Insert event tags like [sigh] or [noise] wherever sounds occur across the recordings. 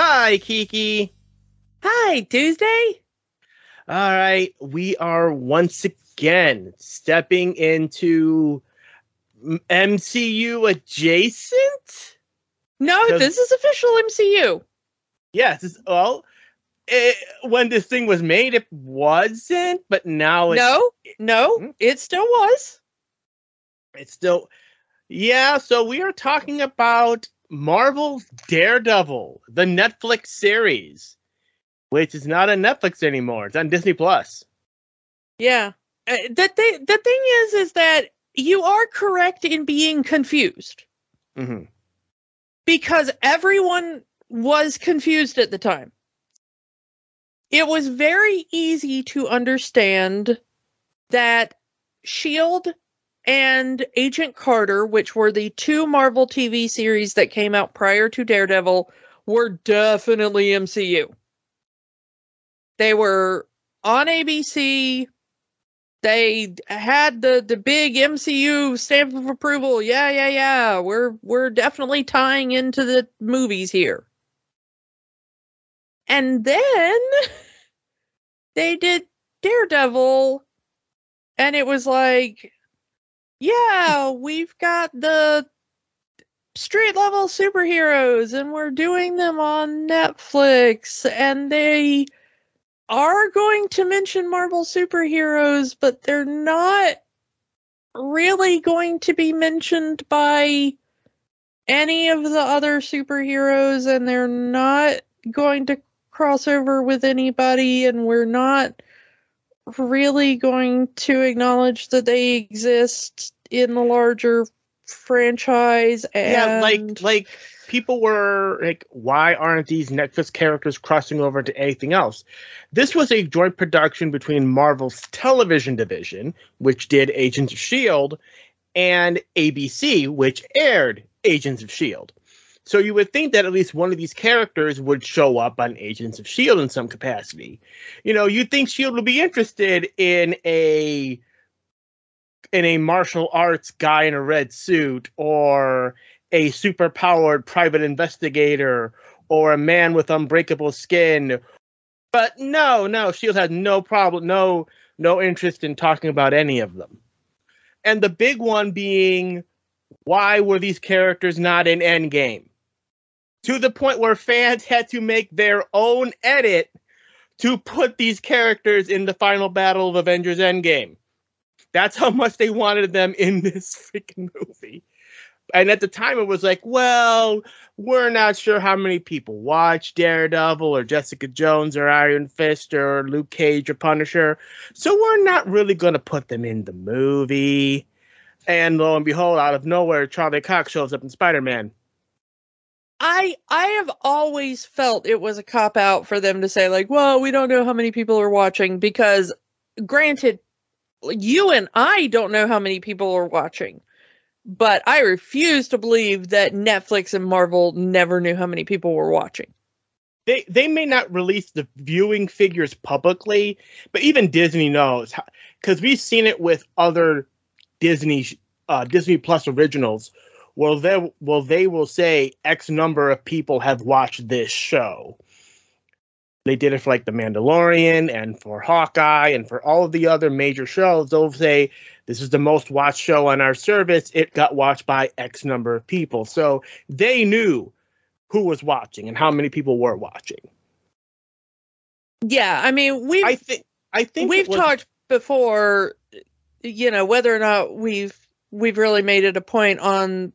Hi, Kiki. Hi, Tuesday. All right, we are once again stepping into MCU adjacent. No, this is official MCU. Yes, it's, well, it, when this thing was made, it wasn't, but now it's. No, no, hmm? it still was. It's still. Yeah, so we are talking about Marvel's Daredevil, the Netflix series, which is not on Netflix anymore. It's on Disney Plus. Yeah. Uh, the, th- the thing is, is that you are correct in being confused. Mm-hmm. Because everyone was confused at the time. It was very easy to understand that S.H.I.E.L.D and Agent Carter, which were the two Marvel TV series that came out prior to Daredevil, were definitely MCU. They were on ABC. They had the the big MCU stamp of approval. Yeah, yeah, yeah. We're we're definitely tying into the movies here. And then [laughs] they did Daredevil and it was like yeah, we've got the street level superheroes and we're doing them on Netflix and they are going to mention Marvel superheroes, but they're not really going to be mentioned by any of the other superheroes and they're not going to cross over with anybody and we're not really going to acknowledge that they exist in the larger franchise and yeah like like people were like why aren't these netflix characters crossing over to anything else? This was a joint production between marvel's television division which did agents of shield and abc which aired agents of shield so you would think that at least one of these characters would show up on Agents of S.H.I.E.L.D. in some capacity. You know, you'd think S.H.I.E.L.D. would be interested in a in a martial arts guy in a red suit or a super powered private investigator or a man with unbreakable skin. But no, no, Shield had no problem, no no interest in talking about any of them. And the big one being why were these characters not in Endgame? To the point where fans had to make their own edit to put these characters in the final battle of Avengers Endgame. That's how much they wanted them in [laughs] this freaking movie. And at the time, it was like, well, we're not sure how many people watch Daredevil or Jessica Jones or Iron Fist or Luke Cage or Punisher. So we're not really going to put them in the movie. And lo and behold, out of nowhere, Charlie Cox shows up in Spider Man. I I have always felt it was a cop out for them to say like, well, we don't know how many people are watching because granted you and I don't know how many people are watching. But I refuse to believe that Netflix and Marvel never knew how many people were watching. They they may not release the viewing figures publicly, but even Disney knows because we've seen it with other Disney uh, Disney Plus originals well they well they will say X number of people have watched this show. They did it for like The Mandalorian and for Hawkeye and for all of the other major shows. They'll say this is the most watched show on our service. It got watched by X number of people. So they knew who was watching and how many people were watching. Yeah, I mean we I think I think we've was, talked before you know whether or not we've we've really made it a point on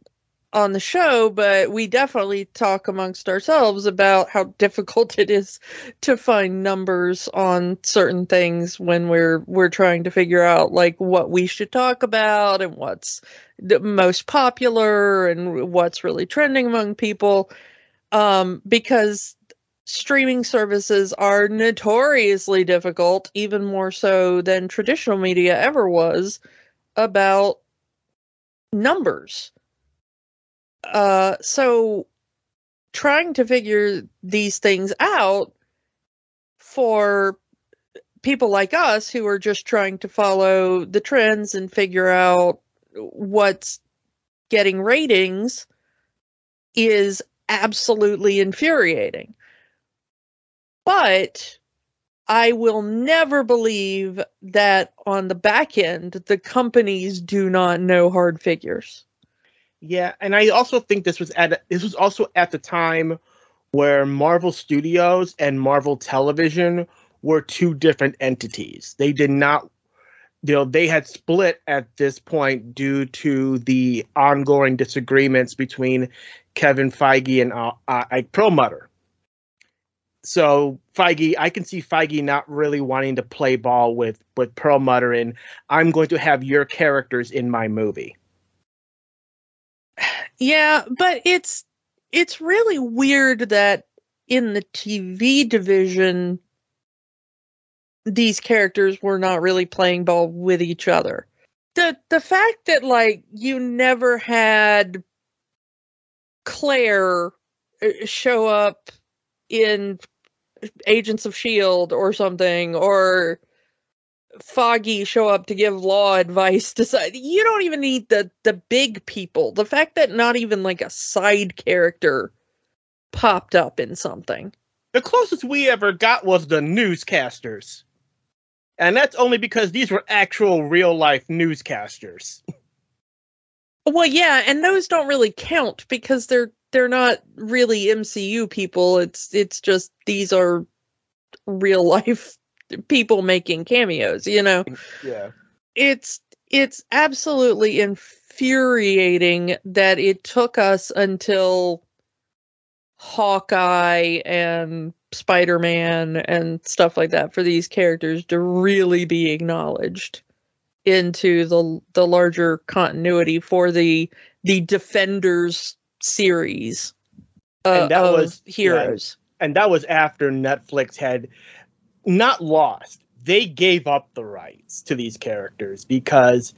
on the show, but we definitely talk amongst ourselves about how difficult [laughs] it is to find numbers on certain things when we're we're trying to figure out like what we should talk about and what's the most popular and what's really trending among people um, because streaming services are notoriously difficult, even more so than traditional media ever was, about numbers. Uh, so trying to figure these things out for people like us who are just trying to follow the trends and figure out what's getting ratings is absolutely infuriating. But I will never believe that on the back end, the companies do not know hard figures. Yeah, and I also think this was at this was also at the time where Marvel Studios and Marvel Television were two different entities. They did not you know they had split at this point due to the ongoing disagreements between Kevin Feige and uh, uh, Ike Perlmutter. So Feige, I can see Feige not really wanting to play ball with with Perlmutter, and I'm going to have your characters in my movie. Yeah, but it's it's really weird that in the TV division these characters were not really playing ball with each other. The the fact that like you never had Claire uh, show up in Agents of Shield or something or Foggy show up to give law advice to side. you don't even need the the big people. The fact that not even like a side character popped up in something. The closest we ever got was the newscasters. And that's only because these were actual real life newscasters. Well, yeah, and those don't really count because they're they're not really MCU people. It's it's just these are real life people making cameos, you know. Yeah. It's it's absolutely infuriating that it took us until Hawkeye and Spider-Man and stuff like that for these characters to really be acknowledged into the the larger continuity for the the Defenders series uh, and that was heroes. Yeah, and that was after Netflix had not lost. They gave up the rights to these characters because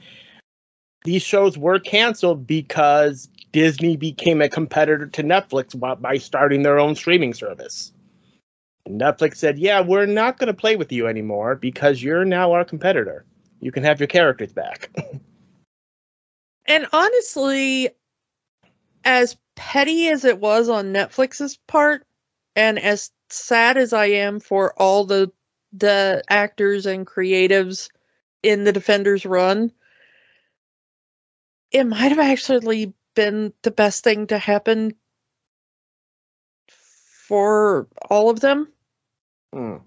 these shows were canceled because Disney became a competitor to Netflix by starting their own streaming service. Netflix said, "Yeah, we're not going to play with you anymore because you're now our competitor. You can have your characters back." [laughs] and honestly, as petty as it was on Netflix's part, and as sad as I am for all the the actors and creatives in the Defenders run, it might have actually been the best thing to happen for all of them. Mm.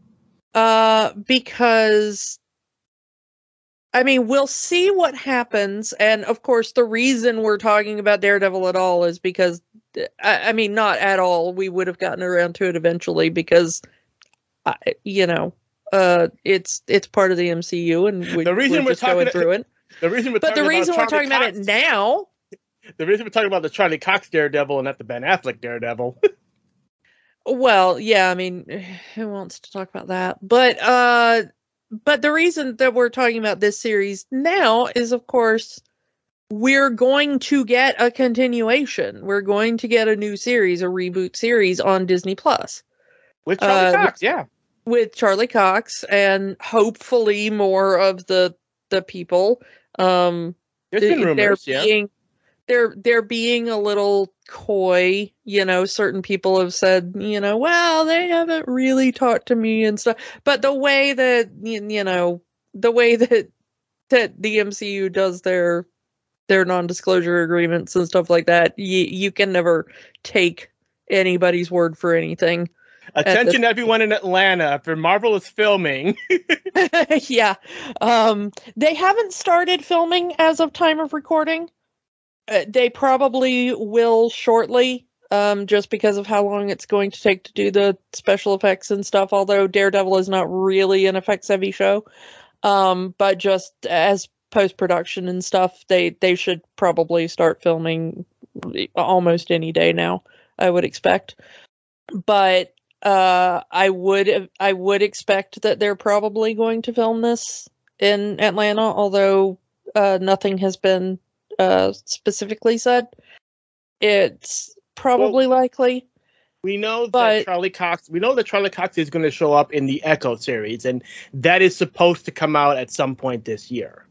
Uh, because I mean, we'll see what happens. And of course, the reason we're talking about Daredevil at all is because, I, I mean, not at all. We would have gotten around to it eventually because, uh, you know, uh, it's it's part of the MCU, and we, the reason we're, we're just going through it. The reason we're but the reason we're talking Cox, about it now. The reason we're talking about the Charlie Cox Daredevil and not the Ben Affleck Daredevil. [laughs] well, yeah, I mean, [sighs] who wants to talk about that? But uh, but the reason that we're talking about this series now is, of course, we're going to get a continuation. We're going to get a new series, a reboot series on Disney Plus with Charlie uh, Cox. Yeah, with Charlie Cox and hopefully more of the the people. Um, There's been rumors, they're being, yeah. They're they're being a little coy. You know, certain people have said, you know, well, they haven't really talked to me and stuff. But the way that you know, the way that that the MCU does their their non-disclosure agreements and stuff like that, you you can never take anybody's word for anything. Attention, the... everyone in Atlanta, for Marvel is filming. [laughs] [laughs] yeah, um, they haven't started filming as of time of recording. Uh, they probably will shortly, um, just because of how long it's going to take to do the special effects and stuff. Although Daredevil is not really an effects-heavy show, um, but just as post production and stuff, they they should probably start filming almost any day now. I would expect, but uh, I would I would expect that they're probably going to film this in Atlanta, although uh, nothing has been uh, specifically said. It's probably likely. We know that Charlie Cox. We know that Charlie Cox is going to show up in the Echo series, and that is supposed to come out at some point this year.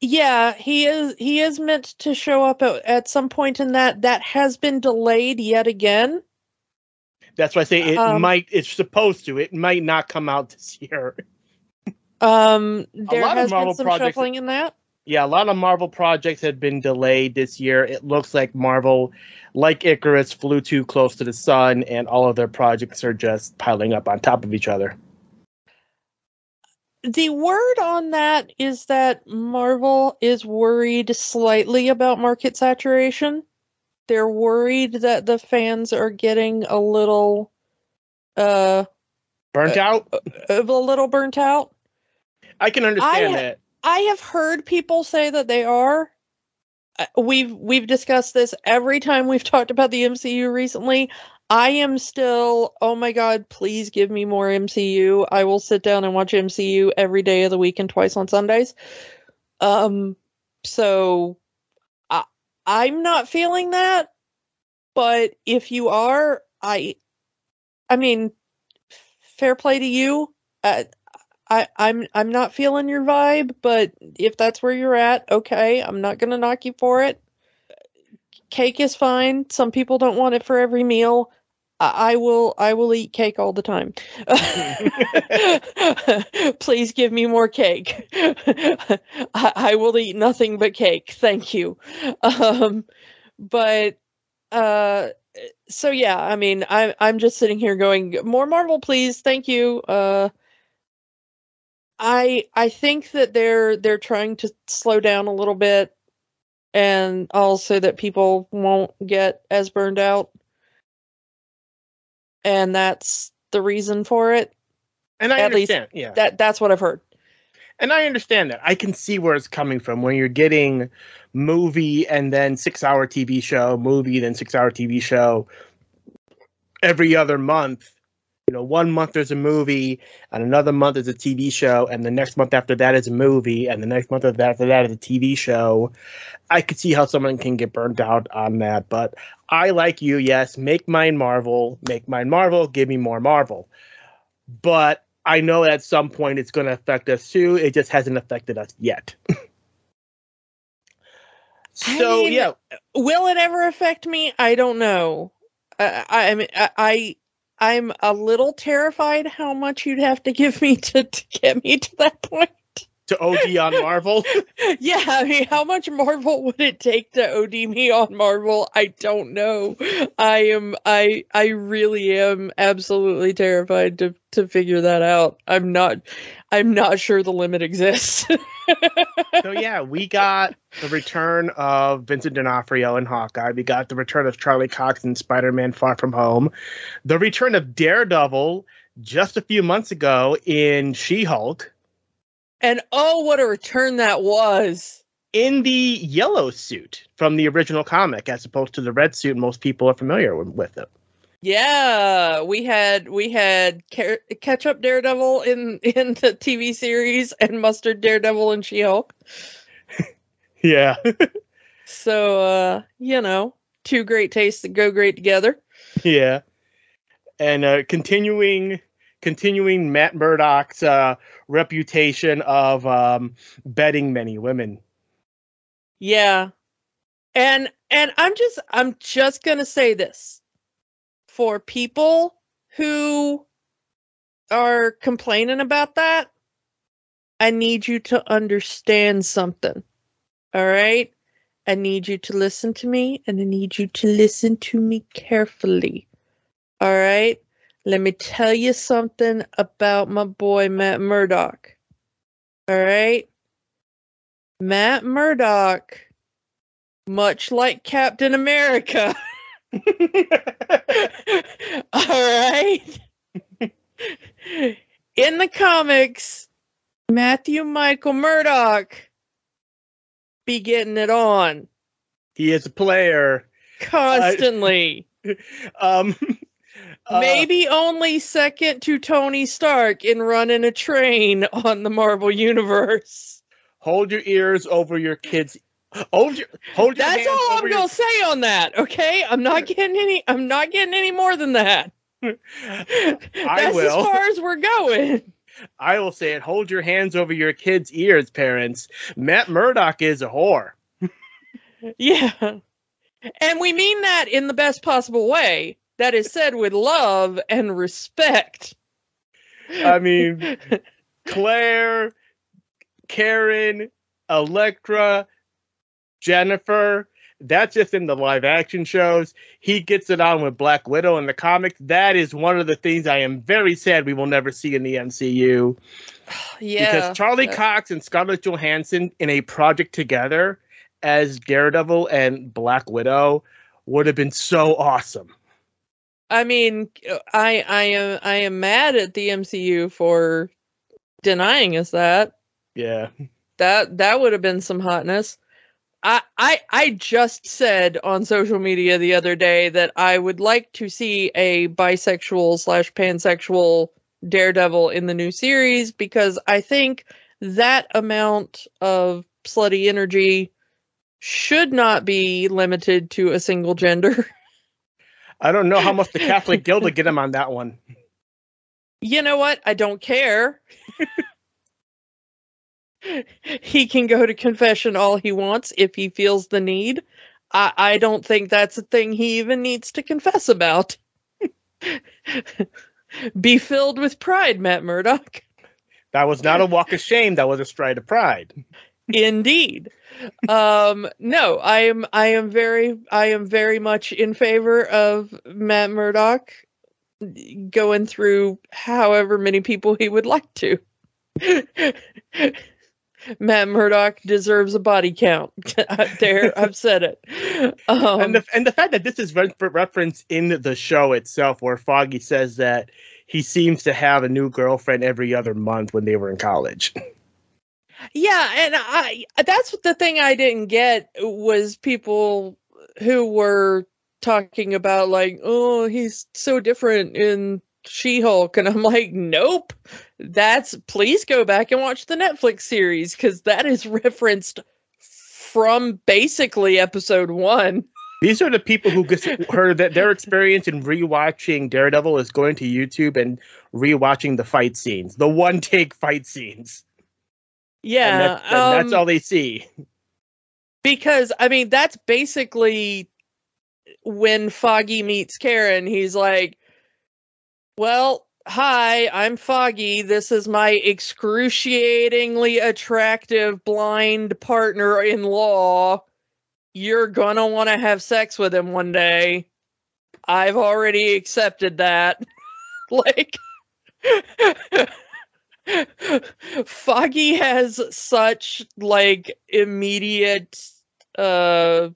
Yeah, he is he is meant to show up at, at some point in that. That has been delayed yet again. That's why I say it Um, might. It's supposed to. It might not come out this [laughs] year. Um, there lot of has Marvel been some projects- shuffling in that. Yeah, a lot of Marvel projects had been delayed this year. It looks like Marvel, like Icarus, flew too close to the sun, and all of their projects are just piling up on top of each other. The word on that is that Marvel is worried slightly about market saturation. They're worried that the fans are getting a little uh Burnt out. a little burnt out. I can understand I- that. I have heard people say that they are. Uh, We've we've discussed this every time we've [laughs] talked about the MCU recently. I am still, oh my god, please give me more MCU. I will sit down and watch MCU every day of the week and twice on Sundays. Um so I'm not feeling that, but if you are, I I mean fair play to you. Uh, I, I'm I'm not feeling your vibe, but if that's where you're at, okay, I'm not gonna knock you for it. Cake is fine. Some people don't want it for every meal. I, will I will eat cake all the time. [laughs] [laughs] Please give me more cake. [laughs] I, I will eat nothing but cake. Thank you. Um, but uh, so yeah, I mean, I I'm just sitting here going, more Marvel, please. Thank you. Uh. I I think that they're they're trying to slow down a little bit and also that people won't get as burned out. And that's the reason for it. And I At least understand. yeah. That that's what I've heard. And I understand that. I can see where it's coming from when you're getting movie and then six hour TV show, movie, then six hour TV show every other month. You know, one month there's a movie, and another month is a TV show, and the next month after that is a movie, and the next month after that is a TV show. I could see how someone can get burnt out on that, but I like you, yes, make mine Marvel, make mine Marvel, give me more Marvel. But I know at some point it's going to affect us too. It just hasn't affected us yet. [laughs] I so mean, yeah, Will it ever affect me? I don't know. I I I mean I, I I'm a little terrified how much you'd have to give me to, to get me to that point. to OD on Marvel. [laughs] Yeah, I mean, how much Marvel would it take to OD me on Marvel? I don't know. I am, I, I really am absolutely terrified to to figure that out. I'm not, I'm not sure the limit exists. [laughs] so yeah, we got the return of Vincent D'Onofrio and Hawkeye. We got the return of Charlie Cox in Spider-Man: Far From Home. The return of Daredevil just a few months ago in She-Hulk and oh, what a return that was! in the yellow suit from the original comic, as opposed to the red suit most people are familiar with, with it. Yeah, we had we had ketchup Daredevil in [laughs] in the TV series and mustard Daredevil in She-Hulk. [laughs] Yeah. So, uh, you know, two great tastes that go great together. Yeah, and uh, continuing continuing Matt Murdock's uh, reputation of um, betting many women. Yeah. And and I'm just I'm just going to say this. For people who are complaining about that, I need you to understand something. All right? I need you to listen to me and I need you to listen to me carefully. All right? Let me tell you something about my boy Matt Murdock. All right? Matt Murdock, much like Captain America. [laughs] [laughs] All right. In the comics, Matthew Michael Murdock be getting it on he is a player. constantly. [laughs] Um, Uh, Maybe only second to Tony Stark in running a train on the Marvel Universe. hold your ears over your kids. Hold your hold your That's all I'm your- gonna say on that. Okay, I'm not getting any. I'm not getting any more than that. That's will. as far as we're going. I will say it. Hold your hands over your kids' ears, parents. Matt Murdock is a whore. Yeah, and we mean that in the best possible way. That is said with love and respect. I mean, Claire, Karen, Elektra, Jennifer. That's just in the live action shows. He gets it on with Black Widow in the comics. That is one of the things I am very sad we will never see in the MCU. [sighs] yeah, because Charlie uh, Cox and Scarlett Johansson in a project together as Daredevil and Black Widow would have been so awesome. I mean, I I am I am mad at the MCU for denying us that. Yeah. That that would have been some hotness. I I I just said on social media the other day that I would like to see a bisexual slash pansexual Daredevil in the new series because I think that amount of slutty energy should not be limited to a single gender. [laughs] I don't know how much the Catholic Guild would get him on that one. you know what? I don't care. [laughs] he can go to confession all he wants if he feels the need. I, I don't think that's a thing he even needs to confess about. [laughs] Be filled with pride, Matt Murdock. That was not a walk of shame. That was a stride of pride. Indeed. Um, no, I am I am very I am very much in favor of Matt Murdock going through however many people he would like to. [laughs] Matt Murdock deserves a body count. [laughs] there, I've said it. Um, and the and the fact that this is re- referenced in the show itself, where Foggy says that he seems to have a new girlfriend every other month when they were in college. [laughs] Yeah, and I that's the thing I didn't get was people who were talking about like, oh, he's so different in She-Hulk and I'm like, nope. That's please go back and watch the Netflix series cuz that is referenced from basically episode 1. These are the people who just heard that their experience in rewatching Daredevil is going to YouTube and rewatching the fight scenes, the one take fight scenes. And, Yeah, that's, and that's um, all they see. because I mean that's basically when Foggy meets Karen, he's like, "Well, hi, I'm Foggy. This is my excruciatingly attractive blind partner-in-law. You're gonna want to have sex with him one day. I've already accepted that." [laughs] like [laughs] Foggy has such like immediate uh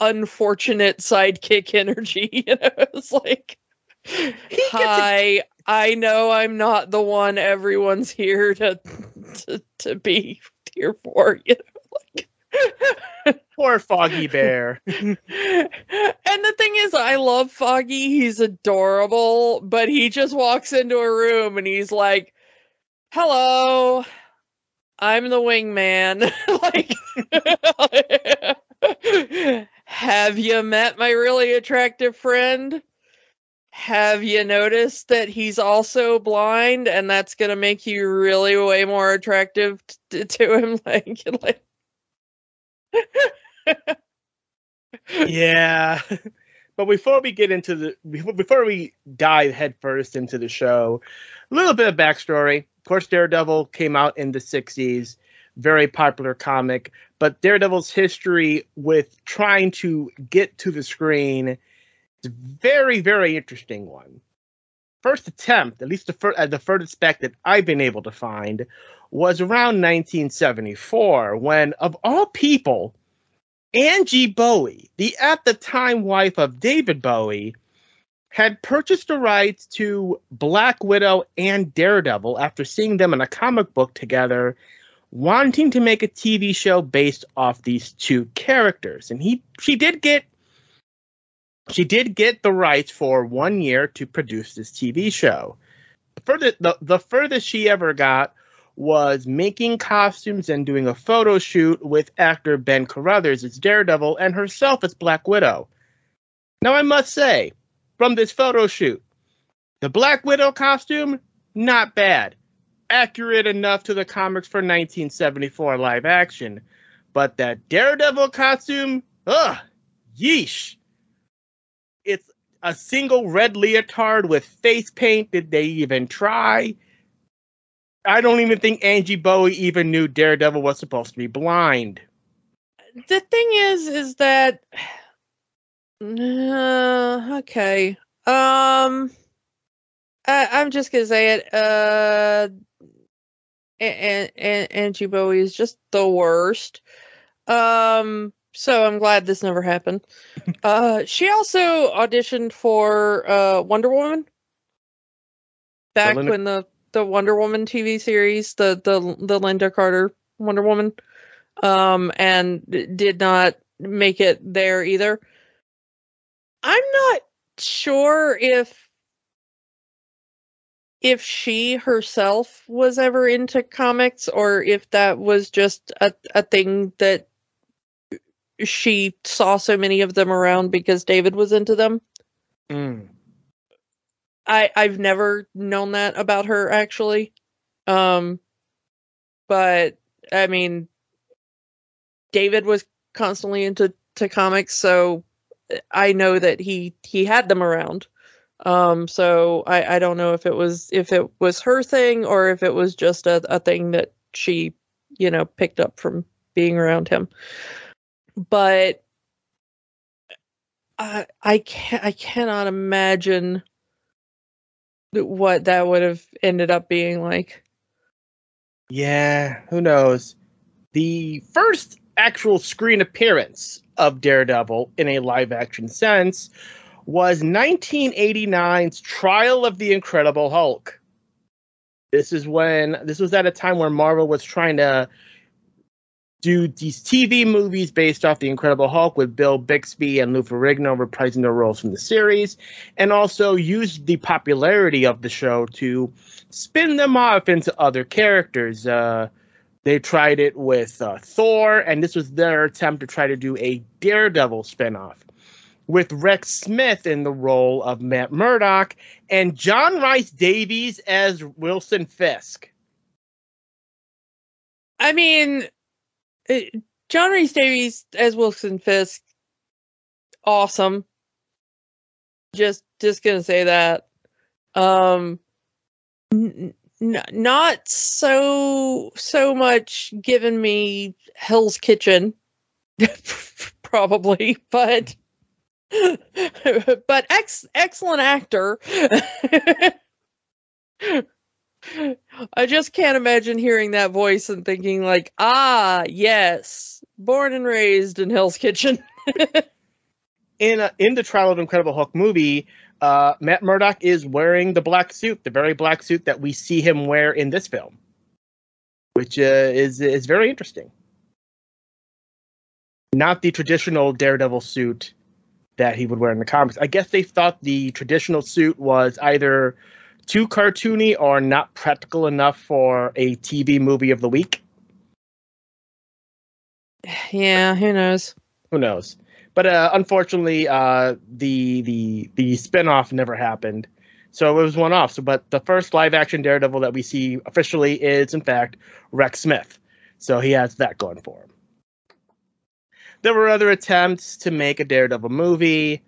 unfortunate sidekick energy. [laughs] You know, it's like gets a- Hi, I know I'm not the one everyone's here to to, to be here for, you know. [laughs] Poor Foggy Bear. and the thing is, I love Foggy. He's adorable, but he just walks into a room and he's like, "Hello, I'm the wingman." [laughs] like, [laughs] have you met my really attractive friend? Have you noticed that he's also blind, and that's gonna make you really way more attractive t- [laughs] to him? Like, like. [laughs] yeah. But before we get into the before, before we dive headfirst into the show, a little bit of backstory. Of course, Daredevil came out in the '60s, very popular comic. But Daredevil's history with trying to get to the screen is a very, very interesting one. First attempt, at least the, fir- uh, the furthest back that I've been able to find, was around 1974, when, of all people, Angie Bowie, the at the time wife of David Bowie, had purchased the rights to Black Widow and Daredevil after seeing them in a comic book together, wanting to make a TV show based off these two characters. And he she did get she did get the rights for one year to produce this TV show. The furthest, the, the furthest she ever got was making costumes and doing a photo shoot with actor Ben Carruthers as Daredevil and herself as Black Widow. Now, I must say, from this photo shoot, the Black Widow costume, not bad. Accurate enough to the comics for 1974 live action. But that Daredevil costume, ugh, yeesh. A single red leotard with face paint. Did they even try? I don't even think Angie Bowie even knew Daredevil was supposed to be blind. The thing is, is that uh, okay. Um, I, I'm just gonna say it. Uh, and, and Angie Bowie is just the worst. Um, so I'm glad this never happened. [laughs] uh, she also auditioned for uh Wonder Woman back Linda- when the the Wonder Woman TV series, the the the Lynda Carter Wonder Woman, um, and did not make it there either. I'm not sure if if she herself was ever into comics or if that was just a, a thing that she saw so many of them around because David was into them. Mm. I I've never known that about her actually. Um but I mean David was constantly into to comics so I know that he he had them around. Um so I I don't know if it was if it was her thing or if it was just a a thing that she you know picked up from being around him. But uh, I I can I cannot imagine what that would have ended up being like. Yeah, who knows? The first actual screen appearance of Daredevil in a live action sense was 1989's Trial of the Incredible Hulk. This is when this was at a time where Marvel was trying to do these TV movies based off the Incredible Hulk with Bill Bixby and Lou Ferrigno reprising their roles from the series, and also use the popularity of the show to spin them off into other characters. Uh, they tried it with uh, Thor, and this was their attempt to try to do a Daredevil spinoff with Rex Smith in the role of Matt Murdock and John Rhys-Davies as Wilson Fisk. I mean, uh, John Rhys-Davies as Wilson Fisk, awesome. Just just gonna say that. Um, n- not so so much giving me Hell's Kitchen, [laughs] probably, but [laughs] but ex excellent actor. [laughs] I just can't imagine hearing that voice and thinking like, ah, yes, born and raised in Hell's Kitchen. [laughs] In a, in the Trial of Incredible Hulk movie, uh, Matt Murdock is wearing the black suit, the very black suit that we see him wear in this film, which uh, is is very interesting. Not the traditional Daredevil suit that he would wear in the comics. I guess they thought the traditional suit was either too cartoony or not practical enough for a TV movie of the week. [sighs] yeah, who knows? Who knows? But uh, unfortunately, uh, the the the spinoff never happened, so it was one off. So, but the first live action Daredevil that we see officially is, in fact, Rex Smith. So he has that going for him. There were other attempts to make a Daredevil movie,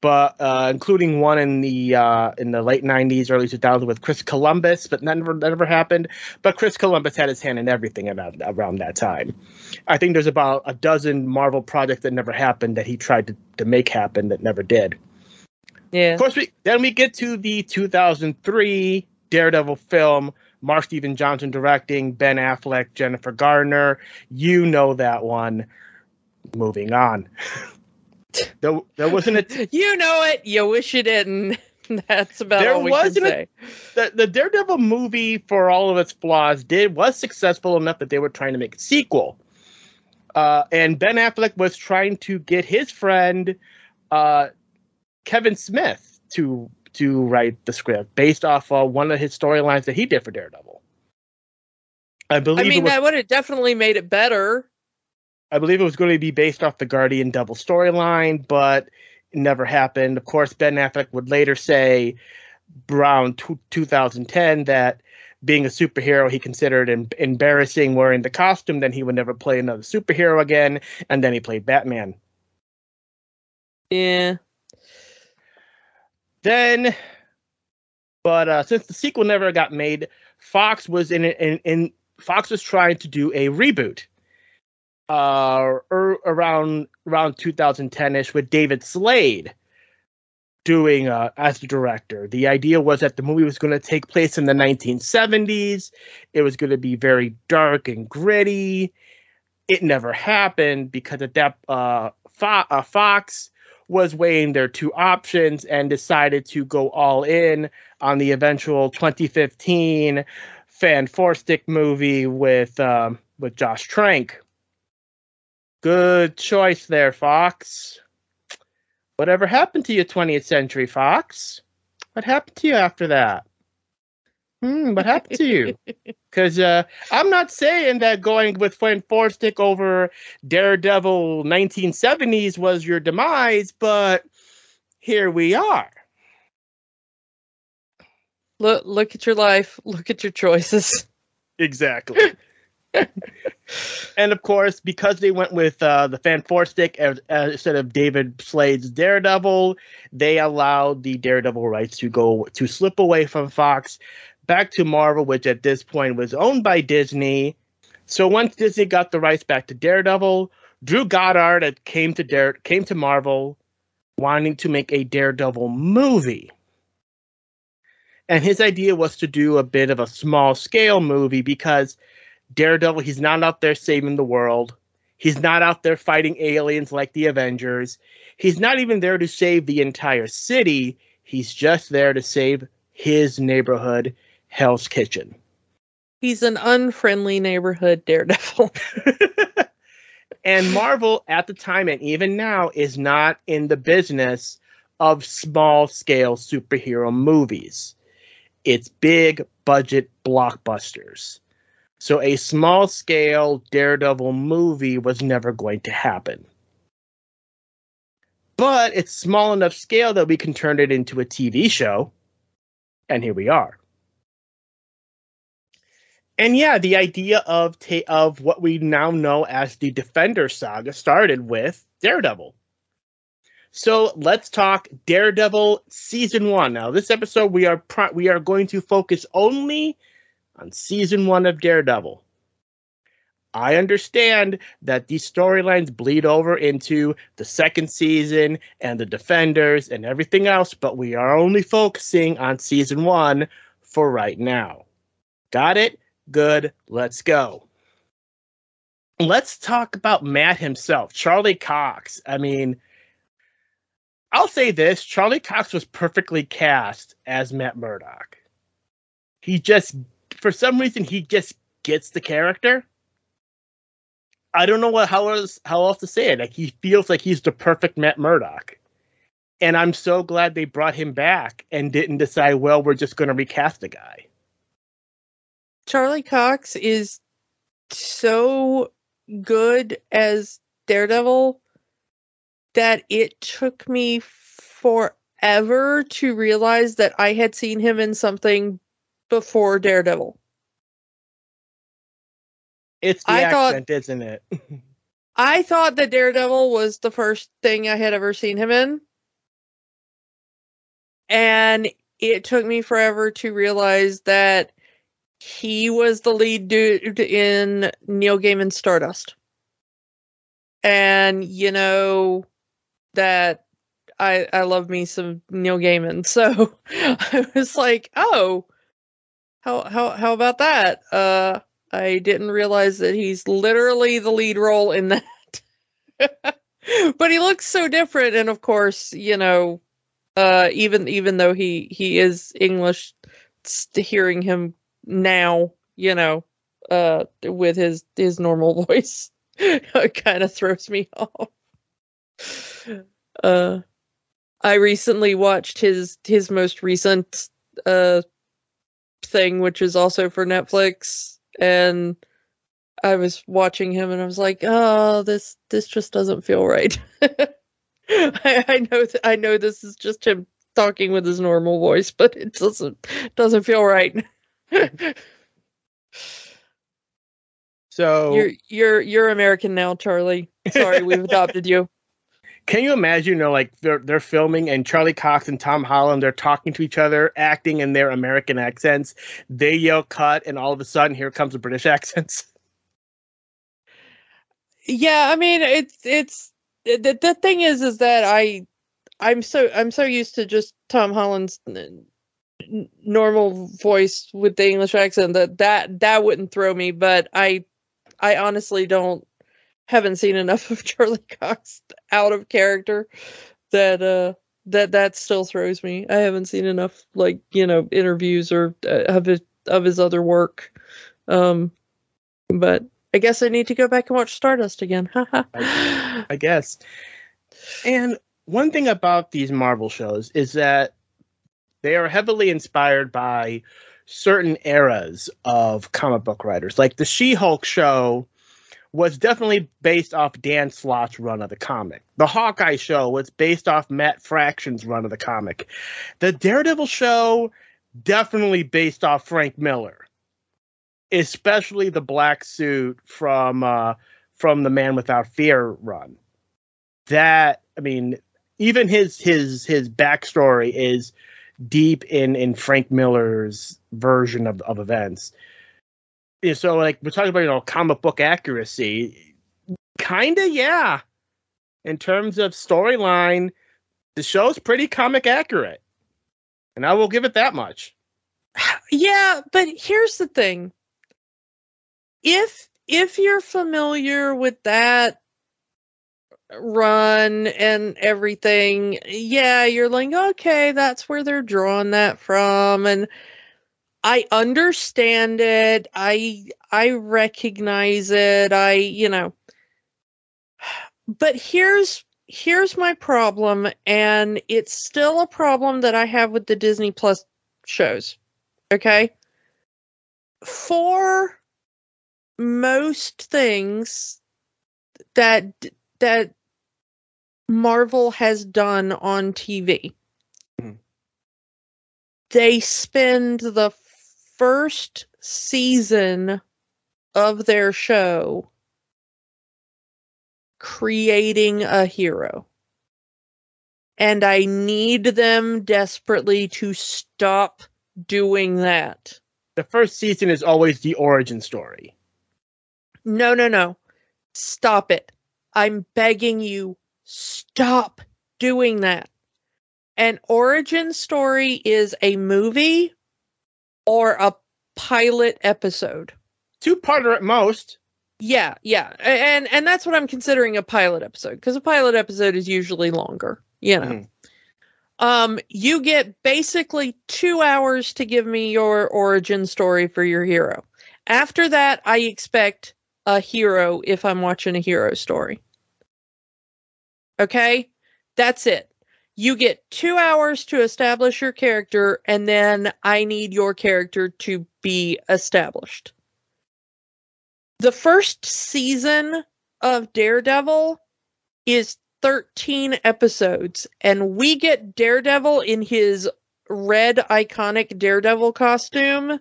but uh, including one in the uh, in the late '90s, early 2000s with Chris Columbus, but that never that never happened. But Chris Columbus had his hand in everything about, around that time. I think there's about a dozen Marvel projects that never happened that he tried to, to make happen that never did. Yeah. Of course, we then we get to the 2003 Daredevil film. Mark Steven Johnson directing, Ben Affleck, Jennifer Gardner. You know that one. Moving on. [laughs] there, there wasn't a [laughs] You know it. You wish you didn't. [laughs] That's about There all we wasn't can a- say. the, the Daredevil movie, for all of its flaws, did was successful enough that they were trying to make a sequel. Uh, and Ben Affleck was trying to get his friend uh, Kevin Smith to to write the script based off uh, one of his storylines that he did for Daredevil. I believe. I mean, was, that would have definitely made it better. I believe it was going to be based off the Guardian Devil storyline, but it never happened. Of course, Ben Affleck would later say around t- 2010 that being a superhero he considered em- embarrassing wearing the costume, then he would never play another superhero again, and then he played Batman. Yeah. Then, but uh, since the sequel never got made, Fox was in, in, in Fox was trying to do a reboot uh, er, around around 2010ish with David Slade doing uh, as the director. The idea was that the movie was going to take place in the 1970s. It was going to be very dark and gritty. It never happened because at that uh, Fo- uh, Fox was weighing their two options and decided to go all in on the eventual 2015 Fan Four Stick movie with um, with Josh Trank. Good choice there, Fox. Whatever happened to you, 20th Century Fox? What happened to you after that? Hmm, what happened to you? [laughs] Because uh, I'm not saying that going with Fan Four Stick over Daredevil 1970s was your demise, but here we are. Look look at your life. Look at your choices. Exactly. [laughs] and of course, because they went with uh, the Fan Four Stick as, as, instead of David Slade's Daredevil, they allowed the Daredevil rights to go to slip away from Fox back to Marvel, which at this point was owned by Disney. So once Disney got the rights back to Daredevil, Drew Goddard came to Dare came to Marvel, wanting to make a Daredevil movie. And his idea was to do a bit of a small scale movie because Daredevil, he's not out there saving the world. He's not out there fighting aliens like the Avengers. He's not even there to save the entire city. He's just there to save his neighborhood, Hell's Kitchen. He's an unfriendly neighborhood daredevil. [laughs] and Marvel at the time and even now is not in the business of small scale superhero movies. It's big budget blockbusters. So a small scale Daredevil movie was never going to happen. But it's small enough scale that we can turn it into a TV show. And here we are. And yeah, the idea of ta- of what we now know as the Defender saga started with Daredevil. So let's talk Daredevil season one. Now, this episode we are pro- we are going to focus only on season one of Daredevil. I understand that these storylines bleed over into the second season and the Defenders and everything else, but we are only focusing on season one for right now. Got it? Good. Let's go. Let's talk about Matt himself, Charlie Cox. I mean, I'll say this Charlie Cox was perfectly cast as Matt Murdock. He just, for some reason, he just gets the character. I don't know what how else how else to say it. Like he feels like he's the perfect Matt Murdock. And I'm so glad they brought him back and didn't decide, well, we're just gonna recast the guy. Charlie Cox is so good as Daredevil that it took me forever to realize that I had seen him in something before Daredevil. It's the I accent, thought- isn't it? [laughs] I thought that Daredevil was the first thing I had ever seen him in. And it took me forever to realize that he was the lead dude in Neil Gaiman's Stardust. And you know that I I love me some Neil Gaiman. [laughs] So I was like, "Oh, how how how about that?" Uh I didn't realize that he's literally the lead role in that. [laughs] but he looks so different and of course, you know, uh even even though he he is English hearing him now, you know, uh with his his normal [laughs] voice kind of throws me [laughs] off. Uh I recently watched his his most recent uh thing, which is also for Netflix, and I was watching him and I was like, oh, this this just doesn't feel right. [laughs] I, I know th- I know this is just him talking with his normal voice, but it doesn't doesn't feel right. [laughs] So you're you're you're American now, Charlie. Sorry, we've adopted you. Can you imagine, you know, like they're they're filming and Charlie Cox and Tom Holland they're talking to each other, acting in their American accents. They yell cut, and all of a sudden here comes the British [laughs] accents. Yeah, I mean it's it's the the thing is is that I I'm so I'm so used to just Tom Holland's n- normal voice with the English accent that that that wouldn't throw me, but I I honestly don't haven't seen enough of [laughs] Charlie Cox out of character that uh that that still throws me. I haven't seen enough like you know interviews or uh, of his of his other work, um, but I guess I need to go back and watch Stardust again. I, I guess. And one thing about these Marvel shows is that they are heavily inspired by certain eras of comic book writers. Like the She Hulk show was definitely based off Dan Slott's run of the comic. The Hawkeye show was based off Matt Fraction's run of the comic. The Daredevil show definitely based off Frank Miller, especially the black suit from uh, from the Man Without Fear run. That I mean, even his his his backstory is deep in in Frank Miller's version of of events. Yeah, so like we're talking about you know comic book accuracy, kinda yeah. In terms of storyline, the show's pretty comic accurate, and I will give it that much. [sighs] Yeah, but here's the thing: if if you're familiar with that run and everything, yeah, you're like, okay, that's where they're drawing that from, and I understand it. I I recognize it. I, you know. But here's here's my problem and it's still a problem that I have with the Disney Plus shows. Okay? For most things that that Marvel has done on TV. Mhm. They spend the first season of their show creating a hero. And I need them desperately to stop doing that. The first season is always the origin story. No, no, no. Stop it. I'm begging you, stop doing that. An origin story is a movie or a pilot episode. Two parter at most. Yeah, yeah. And and that's what I'm considering a pilot episode because a pilot episode is usually longer, you know. Mhm. Um you get basically 2 hours to give me your origin story for your hero. After that, I expect a hero if I'm watching a hero story. Okay? That's it. You get 2 hours to establish your character and then I need your character to be established. The first season of Daredevil is 13 episodes, and we get Daredevil in his red iconic Daredevil costume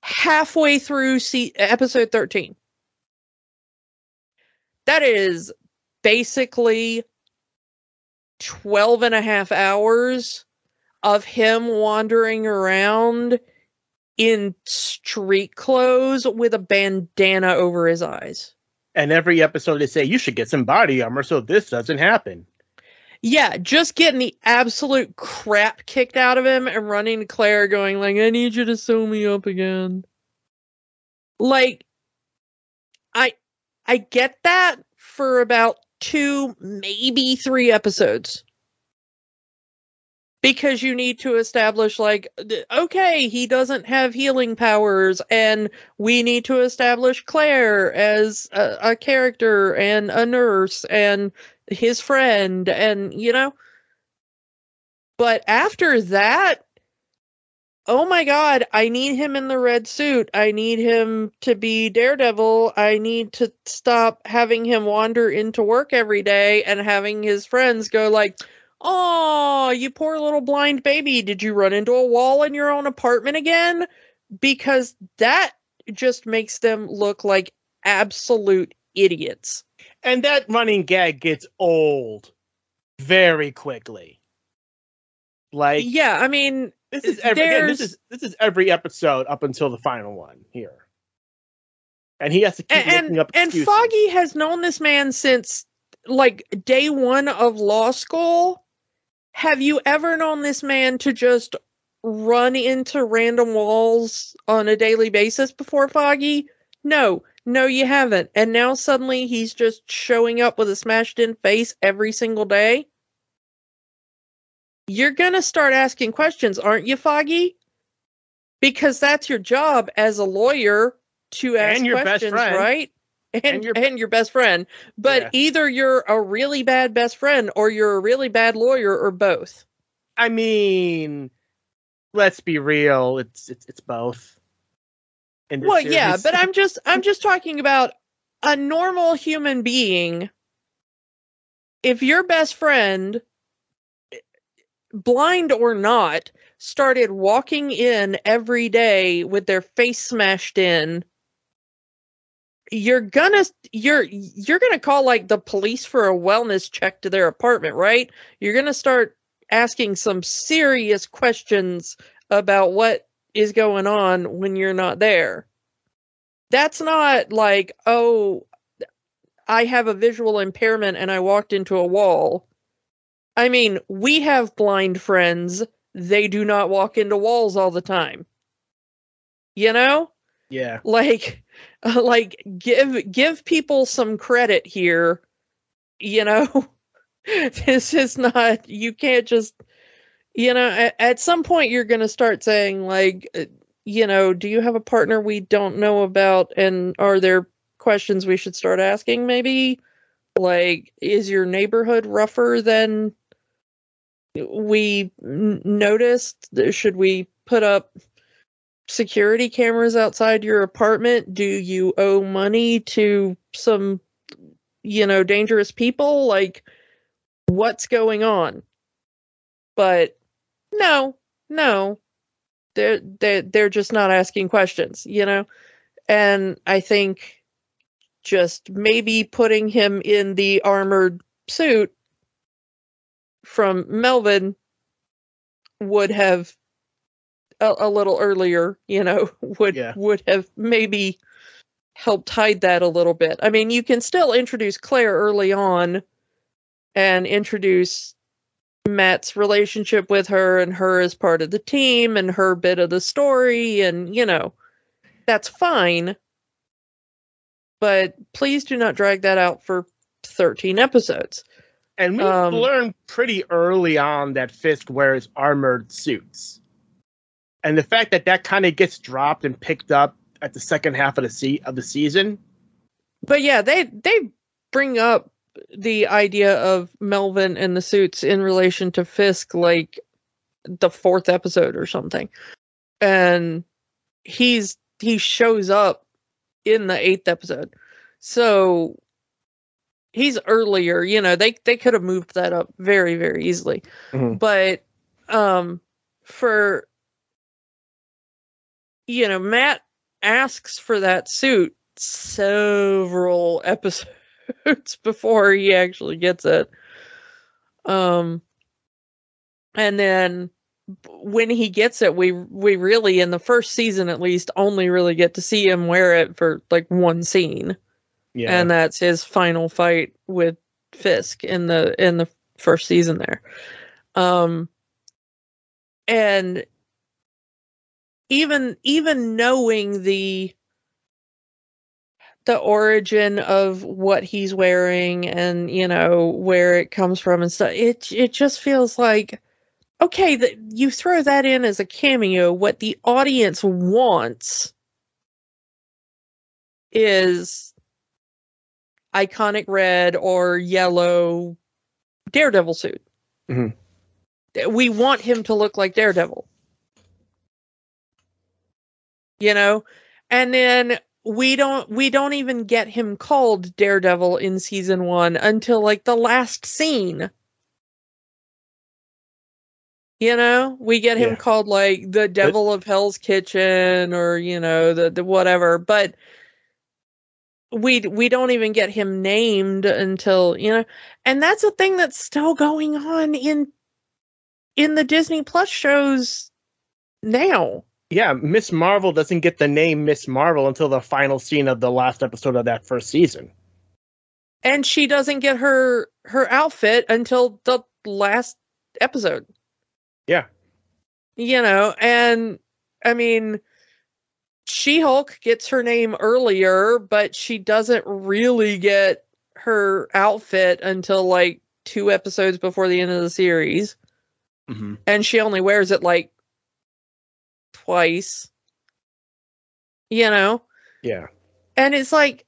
halfway through se- episode 13. That is basically 12 and a half hours of him wandering around in street clothes with a bandana over his eyes. And every episode they say you should get some body armor so this doesn't happen. Yeah, just getting the absolute crap kicked out of him and running to Claire going like, I need you to sew me up again. Like I I get that for about two, maybe three episodes. Because you need to establish like okay, he doesn't have healing powers and we need to establish Claire as a, a character and a nurse and his friend and you know But after that, oh my god, I need him in the red suit. I need him to be Daredevil. I need to stop having him wander into work every day and having his friends go like, "Oh, you poor little blind baby, did you run into a wall in your own apartment again?" Because that just makes them look like absolute idiots. And that running gag gets old very quickly. Like Yeah, I mean, this is every again, this is this is every episode up until the final one here. And he has to keep and making up and excuses. Foggy has known this man since like day one of law school. Have you ever known this man to just run into random walls on a daily basis before Foggy? No, no, you haven't. And now suddenly he's just showing up with a smashed in face every single day. You're gonna start asking questions, aren't you, Foggy? Because that's your job as a lawyer to ask And your best questions, friend. right? And, And your- and your best friend. But Yeah. either you're a really bad best friend or you're a really bad lawyer or both. I mean, let's be real. It's it's it's both. Well, yeah, but I'm just I'm just talking about a normal human being. If your best friend, blind or not, started walking in every day with their face smashed in, you're gonna you're you're gonna call like the police for a wellness check to their apartment, right? You're gonna start asking some serious questions about what is going on when you're not there. That's not like, oh, I have a visual impairment and I walked into a wall. I mean, we have blind friends. They do not walk into walls all the time. You know? yeah, Like [laughs] like give give people some credit here. You know? [laughs] this is not you can't just you know, at, at some point you're going to start saying like uh, you know, do you have a partner we don't know about? And are there questions we should start asking? Maybe like, is your neighborhood rougher than we noticed? Should we put up security cameras outside your apartment? Do you owe money to some, you know, dangerous people? Like, what's going on? But no, no, they're they're they're just not asking questions, you know. And I think just maybe putting him in the armored suit from Melvin would have a, a little earlier, you know, [laughs] would Yeah. would have maybe helped hide that a little bit. I mean, you can still introduce Claire early on and introduce Matt's relationship with her and her as part of the team and her bit of the story and you know that's fine but please do not drag that out for 13 episodes and we Um, learned pretty early on that Fisk wears armored suits, and the fact that that kind of gets dropped and picked up at the second half of the se- of the season. but yeah they they bring up the idea of Melvin and the suits in relation to Fisk like the fourth episode or something. And he's he shows up in the eighth episode. So he's earlier you know they they could have moved that up very very easily. Mhm. but um for you know matt asks for that suit several [laughs] episodes before he actually gets it. Um and then when he gets it we we really in the first season at least only really get to see him wear it for like one scene Yeah, and that's his final fight with Fisk in the in the first season there. Um and even even knowing the the origin of what he's wearing and you know where it comes from and stuff it it just feels like okay that you throw that in as a cameo what the audience wants is iconic red or yellow daredevil suit Mhm. we want him to look like Daredevil. You know? And then we don't we don't even get him called Daredevil in season 1 until like the last scene. You know, we get him Yeah. called like the devil of Hell's Kitchen or you know the, the whatever, but we we don't even get him named until you know, and that's a thing that's still going on in in the Disney Plus shows now. Yeah, Miss Marvel doesn't get the name Miss Marvel until the final scene of the last episode of that first season. and she doesn't get her her outfit until the last episode Yeah. you know and i mean she-hulk gets her name earlier but she doesn't really get her outfit until like two episodes before the end of the series Mm-hmm. and she only wears it like twice you know Yeah. and it's like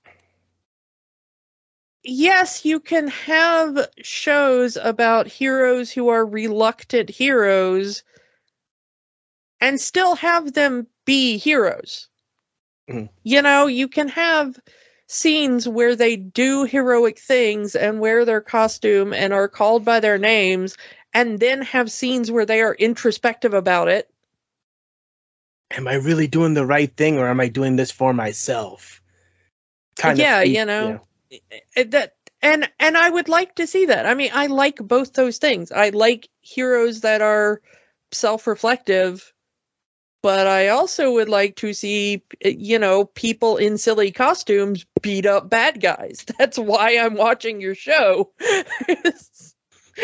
yes you can have shows about heroes who are reluctant heroes and still have them be heroes Mhm. you know you can have scenes where they do heroic things and wear their costume and are called by their names and then have scenes where they are introspective about it Am I really doing the right thing or am I doing this for myself? Kind of. yeah, fe- you know. it- that and and I would like to see that. I mean, I like both those things. I like heroes that are self-reflective, but I also would like to see eh, you know, people in silly costumes beat up bad guys. [laughs] That's why I'm watching your show.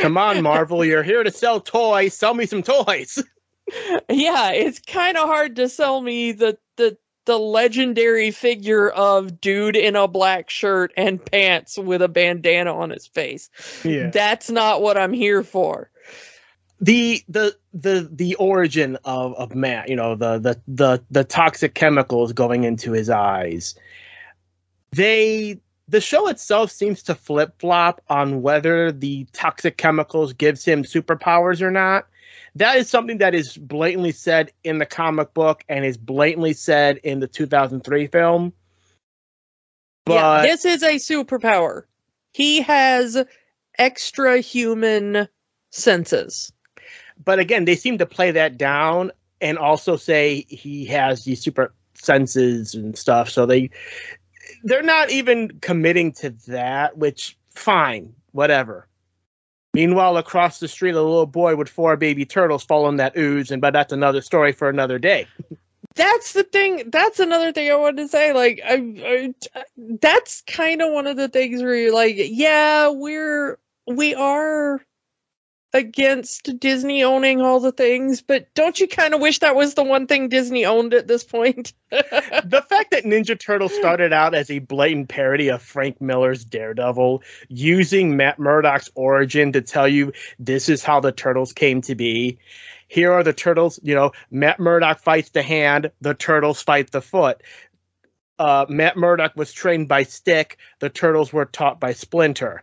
Come on, Marvel, you're here to sell toys. Sell me some toys. [laughs] yeah, it's kind of hard to sell me the the the legendary figure of dude in a black shirt and pants with a bandana on his face. Yeah. That's not what I'm here for. The the the the origin of of Matt, you know, the the the the toxic chemicals going into his eyes. They the show itself seems to flip flop on whether the toxic chemicals gives him superpowers or not. That is something that is blatantly said in the comic book and is blatantly said in the 2003 film. But yeah, this is a superpower. He has extra human senses. But again, they seem to play that down and also say he has these super senses and stuff. So they they're not even committing to that, which fine, whatever. Meanwhile, across the street, a little boy with four baby turtles following that ooze, and but that's another story for another day. [laughs] That's the thing. That's another thing I wanted to say. Like, I, I that's kind of one of the things where you're like, yeah, we're we are against Disney owning all the things, but don't you kind of wish that was the one thing Disney owned at this point? [laughs] the fact that Ninja Turtle started out as a blatant parody of Frank Miller's Daredevil, using Matt Murdock's origin to tell you this is how the Turtles came to be. Here are the Turtles, you know, Matt Murdock fights the hand, the Turtles fight the foot. Uh, Matt Murdock was trained by Stick, the Turtles were taught by Splinter.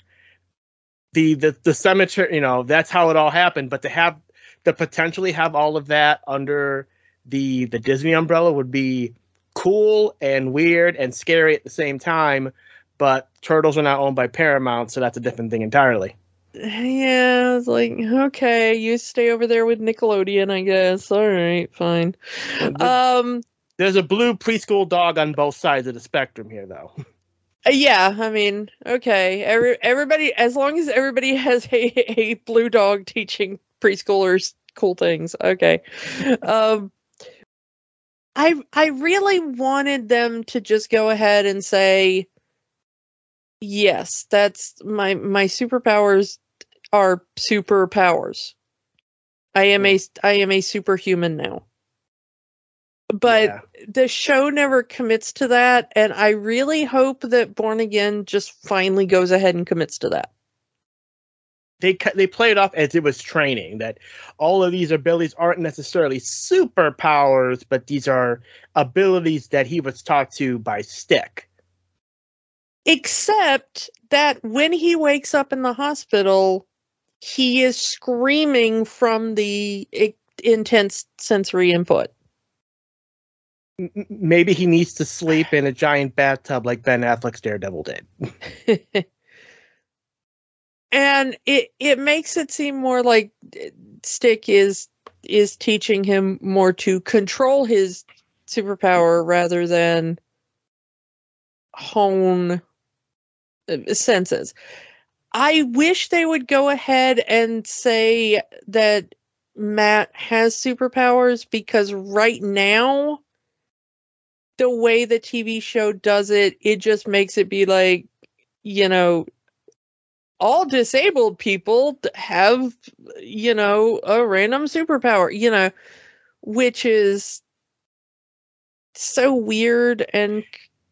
The, the the cemetery, you know, that's how it all happened. But to have to potentially have all of that under the the Disney umbrella would be cool and weird and scary at the same time. But Turtles are not owned by Paramount, so that's a different thing entirely. yeah, I was like, okay, you stay over there with Nickelodeon, I guess. All right, fine. Um, There's a blue preschool dog on both sides of the spectrum here, though. [laughs] Uh, Yeah, I mean, okay. Every everybody, as long as everybody has a, a blue dog teaching preschoolers cool things, okay. Um, I I really wanted them to just go ahead and say, yes, that's my my superpowers are superpowers. I am a I am a superhuman now. But Yeah. the show never commits to that and i really hope that born again just finally goes ahead and commits to that they they play it off as it was training that all of these abilities aren't necessarily superpowers, but these are abilities that he was taught to by Stick. except that when he wakes up in the hospital he is screaming from the intense sensory input. Maybe he needs to sleep in a giant bathtub like Ben Affleck's Daredevil did. [laughs] and it it makes it seem more like uh, Stick is is teaching him more to control his superpower rather than hone uh, senses. I wish they would go ahead and say that Matt has superpowers because right now the way the TV show does it, it just makes it be like, you know, all disabled people have, you know, a random superpower, you know, which is so weird and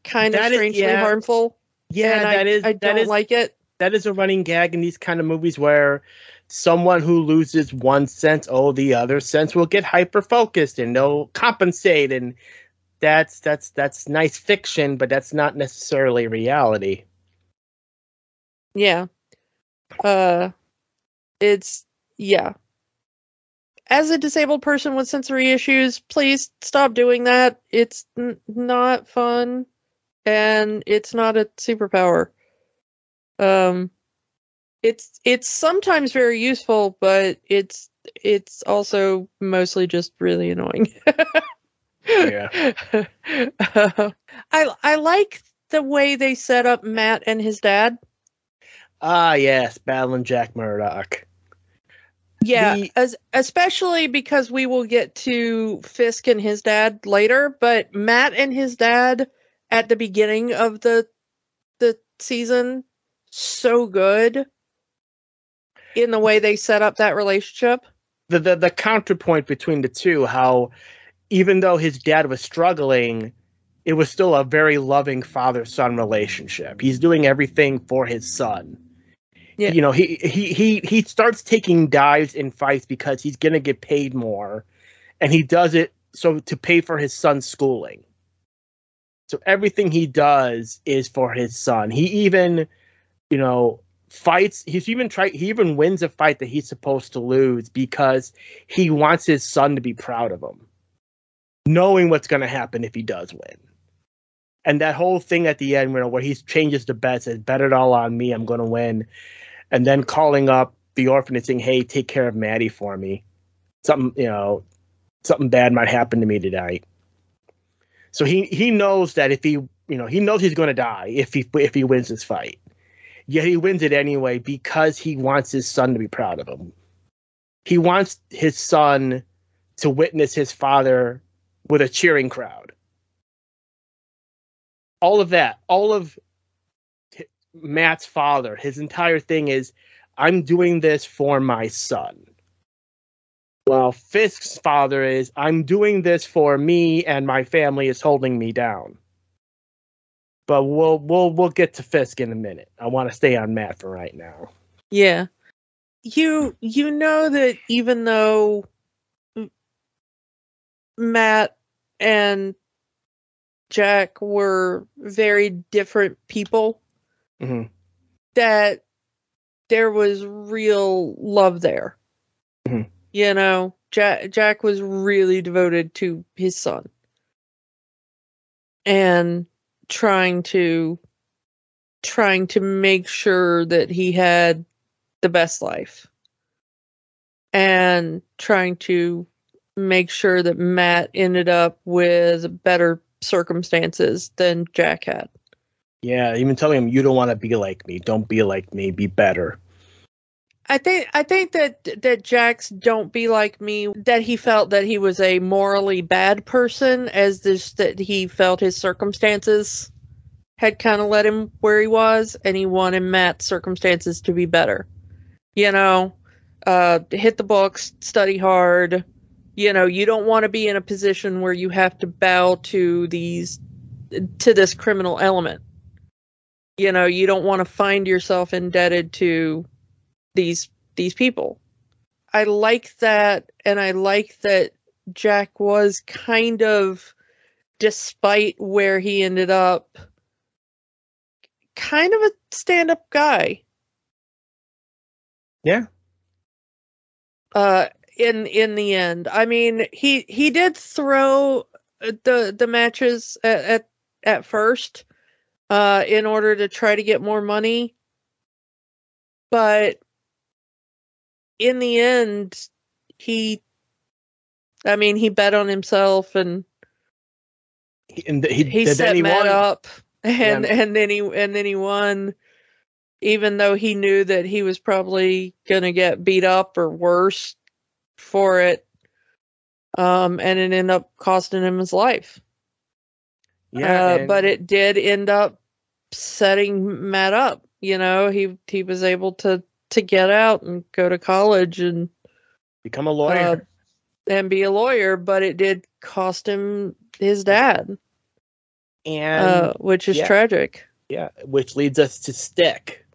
kind of That is- strangely yeah. harmful. Yeah, and that I, is I don't is like it. that is a running gag in these kind of movies where someone who loses one sense, oh, the other sense will get hyper focused and they'll compensate, and that's that's that's nice fiction, but that's not necessarily reality. Yeah. Uh it's yeah. As a disabled person with sensory issues, please stop doing that. It's n- not fun and it's not a superpower. Um it's it's sometimes very useful, but it's it's also mostly just really annoying. [laughs] Yeah. Uh, [laughs] I I like the way they set up Matt and his dad. Ah, yes, battling Jack Murdock. Yeah, The- as especially because we will get to Fisk and his dad later, but Matt and his dad at the beginning of the the season so good in the way they set up that relationship. The the the counterpoint between the two, how even though his dad was struggling, it was still a very loving father son relationship. He's doing everything for his son. Yeah. You know, he he he he starts taking dives in fights because he's gonna get paid more, and he does it so to pay for his son's schooling. So everything he does is for his son. He even, you know, fights. He's even try. He even wins a fight that he's supposed to lose because he wants his son to be proud of him, knowing what's going to happen if he does win. And that whole thing at the end, you know, where he changes the bet, says, "Bet it all on me. I'm going to win," and then calling up the orphanage saying, "Hey, take care of Maddie for me. Something, you know, something bad might happen to me tonight." So he he knows that if he, you know, he knows he's going to die if he if he wins this fight. Yet he wins it anyway because he wants his son to be proud of him. He wants his son to witness his father with a cheering crowd. All of that, all of Matt's father, his entire thing is I'm doing this for my son. Well, Fisk's father is I'm doing this for me and my family is holding me down. But we'll we'll we'll get to Fisk in a minute. I want to stay on Matt for right now. Yeah. You you know that even though Matt and Jack were very different people, Mhm. that there was real love there. Mhm. You know, Jack Jack was really devoted to his son. And trying to trying to make sure that he had the best life. And trying to make sure that Matt ended up with better circumstances than Jack had. Yeah, even telling him you don't want to be like me. Don't be like me. Be better. I think I think that that Jack's don't be like me that he felt that he was a morally bad person as this that he felt his circumstances had kind of led him where he was and he wanted Matt's circumstances to be better. You know, uh hit the books, study hard. You know, you don't want to be in a position where you have to bow to these to this criminal element. You know, you don't want to find yourself indebted to these these people. I like that and I like that Jack was kind of despite where he ended up kind of a stand-up guy. Yeah. uh in in the end. I mean, he he did throw the the matches at at, at first uh in order to try to get more money. But in the end he I mean, he bet on himself and He, and he, he set Matt one- up [laughs] and Yeah. and then he and then he won even though he knew that he was probably gonna get beat up or worse for it um and it ended up costing him his life Yeah, uh, but it did end up setting matt up you know he he was able to to get out and go to college and become a lawyer. uh, and be a lawyer but it did cost him his dad and uh, which is yeah. tragic Yeah, which leads us to Stick,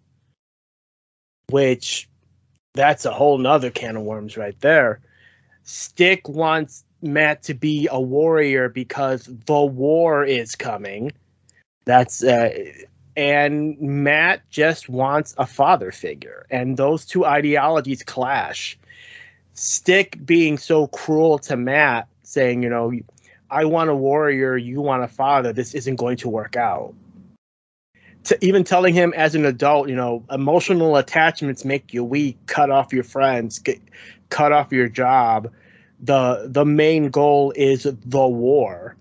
which that's a whole nother can of worms right there. Stick wants Matt to be a warrior because the war is coming. That's uh, and Matt just wants a father figure, and those two ideologies clash. Stick being so cruel to Matt, saying, you know, I want a warrior, you want a father. This isn't going to work out to even telling him as an adult, you know, emotional attachments make you weak. Cut off your friends, get, cut off your job. the The main goal is the war.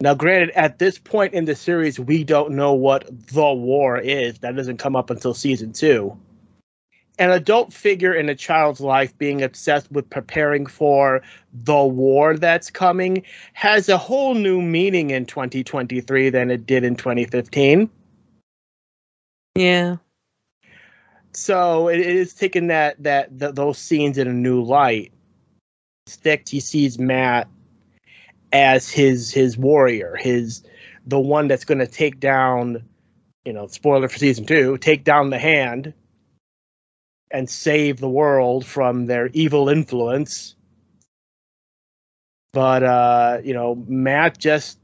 Now, granted, at this point in the series, we don't know what the war is. That doesn't come up until season two. An adult figure in a child's life being obsessed with preparing for the war that's coming has a whole new meaning in 2023 than it did in 2015. Yeah. so it is taking that that th- those scenes in a new light. Stick, he sees Matt as his his warrior, his the one that's going to take down, you know, spoiler for season two, take down the hand and save the world from their evil influence. But uh, you know, Matt just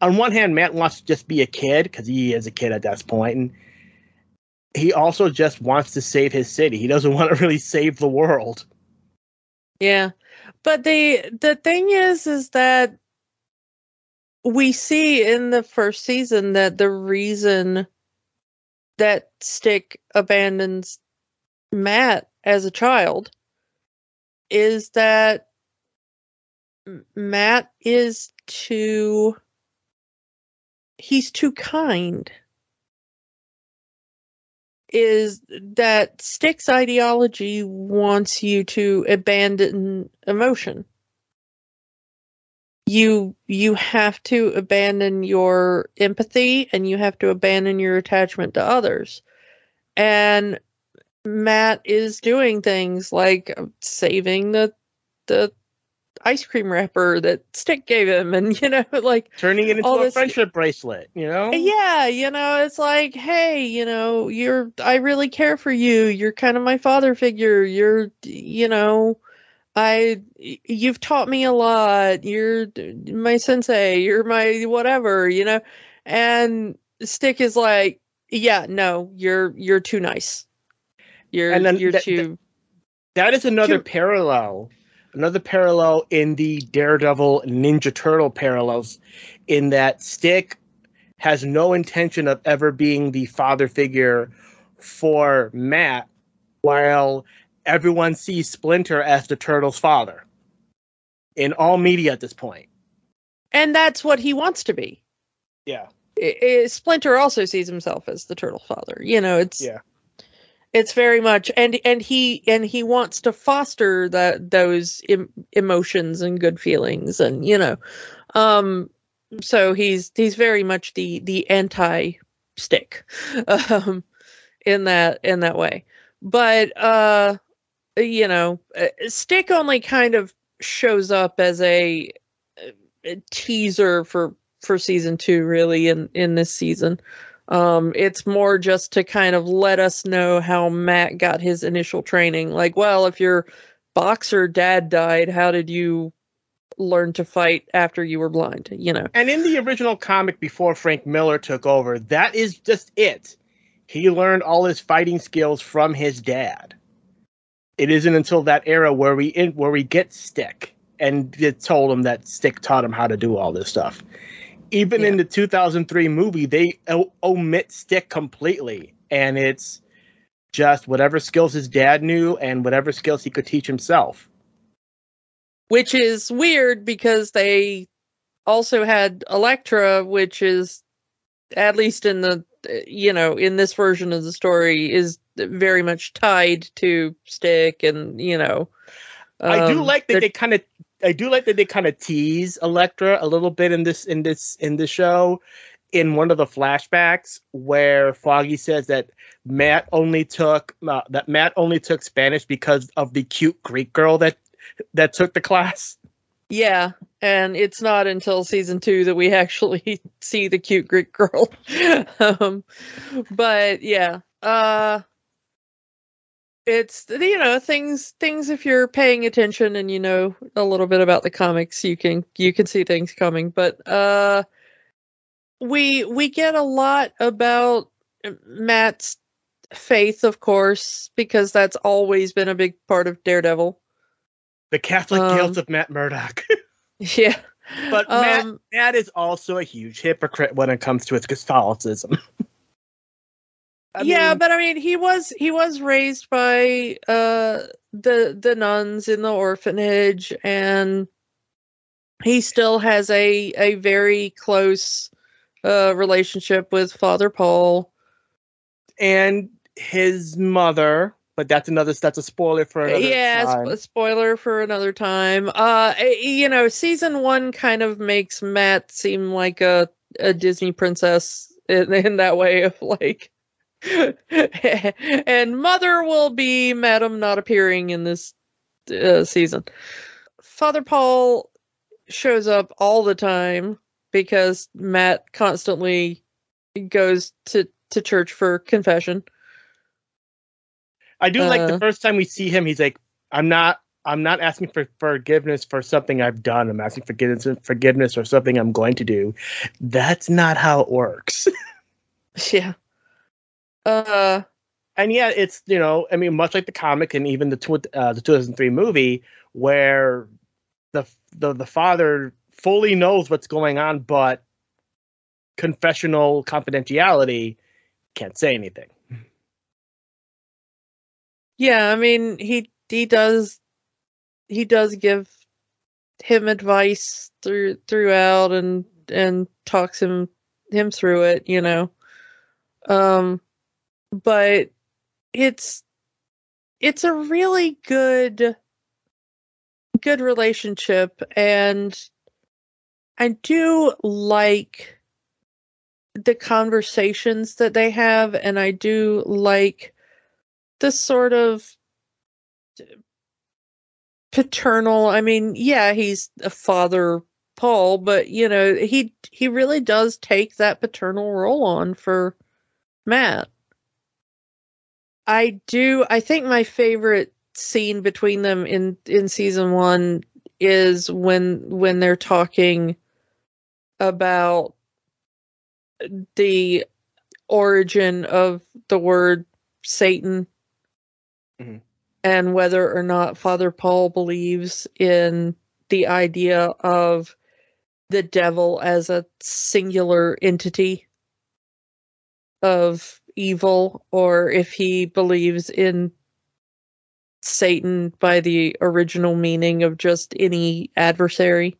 on one hand, Matt wants to just be a kid because he is a kid at that point, and he also just wants to save his city. He doesn't [laughs] want to really save the world. Yeah. But the the thing is is that we see in the first season that the reason that Stick abandons Matt as a child is that Matt is too he's too kind is that Stick's ideology wants you to abandon emotion. You you have to abandon your empathy and you have to abandon your attachment to others. And Matt is doing things like saving the the ice cream wrapper that Stick gave him and you know [laughs] like Turning it into All a this- friendship bracelet, you know? yeah, you know, it's like, hey, you know, you're I really care for you. You're kind of my father figure. You're you know, I you've taught me a lot. You're my sensei. You're my whatever, you know. And Stick is like, yeah, no, you're you're too nice. You're And then you're that- too That is another Sure. parallel. Another parallel in the Daredevil Ninja Turtle parallels, in that Stick has no intention of ever being the father figure for Matt, while everyone sees Splinter as the Turtle's father in all media at this point. and that's what he wants to be. Yeah. I- I- Splinter also sees himself as the turtle father. You know, it's Yeah. It's very much and and he and he wants to foster that those em- emotions and good feelings and you know um so he's he's very much the the anti stick [laughs] um in that in that way. But uh you know uh, stick only kind of shows up as a, a teaser for for season 2 really in in this season um, it's more just to kind of let us know how Matt got his initial training. Like, well, if your boxer dad died, how did you learn to fight after you were blind? You know? And in the original comic before Frank Miller took over, that is just it. He learned all his fighting skills from his dad. it isn't until that era where we in where we get Stick and it told him that Stick taught him how to do all this stuff. Even in the 2003 movie, they o- omit Stick completely, and it's just whatever skills his dad knew and whatever skills he could teach himself. which is weird because they also had Elektra, which is at least in the you know in this version of the story is very much tied to Stick, and you know. I do um, like that they kind of I do like that they kind of tease Elektra a little bit in this in this in the show in one of the flashbacks where Foggy says that Matt only took uh, that Matt only took Spanish because of the cute Greek girl that that took the class. Yeah, and it's not until season two that we [laughs] actually see the cute Greek girl. [laughs] um, but yeah, uh, it's you know things things if you're paying attention and you know a little bit about the comics, you can you can see things coming. But uh, we we get a lot about Matt's faith, of course, because that's always been a big part of Daredevil. The Catholic Um, guilt of Matt Murdock. [laughs] Yeah. but Matt Um, Matt is also a huge hypocrite when it comes to his Catholicism. [laughs] I yeah, mean, but I mean, he was he was raised by uh the the nuns in the orphanage, and he still has a a very close uh relationship with Father Paul. and his mother, but that's another that's a spoiler for another yeah, time. sp- spoiler for another time. Uh, eh, you know, season one kind of makes Matt seem like a a Disney princess in, in that way of like. [laughs] and mother will be madam not appearing in this uh, season father paul shows up all the time because matt constantly goes to to church for confession I do like Uh, the first time we see him, he's like, "I'm not, I'm not asking for forgiveness for something I've done. I'm asking forgiveness, forgiveness for something I'm going to do." That's not how it works. [laughs] yeah uh and yeah, it's you know, I mean, much like the comic and even the tw- uh, the 2003 movie, where the the the father fully knows what's going on, but confessional confidentiality can't say anything. Yeah, I mean he he does he does give him advice through throughout and and talks him him through it, you know. Um but it's it's a really good good relationship and I do like the conversations that they have and I do like the sort of paternal i mean yeah he's a father paul but you know he he really does take that paternal role on for matt i do i think my favorite scene between them in in season 1 is when when they're talking about the origin of the word satan Mhm. and whether or not Father Paul believes in the idea of the devil as a singular entity of evil, or if he believes in Satan by the original meaning of just any adversary.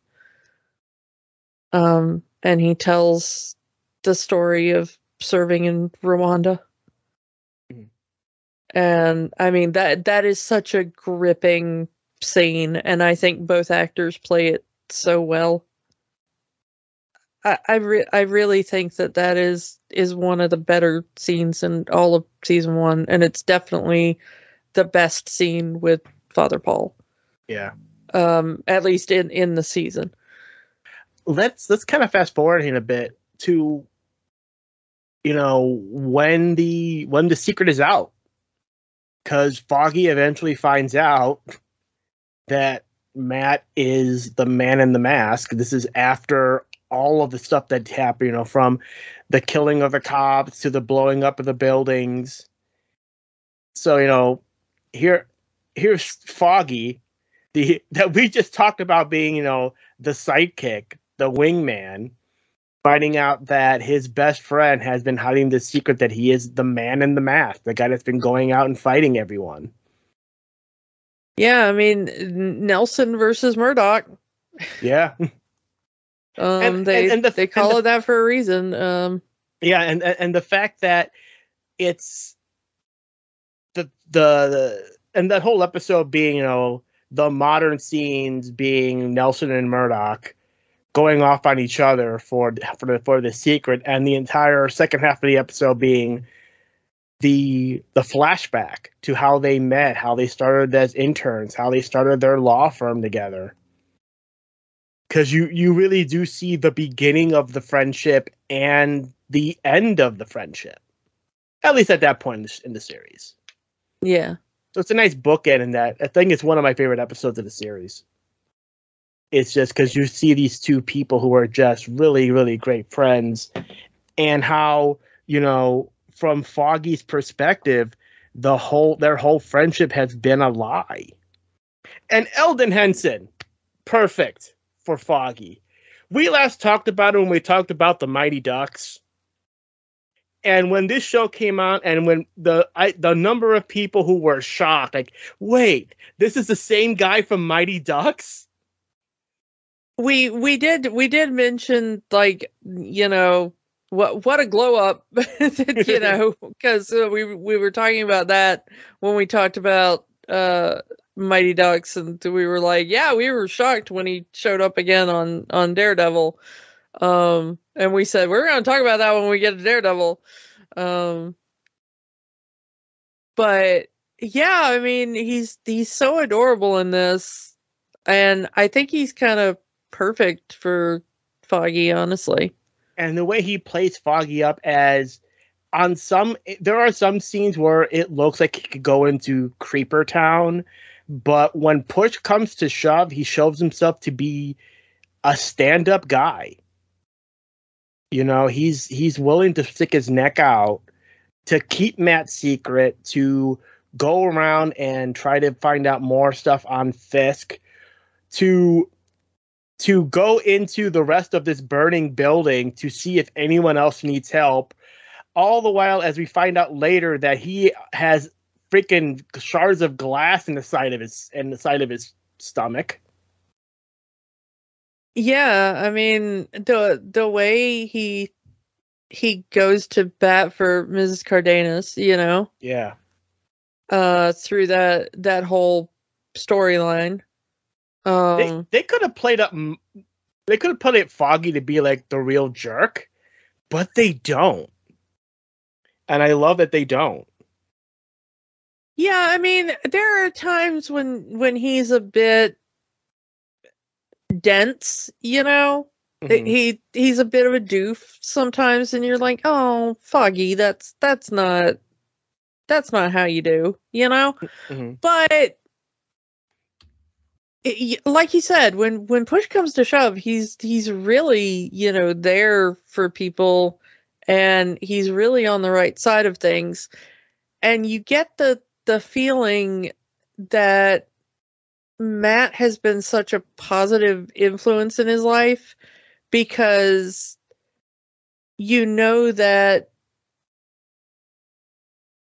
Um, and he tells the story of serving in Rwanda and I mean that that is such a gripping scene, and I think both actors play it so well. I I, re- I really think that that is is one of the better scenes in all of season one, and it's definitely the best scene with Father Paul, Yeah. um, at least in in the season. let's let's kind of fast forward in a bit to you know when the when the secret is out because foggy eventually finds out that matt is the man in the mask this is after all of the stuff that happened you know from the killing of the cops to the blowing up of the buildings so you know here here's Foggy, the [laughs] that we just talked about being, you know, the sidekick, the wingman, finding out that his best friend has been hiding the secret that he is the man in the mask, the guy that's been going out and fighting everyone. Yeah, I mean Nelson versus Murdock. Yeah. [laughs] um, and, they and, and the, they call the, it that for a reason. Um, yeah, and and the fact that it's the the, the and that whole episode being you know the modern scenes being Nelson and Murdock going off on each other for for the for the secret, and the entire second half of the episode being the the flashback to how they met, how they started as interns, how they started their law firm together. Because you you really do see the beginning of the friendship and the end of the friendship, at least at that point in the, in the series. Yeah. So it's a nice bookend in that. I think it's one of my favorite episodes of the series. It's just because you see these two people who are just really, really great friends, and how you know from Foggy's perspective, the whole their whole friendship has been a lie. And Elden Henson, perfect for Foggy. We last talked about it when we talked about the Mighty Ducks and when this show came out and when the I, the number of people who were shocked like wait this is the same guy from mighty ducks we we did we did mention like you know what what a glow up [laughs] you [laughs] know because uh, we we were talking about that when we talked about uh mighty ducks and we were like yeah we were shocked when he showed up again on on daredevil um, and we said we're going to talk about that when we get to Daredevil. Um, but yeah, I mean, he's he's so adorable in this, and I think he's kind of perfect for Foggy, honestly. And the way he plays Foggy up as on some there are some scenes where it looks like he could go into Creeper Town, but when push comes to shove, he shows himself to be a stand-up guy. You know, he's he's willing to stick his neck out to keep Matt's secret, to go around and try to find out more stuff on Fisk, to to go into the rest of this burning building to see if anyone else needs help. All the while, as we find out later that he has freaking shards of glass in the side of his in the side of his stomach. Yeah, I mean the the way he he goes to bat for Mrs. Cardenas, you know. Yeah. Uh through that that whole storyline. Um they, they could have played up they could have put it foggy to be like the real jerk, but they don't. And I love that they don't. Yeah, I mean, there are times when when he's a bit dense, you know. Mm-hmm. He he's a bit of a doof sometimes, and you're like, oh, Foggy, that's that's not that's not how you do, you know. Mm-hmm. But it, like you said, when when push comes to shove, he's he's really you know there for people, and he's really on the right side of things, and you get the the feeling that Matt has been such a positive influence in his life because you know that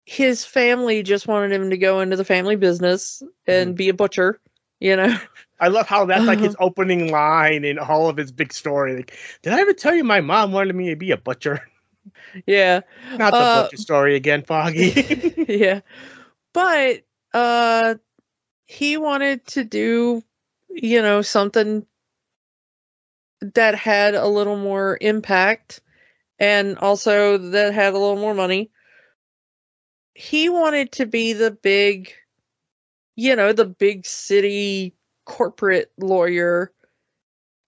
his family just wanted him to go into the family business and mm-hmm. be a butcher, you know. I love how that's like his [laughs] opening line in all of his big story. Like, did I ever tell you my mom wanted me to be a butcher? Yeah. Not the uh, butcher story again, Foggy. [laughs] yeah. But uh he wanted to do, you know, something that had a little more impact and also that had a little more money. He wanted to be the big, you know, the big city corporate lawyer.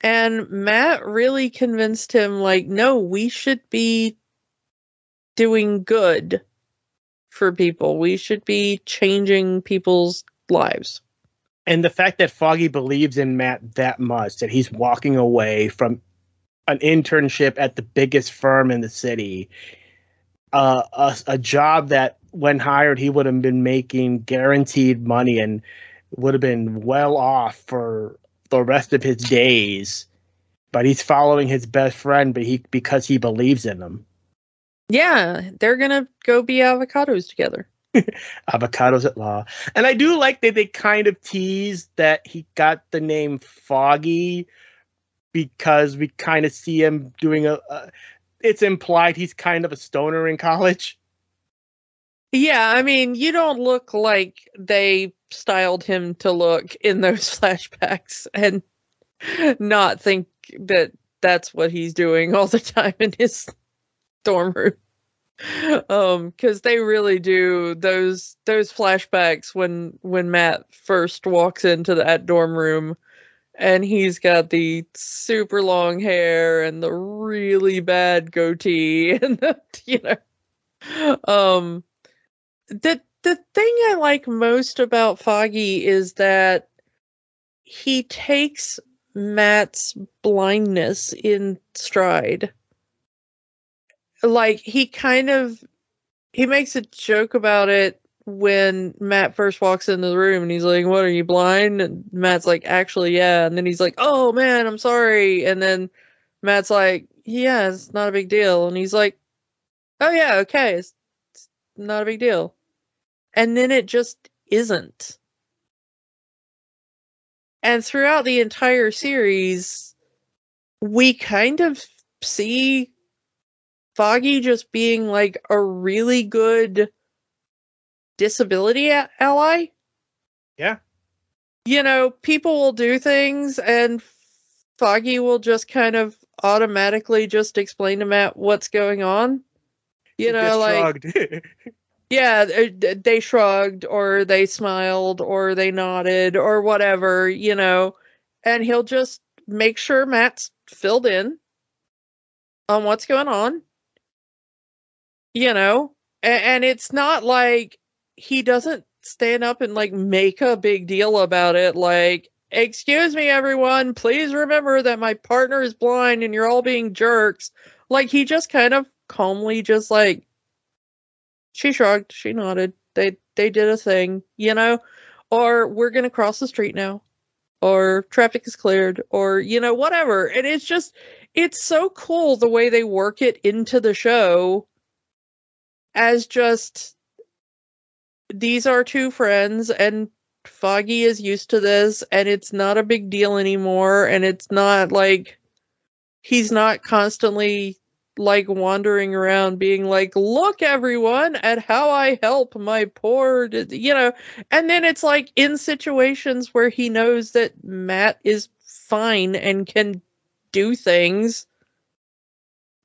And Matt really convinced him, like, no, we should be doing good for people. We should be changing people's lives. And the fact that Foggy believes in Matt that much that he's walking away from an internship at the biggest firm in the city uh, a a job that when hired he would have been making guaranteed money and would have been well off for the rest of his days. But he's following his best friend, but he because he believes in him. Yeah, they're gonna go be avocados together. [laughs] avocados at law. And I do like that they kind of tease that he got the name Foggy because we kind of see him doing a, a. It's implied he's kind of a stoner in college. Yeah, I mean, you don't look like they styled him to look in those [laughs] flashbacks and [laughs] not think that that's what he's doing all the time in his dorm room um because they really do those those flashbacks when when matt first walks into that dorm room and he's got the super long hair and the really bad goatee [laughs] and the, you know um the the thing i like most about foggy is that he takes matt's blindness in stride like he kind of he makes a joke about it when Matt first walks into the room and he's like, "What are you blind?" And Matt's like, "Actually, yeah." And then he's like, "Oh man, I'm sorry." And then Matt's like, "Yeah, it's not a big deal." And he's like, "Oh yeah, okay, it's, it's not a big deal." And then it just isn't. And throughout the entire series, we kind of see Foggy just being like a really good disability a- ally. Yeah. You know, people will do things and Foggy will just kind of automatically just explain to Matt what's going on. You know, like [laughs] yeah, uh, they shrugged or they smiled or they nodded or whatever, you know, and he'll just make sure Matt's filled in on what's going on you know? And, and it's not like he doesn't stand up and like make a big deal about it like excuse me everyone please remember that my partner is blind and you're all being jerks. Like he just kind of calmly just like she shrugged she nodded they they did a thing you know? Or we're gonna cross the street now or traffic is cleared or you know whatever. And it's just it's so cool the way they work it into the show as just these are two friends and Foggy is used to this and it's not a big deal anymore and it's not like he's not constantly like wandering around being like look everyone at how I help my poor you know? And then it's like in situations where he knows that Matt is fine and can do things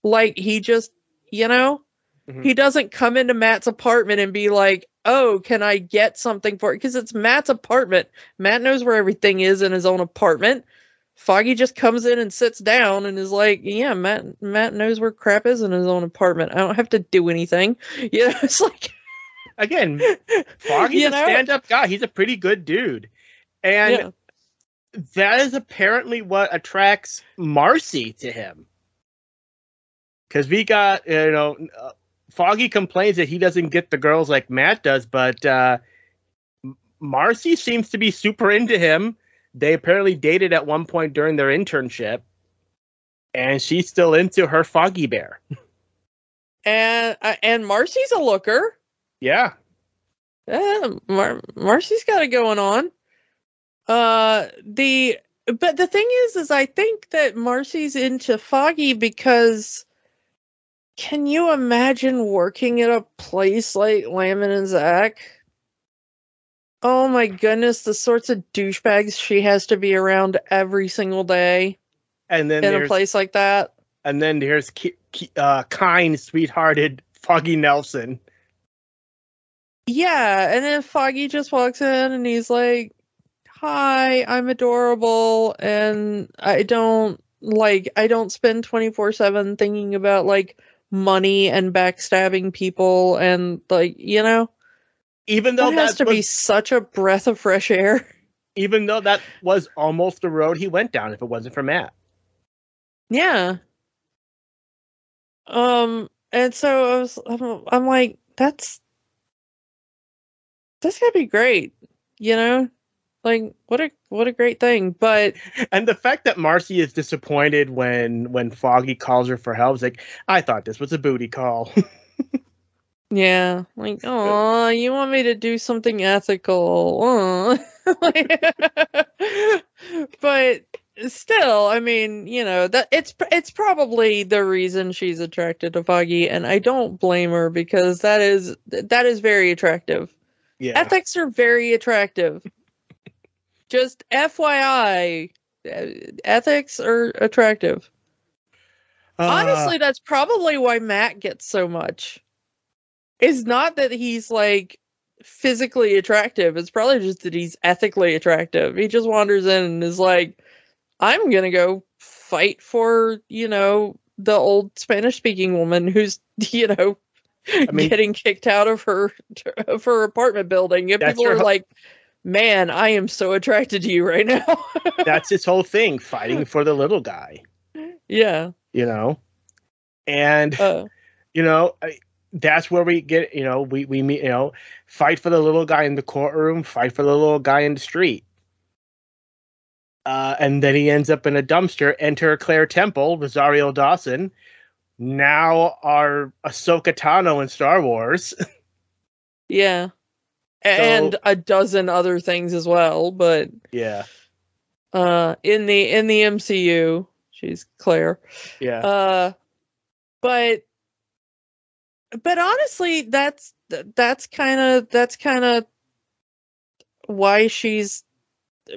like he just you know Mm-hmm. He doesn't come into Matt's apartment and be like, "Oh, can I get something for it?" Because it's Matt's apartment. Matt knows where everything is in his own apartment. Foggy just comes in and sits down and is like, "Yeah, Matt. Matt knows where crap is in his own apartment. I don't have to do anything." [laughs] You know, it's like, again, Foggy's you know? a stand-up guy. He's a pretty good dude, and yeah. that is apparently what attracts Marcy to him. Because we got, you know, Foggy complains that he doesn't get the girls like Matt does, but uh, Marcy seems to be super into him. They apparently dated at one point during their internship, and she's still into her Foggy Bear. [laughs] And uh, and Marcy's a looker. Yeah. Mar- Marcy's got it going on. Uh, the but the thing is, is I think that Marcy's into Foggy because can you imagine working at a place like Landman and Zack? Oh my goodness, the sorts of douchebags she has to be around every single day. And then in a place like that. And then there's uh, kind, sweethearted Foggy Nelson. Yeah, and then Foggy just walks in and he's like, "Hi, I'm adorable, and I don't like I don't spend twenty four seven thinking about like money and backstabbing people and like you know? Even though that has to was, be such a breath of fresh air. [laughs] Even though that was almost the road he went down if it wasn't for matt. Yeah. Um and so I was, I'm, I'm like, that's that's gonna be great, you know. Like what a what a great thing, but [laughs] And the fact that Marcy is disappointed when when Foggy calls her for help is like, I thought this was a booty call. [laughs] yeah, like oh, you want me to do something ethical, aw." [laughs] but still, I mean, you know that it's it's probably the reason she's attracted to Foggy, and I don't blame her because that is that is very attractive. yeah. Ethics are very attractive. Just FYI, uh, ethics are attractive. Uh, Honestly, that's probably why Matt gets so much. It's not that he's like physically attractive. It's probably just that he's ethically attractive. He just wanders in and is like, I'm going to go fight for, you know, the old Spanish speaking woman who's, [laughs] you know, mean- getting kicked out of her [laughs] of her apartment building. And people are ho- like, man, I am so attracted to you right now. [laughs] that's his whole thing, fighting for the little guy, yeah. you know? And Uh, you know I, that's where we get you know we we meet you know fight for the little guy in the courtroom fight for the little guy in the street uh, and then he ends up in a dumpster enter claire temple rosario dawson now our ahsoka tano in star wars [laughs] yeah. And So- a dozen other things as well, but yeah. uh in the in the MCU, she's Claire. yeah. Uh but but honestly, that's that's kind of that's kind of why she's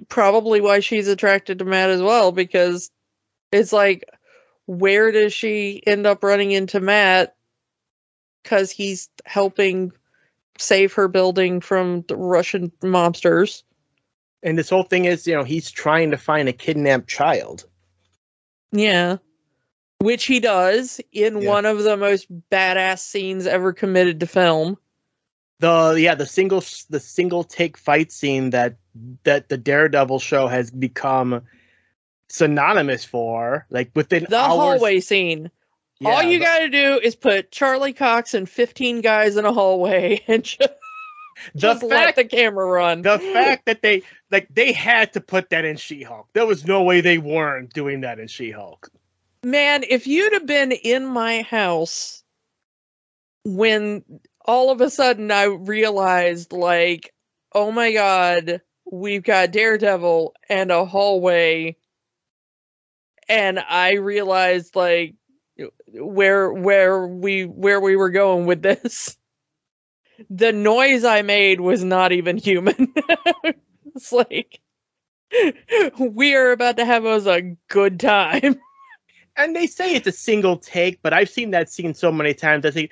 probably why she's attracted to Matt as well because it's like where does she end up running into Matt? Cuz he's helping save her building from the Russian mobsters. and this whole thing is you know he's trying to find a kidnapped child Yeah. Which he does in Yeah. one of the most badass scenes ever committed to film. the yeah the single the single take fight scene that that the daredevil show has become synonymous for like within The hours hallway scene. All you the- got to do is put Charlie Cox and 15 guys in a hallway [laughs] and just, just let the camera run. the fact that they like they had to put that in She-Hulk. There was no way they weren't doing that in She-Hulk. Man, if you'd have been in my house when all of a sudden I realized, like, oh my god, we've got Daredevil and a hallway, and I realized, like, where where we where we were going with this. [laughs] The noise I made was not even human. [laughs] it's like we are about to have us a good time. [laughs] And they say it's a single take, but I've seen that scene so many times. I think,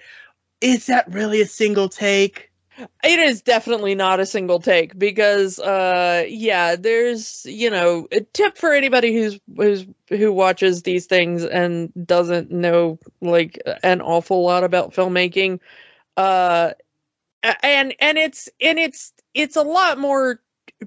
is that really a single take? It is definitely not a single take because uh yeah, there's, you know, a tip for anybody who's who's who watches these things and doesn't know like an awful lot about filmmaking. Uh and and it's and it's it's a lot more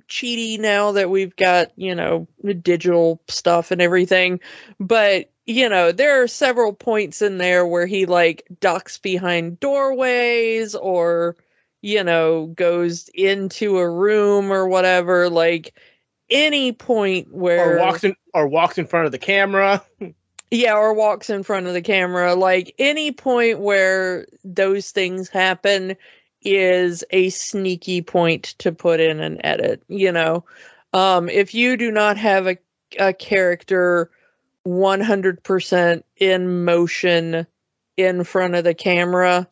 cheaty now that we've got, you know, digital stuff and everything. But you know, there are several points in there where he like ducks behind doorways or you know, goes into a room or whatever, like any point where Or walks in or walks in front of the camera. yeah, or walks in front of the camera, like any point where those things happen is a sneaky point to put in an edit, you know. Um if you do not have a a character 100% in motion in front of the camera,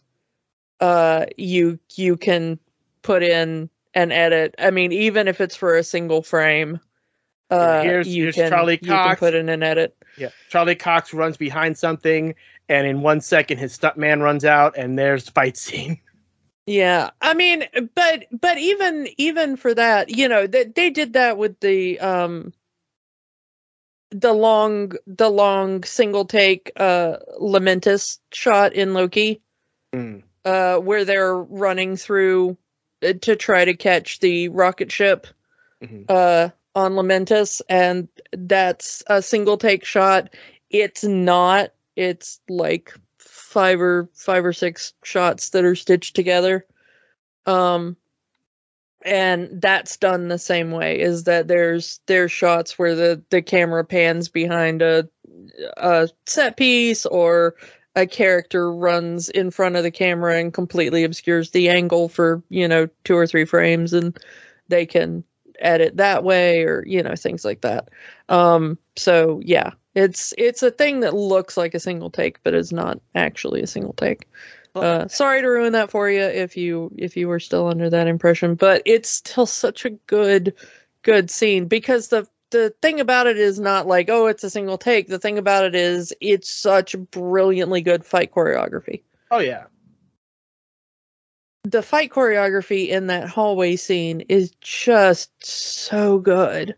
uh you you can put in an edit. I mean, even if it's for a single frame, uh Here's- you here's can Charlie you can put in an edit. Yeah. Charlie Cox runs behind something, and in one second his stuntman runs out, and there's the fight [laughs] scene. Yeah, I mean, but but even even for that, you know, they they did that with the um the long the long single take uh Lamentis shot in Loki, Mm. Uh where they're running through uh, to try to catch the rocket ship Mhm. uh on Lamentis and that's a single take shot. It's not it's like five or five or six shots that are stitched together. Um and that's done the same way is that there's there's shots where the the camera pans behind a a set piece or a character runs in front of the camera and completely obscures the angle for you know two or three frames and they can edit that way or you know things like that. Um so yeah it's it's a thing that looks like a single take but is not actually a single take. Uh, sorry to ruin that for you if you if you were still under that impression but it's still such a good good scene because the the thing about it is not like oh it's a single take the thing about it is it's such brilliantly good fight choreography Oh yeah. the fight choreography in that hallway scene is just so good.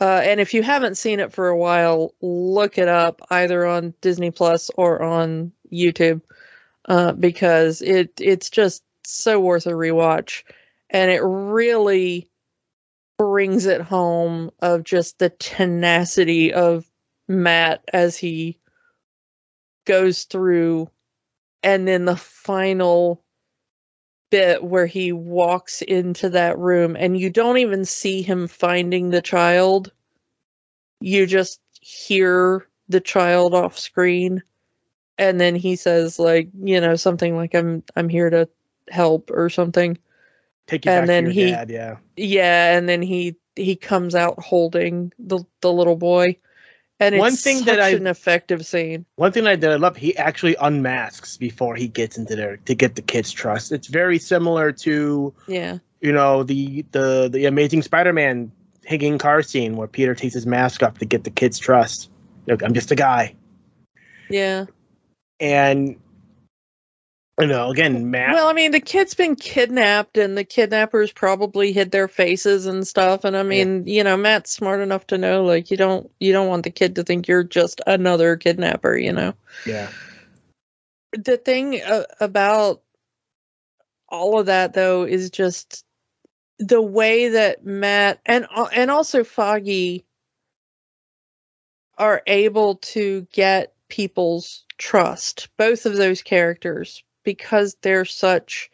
Uh, and if you haven't seen it for a while, look it up either on Disney Plus or on YouTube uh, because it it's just so worth a rewatch, and it really brings it home of just the tenacity of Matt as he goes through, and then the final bit where he walks into that room and you don't even see him finding the child. You just hear the child off screen and then he says like, you know, something like I'm I'm here to help or something. Take you And back then to your he- dad. Yeah. Yeah, and then he he comes out holding the the little boy. And it's One thing such that I- an effective scene. One thing I did I love he actually unmasks before he gets into there to get the kids' trust. It's very similar to Yeah. you know the the the Amazing Spider-Man hanging car scene where Peter takes his mask off to get the kids' trust. Look, I'm just a guy, Yeah. and you know again Matt. Well, I mean, the kid's been kidnapped, and the kidnappers probably hid their faces and stuff. And I mean, you know, Matt's smart enough to know, like, you don't you don't want the kid to think you're just another kidnapper. You know, yeah, the thing uh, about all of that, though, is just the way that Matt and uh, and also Foggy are able to get people's trust, both of those characters, because they're such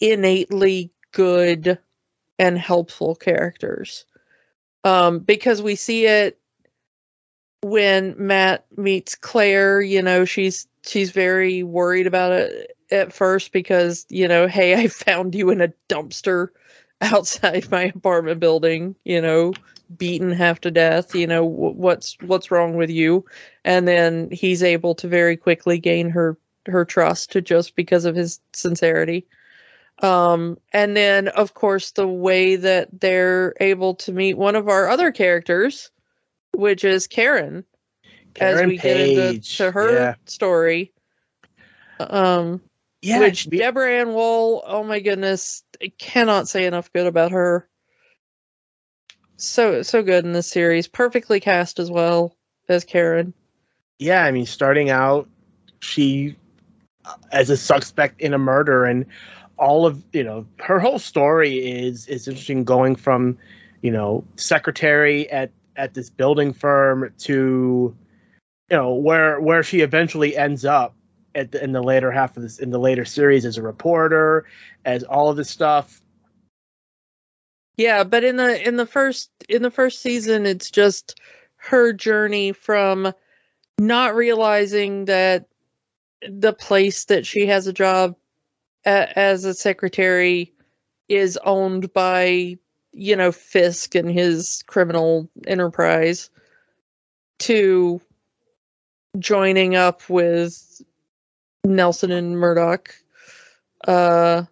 innately good and helpful characters. Um, because we see it when Matt meets Claire, you know, she's she's very worried about it at first because, you know, hey, I [laughs] found you in a dumpster outside my apartment building, you know, beaten half to death, you know, wh- what's what's wrong with you? And then he's able to very quickly gain her her trust to just because of his sincerity. Um, and then, of course, the way that they're able to meet one of our other characters, which is Karen, as Karen we get into Page, to her yeah. story. Um, yeah, which be- Deborah Ann Woll, oh my goodness, I cannot say enough good about her. So so good in this series, perfectly cast as well as Karen. yeah, I mean, starting out, she as a suspect in a murder, and all of you know her whole story is is interesting. Going from you know secretary at at this building firm to you know where where she eventually ends up at the, in the later half of this in the later series as a reporter, as all of this stuff. Yeah, but in the in the first in the first season, it's just her journey from not realizing that the place that she has a job a, as a secretary is owned by you know Fisk and his criminal enterprise to joining up with Nelson and Murdock uh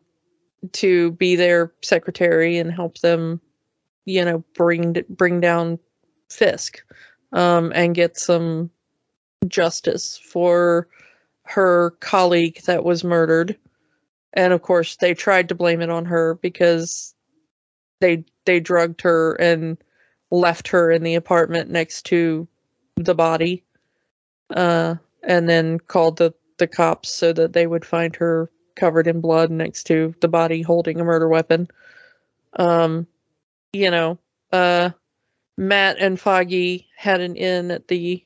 to be their secretary and help them you know bring bring down Fisk um and get some justice for her colleague that was murdered. And of course they tried to blame it on her because they they drugged her and left her in the apartment next to the body uh and then called the the cops so that they would find her covered in blood next to the body holding a murder weapon. Um you know uh matt and foggy had an in at the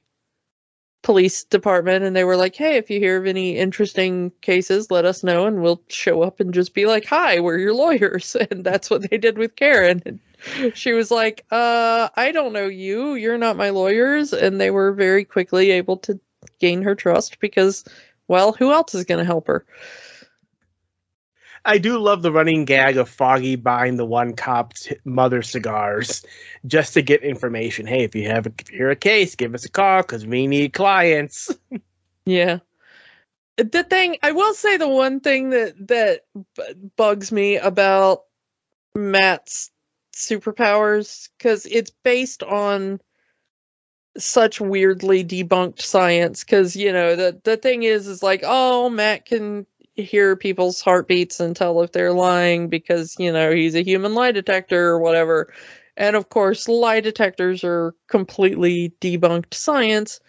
police department and they were like, "Hey, if you hear of any interesting cases, let us know and we'll show up and just be like, "Hi, we're your lawyers." [laughs] And that's what they did with Karen. And she was like, "Uh, I don't know you. You're not my lawyers." And they were very quickly able to gain her trust because well, who else is going to help her? I do love the running gag of Foggy buying the one cop's mother cigars just to get information. Hey, if you have a, if you're a case, give us a call because we need clients. Yeah. The thing I will say, the one thing that that bugs me about Matt's superpowers because it's based on such weirdly debunked science because you know the the thing is is like oh matt can hear people's heartbeats and tell if they're lying because you know he's a human lie detector or whatever. And of course lie detectors are completely debunked science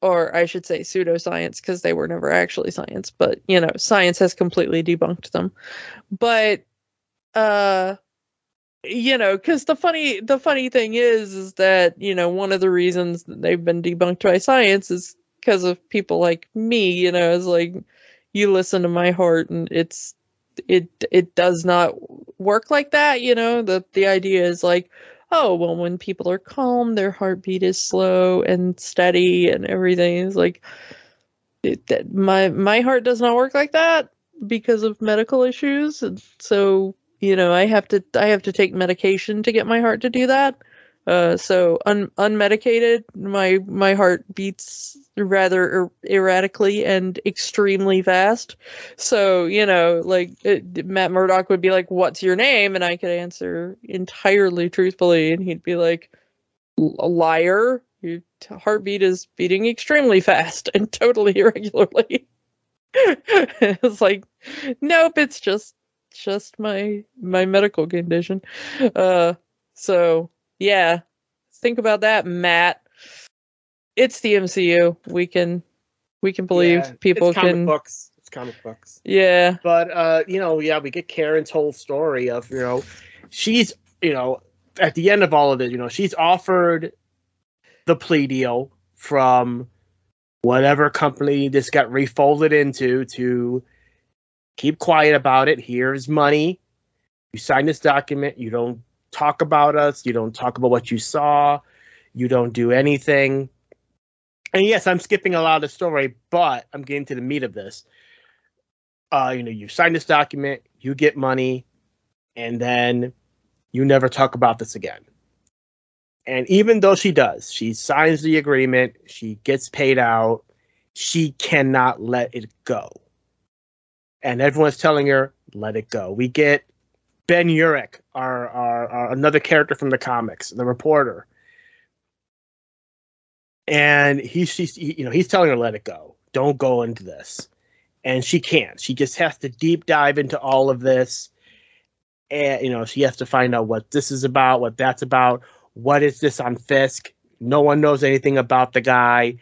or i should say pseudoscience because they were never actually science but you know science has completely debunked them. But uh you know because the funny the funny thing is is that you know one of the reasons that they've been debunked by science is because of people like me you know is like you listen to my heart and it's it it does not work like that you know? The the idea is like oh well when people are calm their heartbeat is slow and steady and everything. Is like it, that my my heart does not work like that because of medical issues. And so you know i have to i have to take medication to get my heart to do that uh, so un- unmedicated, my my heart beats rather er- erratically and extremely fast. So you know, like it, Matt Murdock would be like, "What's your name?" and I could answer entirely truthfully, and he'd be like, "A liar." Your heartbeat is beating extremely fast and totally [laughs] irregularly. [laughs] it's like, nope, it's just just my my medical condition. Uh, so yeah, think about that, Matt. It's the MCU. We can we can believe Yeah, people it's comic can. books. It's comic books. Yeah, But uh, you know, yeah, we get Karen's whole story of you know, she's you know at the end of all of it, you know, she's offered the plea deal from whatever company this got refolded into to keep quiet about it. Here's money. You sign this document. You don't talk about us. You don't talk about what you saw. You don't do anything. And yes, I'm skipping a lot of the story, but I'm getting to the meat of this. Uh, you know, you sign this document, you get money, and then you never talk about this again. And even though she does, she signs the agreement, she gets paid out, she cannot let it go. And everyone's telling her, let it go. We get Ben Urich, our, our, our another character from the comics, the reporter. And he, you know, he's telling her let it go. Don't go into this. And she can't. She just has to deep dive into all of this. And you know, she has to find out what this is about, what that's about, what is this on Fisk? No one knows anything about the guy.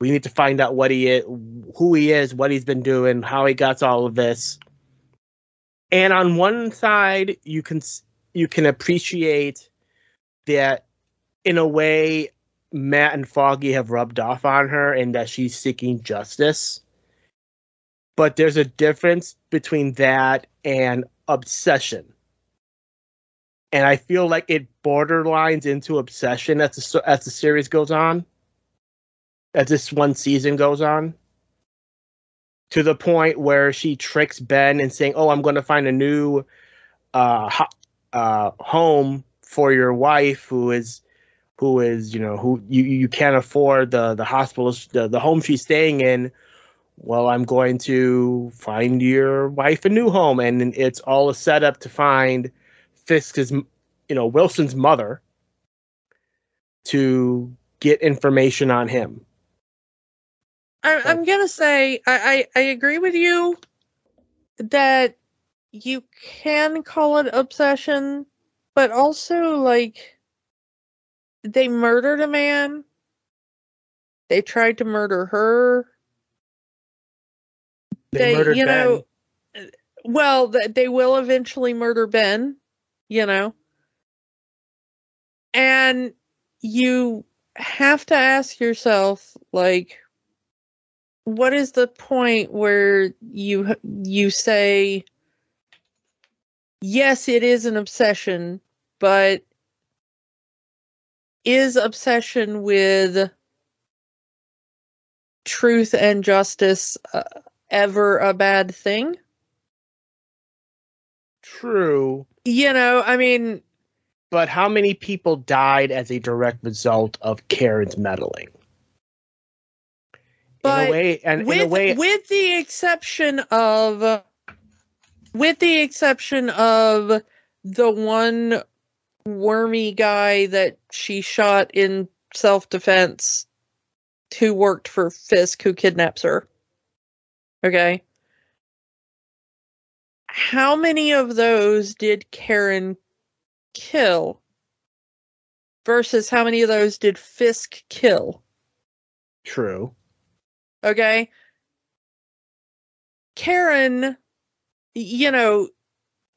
We need to find out what he is, who he is, what he's been doing, how he got all of this. And on one side, you can you can appreciate that in a way Matt and Foggy have rubbed off on her and that she's seeking justice. But there's a difference between that and obsession. And I feel like it borderlines into obsession as the, as the series goes on, as this one season goes on, to the point where she tricks Ben and saying, "Oh, I'm going to find a new uh, uh, home for your wife who is who is you know who you you can't afford the the hospital the, the home she's staying in. Well i'm going to find your wife a new home. And it's all a setup to find fisk's you know wilson's mother to get information on him. I, I'm gonna say I, I I agree with you that you can call it obsession, but also like they murdered a man. They tried to murder her. they, They- you ben know, Well, they will eventually murder Ben, you know. And you have to ask yourself like what is the point where you you say yes it is an obsession but is obsession with truth and justice uh, ever a bad thing True. you know i mean But how many people died as a direct result of Karen's meddling? in a way, and with in a way, with the exception of with the exception of the one wormy guy that she shot in self-defense who worked for Fisk who kidnaps her. Okay. How many of those did Karen kill versus how many of those did Fisk kill? true. Okay. Karen, you know,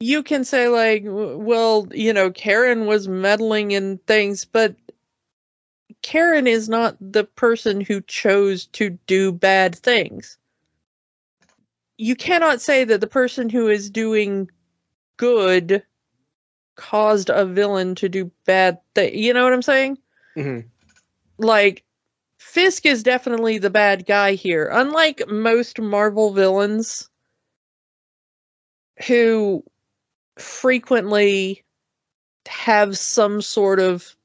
you can say, like, well, you know, Karen was meddling in things, but Karen is not the person who chose to do bad things. You cannot say that the person who is doing good caused a villain to do bad things. You know what I'm saying? hmm like Fisk is definitely the bad guy here. Unlike most Marvel villains who frequently have some sort of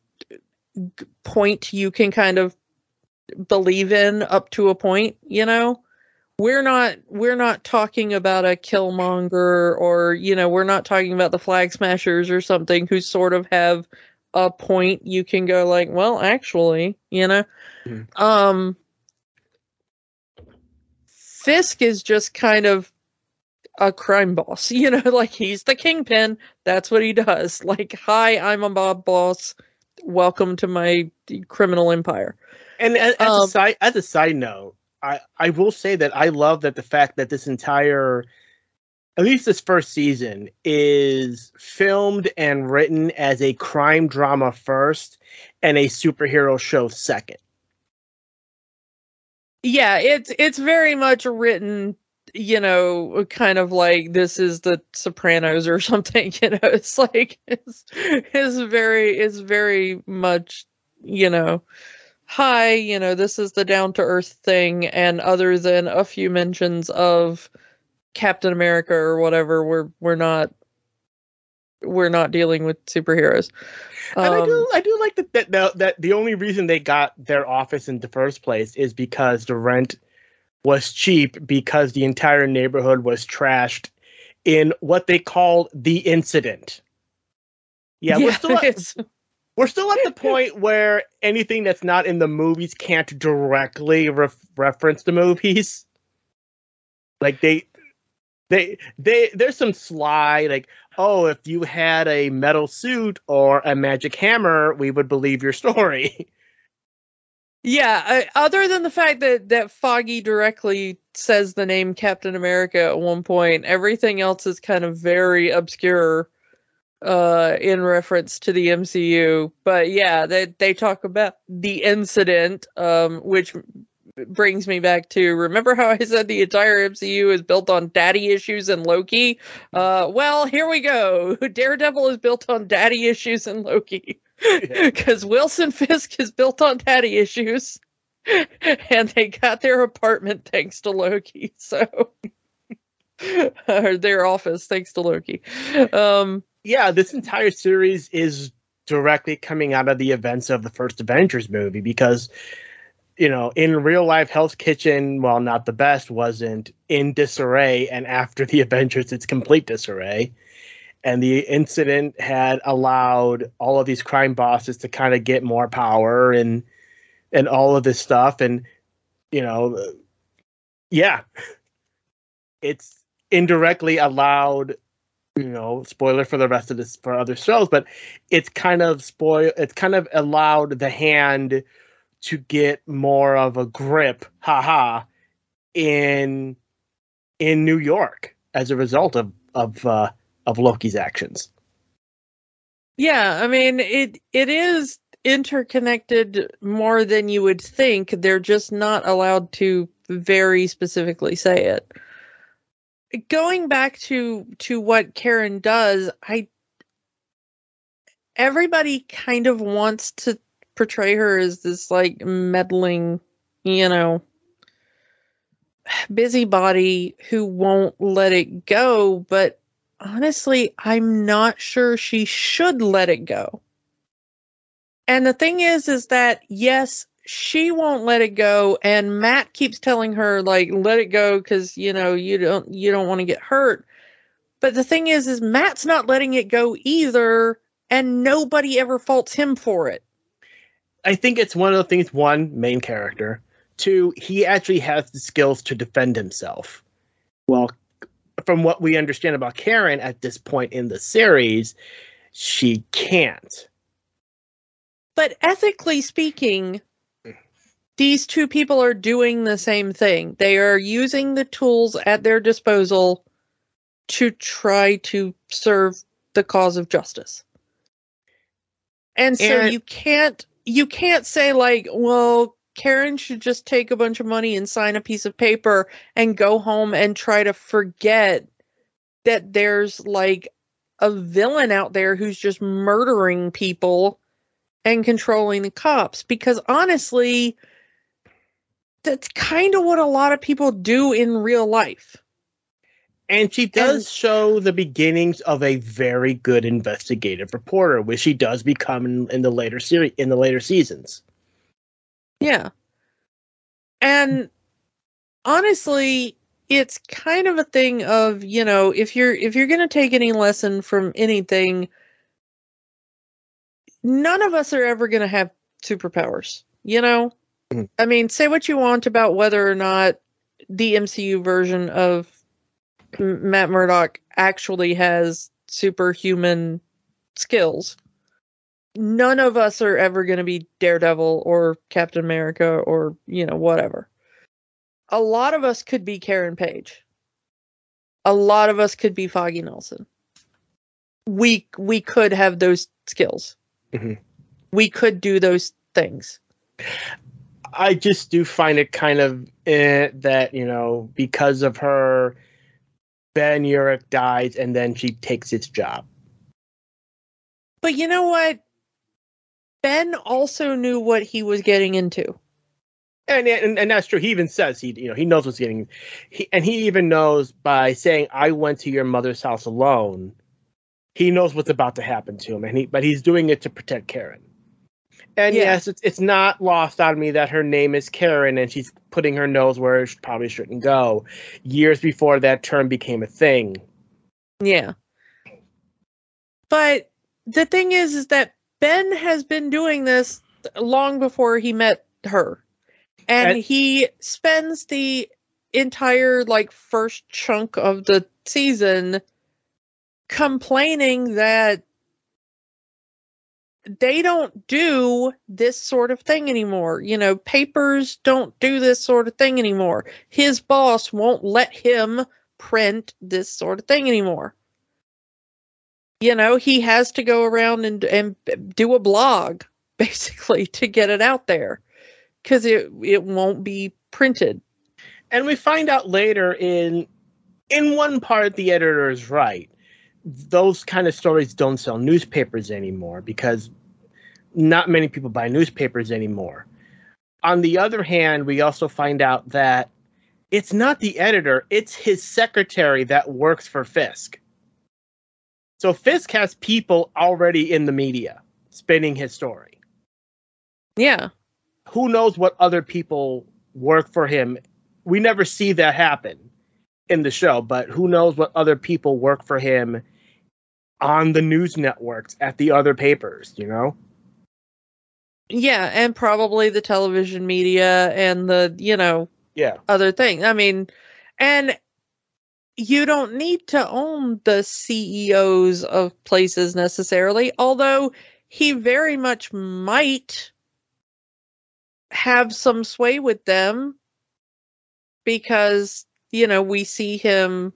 point you can kind of believe in up to a point, you know? We're not we're not talking about a Killmonger or you know, we're not talking about the Flag Smashers or something who sort of have a point you can go like, well, actually, you know. Mhm. Um Fisk is just kind of a crime boss, [laughs] you know, like he's the kingpin. That's what he does. [laughs] Like, hi, I'm a mob boss. Welcome to my criminal empire. And as, Um, a side as a side note, I I will say that I love that the fact that this entire at least this first season is filmed and written as a crime drama first and a superhero show second. Yeah, it's it's very much written, you know, kind of like this is the Sopranos or [laughs] something, you know. It's like it's it's very it's very much, you know, hi, you know, this is the down to earth thing and other than a few mentions of Captain America or whatever, we're we're not we're not dealing with superheroes. And I Um, do I do like that that, that that the only reason they got their office in the first place is because the rent was cheap because the entire neighborhood was trashed in what they called the incident. Yeah, we're still at, we're still at the [laughs] point where anything that's not in the movies can't directly ref- reference the movies. [laughs] Like they they they there's some sly like oh if you had a metal suit or a magic hammer we would believe your story. [laughs] Yeah, I, other than the fact that that Foggy directly says the name Captain America at one point, everything else is kind of very obscure uh in reference to the MCU. But yeah, they they talk about the incident um which brings me back to remember how I said the entire MCU is built on daddy issues and Loki? Uh well, here we go. [laughs] Daredevil is built on daddy issues and Loki. Because [laughs] Wilson Fisk is built on daddy issues. [laughs] And they got their apartment thanks to Loki. So [laughs] or their office thanks to Loki. Um yeah, this entire series is directly coming out of the events of the first Avengers movie because you know, in real life Hell's Kitchen, while not the best, wasn't in disarray and after the Avengers it's complete disarray. And the incident had allowed all of these crime bosses to kind of get more power and and all of this stuff. And you know yeah. It's indirectly allowed you know spoiler for the rest of this for other shows but it's kind of spoil it's kind of allowed the hand to get more of a grip haha in in New York as a result of of uh of Loki's actions Yeah, I mean it it is interconnected more than you would think. They're just not allowed to very specifically say it. Going back to to what Karen does, I everybody kind of wants to portray her as this like meddling, you know, busybody who won't let it go, but honestly, I'm not sure she should let it go. And the thing is, is that yes, she won't let it go, and Matt keeps telling her like, let it go because you know you don't you don't want to get hurt. But the thing is, is Matt's not letting it go either, and nobody ever faults him for it. I think it's one of the things. One main character. Two, he actually has the skills to defend himself. Well, from what we understand about Karen at this point in the series, she can't. But ethically speaking, these two people are doing the same thing. They are using the tools at their disposal to try to serve the cause of justice. And so And- you can't you can't say like, well, Karen should just take a bunch of money and sign a piece of paper and go home and try to forget that there's like a villain out there who's just murdering people and controlling the cops because honestly that's kind of what a lot of people do in real life. And she does And- show the beginnings of a very good investigative reporter, which she does become in, in the later series in the later seasons. Yeah. And honestly, it's kind of a thing of, you know, if you're if you're going to take any lesson from anything, none of us are ever going to have superpowers, you know? Mhm. I mean, say what you want about whether or not the MCU version of Matt Murdock actually has superhuman skills. None of us are ever going to be Daredevil or Captain America or, you know, whatever. A lot of us could be Karen Page. A lot of us could be Foggy Nelson. We we could have those skills. Mhm. We could do those things. I just do find it kind of eh, that you know because of her, Ben Urich dies and then she takes his job. But you know what? Ben also knew what he was getting into. And, and and that's true. He even says he you know he knows what's getting, he and he even knows by saying I went to your mother's house alone. He knows what's about to happen to him, and he but he's doing it to protect Karen. And Yeah. yes, it's it's not lost on me that her name is Karen, and she's putting her nose where it probably shouldn't go. Years before that term became a thing. Yeah. But the thing is is that Ben has been doing this long before he met her. And, And- he spends the entire like first chunk of the season complaining that they don't do this sort of thing anymore. You know, papers don't do this sort of thing anymore. His boss won't let him print this sort of thing anymore. You know, he has to go around and and do a blog [laughs] basically to get it out there cuz it it won't be printed. And we find out later in in one part the editor is right. Those kind of stories don't sell newspapers anymore because not many people buy newspapers anymore. On the other hand, we also find out that it's not the editor, it's his secretary that works for Fisk. So Fisk has people already in the media spinning his story. Yeah. Who knows what other people work for him? We never see that happen in the show, but who knows what other people work for him on the news networks at the other papers, you know? Yeah, and probably the television media and the, you know, Yeah. other thing. I mean, and you don't need to own the CEOs of places necessarily, although he very much might have some sway with them because, you know, we see him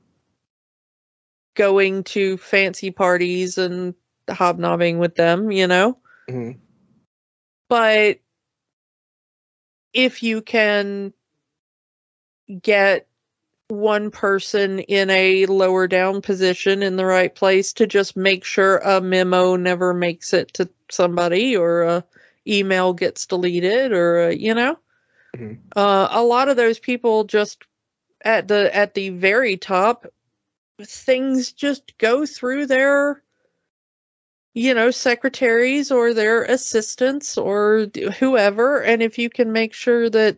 going to fancy parties and hobnobbing with them, you know? Mhm. but if you can get one person in a lower down position in the right place to just make sure a memo never makes it to somebody or a email gets deleted or a, you know Mhm. uh, a lot of those people just at the at the very top things just go through their you know secretaries or their assistants or whoever and if you can make sure that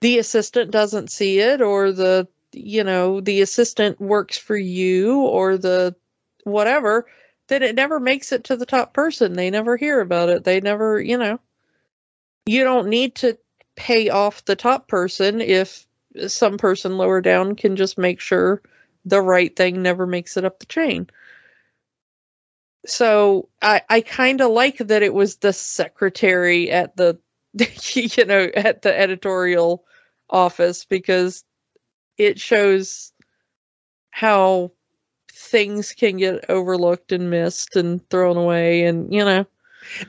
the assistant doesn't see it or the you know the assistant works for you or the whatever then it never makes it to the top person. They never hear about it. They never you know. You don't need to pay off the top person if some person lower down can just make sure the right thing never makes it up the chain. So i i kind of like that it was the secretary at the [laughs] you know at the editorial office because it shows how things can get overlooked and missed and thrown away and you know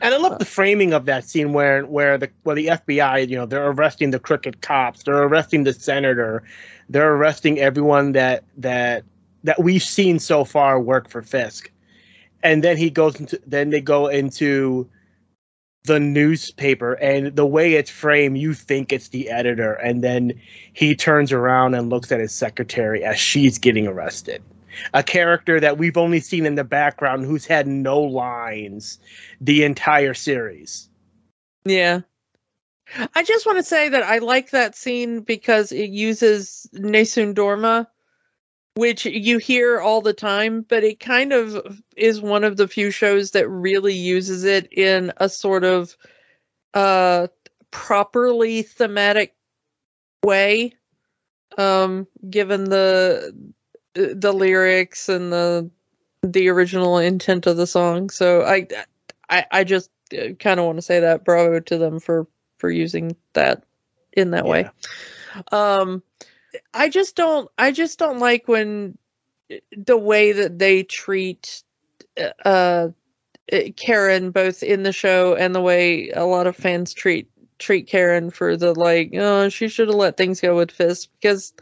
And I love the framing of that scene where where the where the FBI, you know, they're arresting the crooked cops, they're arresting the senator, they're arresting everyone that that that we've seen so far work for Fisk. And then he goes into then they go into the newspaper and the way it's framed, you think it's the editor, and then he turns around and looks at his secretary as she's getting arrested. A character that we've only seen in the background who's had no lines the entire series. Yeah. I just want to say that I like that scene because it uses Nessun Dorma, which you hear all the time, but it kind of is one of the few shows that really uses it in a sort of uh properly thematic way. Um given the the lyrics and the the original intent of the song. So I I, I just kind of want to say that bravo to them for for using that in that way. Um, I just don't I just don't like when eh, the way that they treat eh, uh eh, Karen both in the show and the way a lot of fans treat treat Karen for the like oh she should have let things go with Fisk because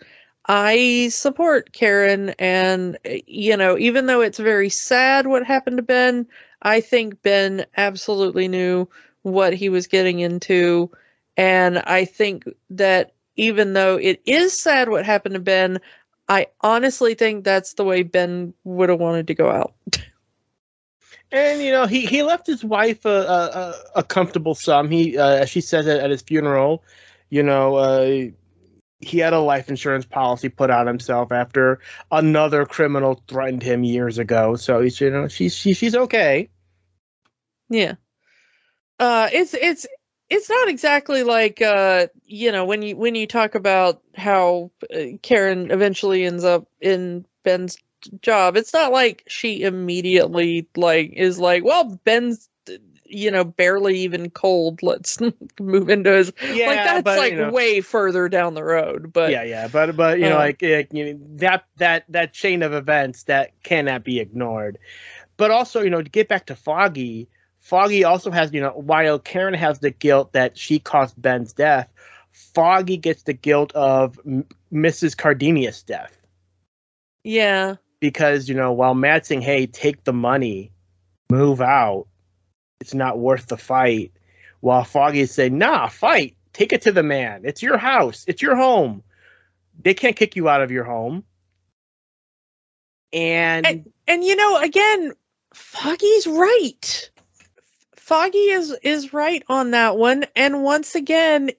I support Karen and you know even though it's very sad what happened to Ben I think Ben absolutely knew what he was getting into. And I think that even though it is sad what happened to Ben, I honestly think that's the way Ben would have wanted to go out. [laughs] And you know, he, he left his wife a a, a comfortable sum. He, uh, as she says at, at his funeral, you know, uh, he had a life insurance policy put on himself after another criminal threatened him years ago. So he's, you know, she's she, she's okay. Yeah. Uh, it's it's it's not exactly like uh, you know when you when you talk about how uh, Karen eventually ends up in Ben's job. It's not like she immediately like is like, well, Ben's you know barely even cold. Let's [laughs] move into his Yeah, like that's but, like you know, way further down the road. But yeah, yeah, but but you know, uh, like you know, that that that chain of events that cannot be ignored. But also, you know, to get back to Foggy, Foggy also has, you know, while Karen has the guilt that she caused Ben's death, Foggy gets the guilt of M- Mrs. Cardenas' death yeah, because you know, while Matt's saying, "Hey, take the money, move out," it's not worth the fight. While Foggy is saying, "Nah, fight, take it to the man. It's your house, it's your home. They can't kick you out of your home." And, and and you know again, Foggy's right. Foggy is is right on that one, and once again,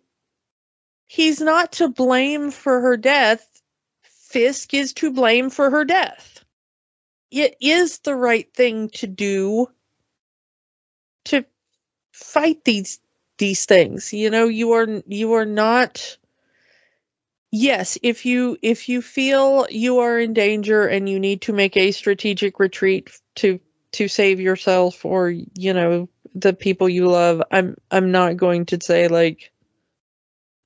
he's not to blame for her death. Fisk is to blame for her death. It is the right thing to do to fight these these things. You know, you are you are not Yes, if you if you feel you are in danger and you need to make a strategic retreat to to save yourself or you know the people you love, I'm I'm not going to say like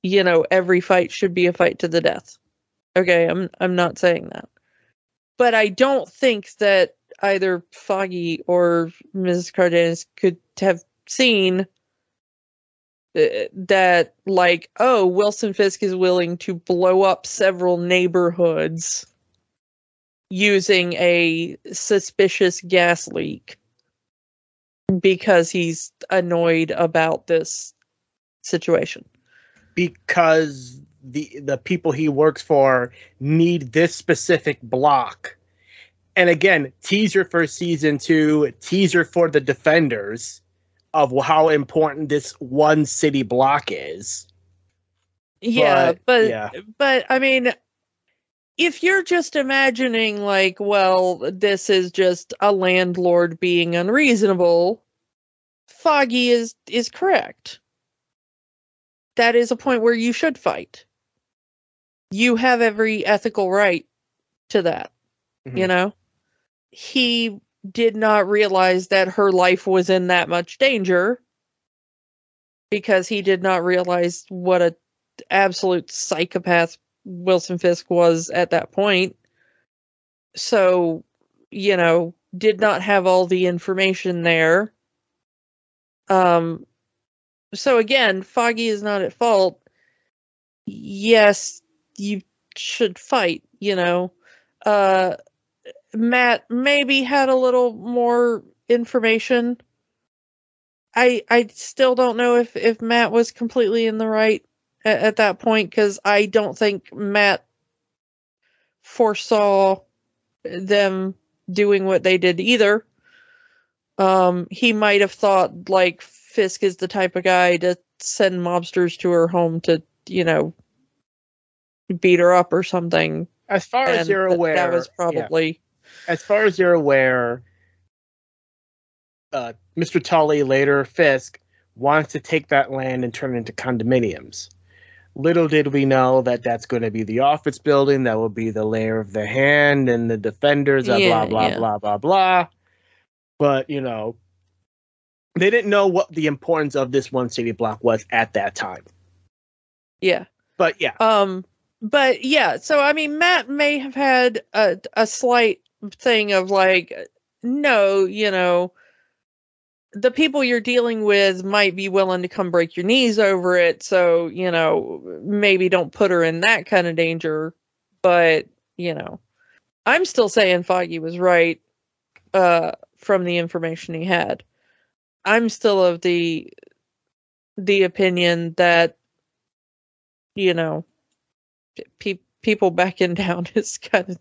you know every fight should be a fight to the death. Okay, I'm I'm not saying that. But I don't think that either Foggy or Mrs. Cardenas could have seen uh, that like oh Wilson Fisk is willing to blow up several neighborhoods using a suspicious gas leak because he's annoyed about this situation. because the the people he works for need this specific block. And again, teaser for season two, teaser for the defenders of how important this one city block is. Yeah, But, but yeah. but I mean if you're just imagining like well this is just a landlord being unreasonable foggy is is correct. That is a point where you should fight. You have every ethical right to that you Mhm. know? He did not realize that her life was in that much danger because he did not realize what a absolute psychopath Wilson Fisk was at that point. So, you know, did not have all the information there. Um so again, Foggy is not at fault. Yes, you should fight, you know. Uh Matt maybe had a little more information. I I still don't know if if Matt was completely in the right at, at that point because I don't think Matt foresaw them doing what they did either. Um, he might have thought like Fisk is the type of guy to send mobsters to her home to, you know, beat her up or something. As far as you're that- aware, that was yeah. probably as far as you're aware, uh, Mr. Tully, later Fisk, wants to take that land and turn it into condominiums. Little did we know that that's going to be the office building, that will be the layer of the hand and the defenders, Yeah, blah, blah, yeah. blah, blah, blah. But, you know, they didn't know what the importance of this one city block was at that time. yeah. But yeah, Um, but yeah, so I mean, Matt may have had a a slight thing of like, no, you know, the people you're dealing with might be willing to come break your knees over it, so you know, maybe don't put her in that kind of danger. But you know, I'm still saying Foggy was right, uh, from the information he had. I'm still of the the opinion that you know pe- people backing [laughs] down is kind of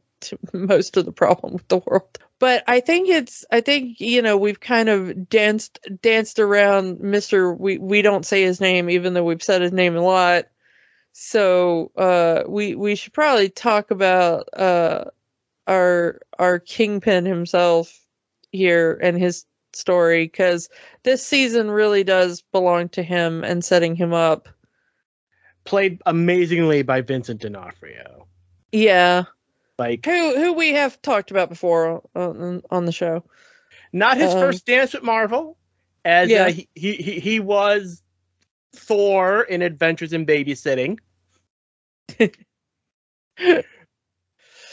most of the problem with the world. But I think it's I think you know we've kind of danced danced around Mr. we we don't say his name even though we've said his name a lot. So uh we we should probably talk about uh our our kingpin himself here and his story cuz this season really does belong to him and setting him up. played amazingly by Vincent D'Onofrio. Yeah. Like, who who we have talked about before on, on the show. not his Um, first dance with Marvel, as Yeah. uh, he, he he he was Thor in Adventures in Babysitting. [laughs]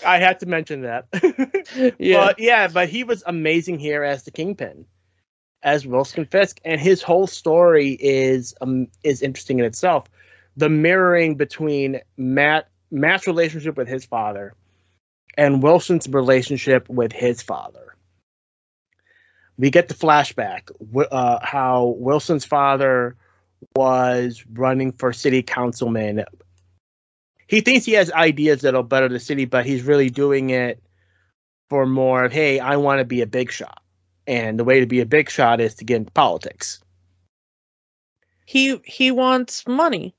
I had to mention that. [laughs] Yeah, But yeah, but he was amazing here as the Kingpin, as Wilson Fisk, and his whole story is um is interesting in itself. The mirroring between Matt Matt's relationship with his father and Wilson's relationship with his father. We get the flashback uh, how Wilson's father was running for city councilman. He thinks he has ideas that'll better the city, but he's really doing it for more of, hey, I want to be a big shot. And the way to be a big shot is to get into politics. he he wants money.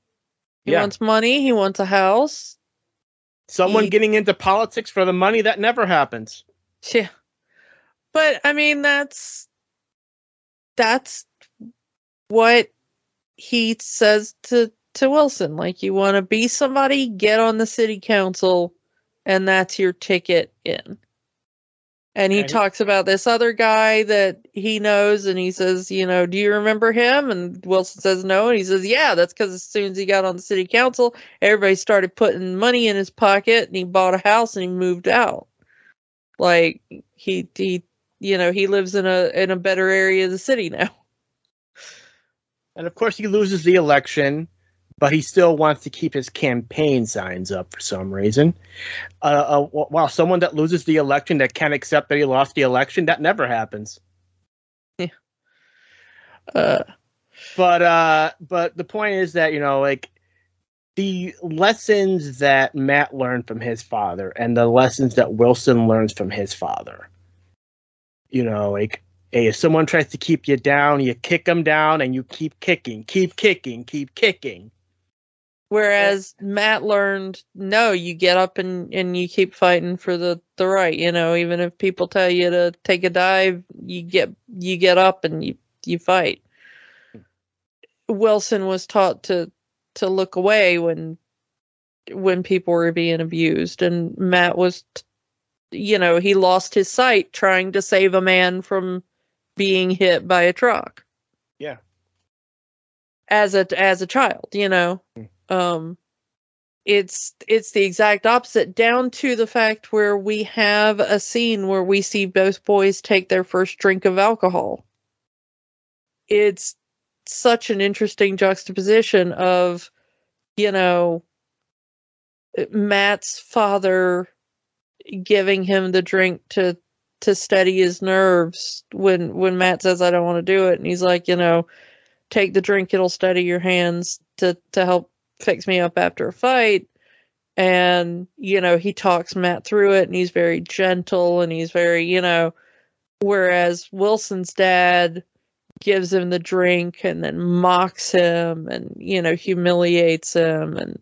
He Yeah. wants money. He wants a house. Someone He- getting into politics for the money, that never happens. Yeah, but I mean that's that's what he says to to Wilson. Like you want to be somebody, get on the city council, and that's your ticket in. And he And he- talks about this other guy that he knows, and he says, you know, do you remember him? And Wilson says no, and he says, yeah, that's because as soon as he got on the city council, everybody started putting money in his pocket, and he bought a house and he moved out. Like he he, you know, he lives in a in a better area of the city now. And of course, he loses the election, but he still wants to keep his campaign signs up for some reason. Uh, uh, while someone that loses the election that can't accept that he lost the election, that never happens. Yeah. Uh. But uh, but the point is that you know, like the lessons that Matt learned from his father and the lessons that Wilson learns from his father. You know, like hey, if someone tries to keep you down, you kick them down and you keep kicking, keep kicking, keep kicking. Whereas Matt learned, no, you get up and, and you keep fighting for the, the right. You know, even if people tell you to take a dive, you get you get up and you you fight. Wilson was taught to to look away when when people were being abused and Matt was you know he lost his sight trying to save a man from being hit by a truck yeah as a as a child you know mm. Um it's it's the exact opposite down to the fact where we have a scene where we see both boys take their first drink of alcohol. It's such an interesting juxtaposition of, you know, Matt's father giving him the drink to to steady his nerves when when Matt says I don't want to do it and he's like, you know, take the drink it'll steady your hands to to help fix me up after a fight. And you know he talks Matt through it and he's very gentle and he's very, you know, whereas Wilson's dad gives him the drink and then mocks him and you know humiliates him and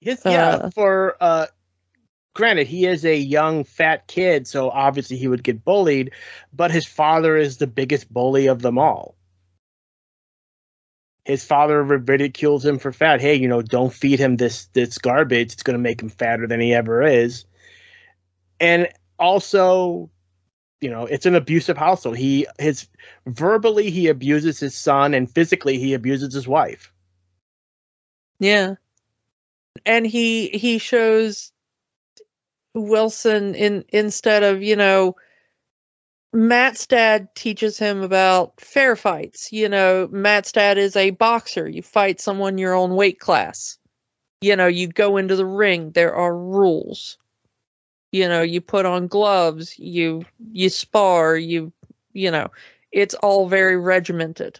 his, yeah uh, for uh granted he is a young fat kid so obviously he would get bullied but his father is the biggest bully of them all his father ridicules him for fat. Hey you know don't feed him this this garbage. It's going to make him fatter than he ever is. And also you know it's an abusive household. He his verbally he abuses his son and physically he abuses his wife. Yeah. And he he shows wilson in instead of you know matt's dad teaches him about fair fights. You know matt's dad is a boxer. You fight someone your own weight class. You know you go into the ring. There are rules. You know you put on gloves. You you spar. You you know it's all very regimented.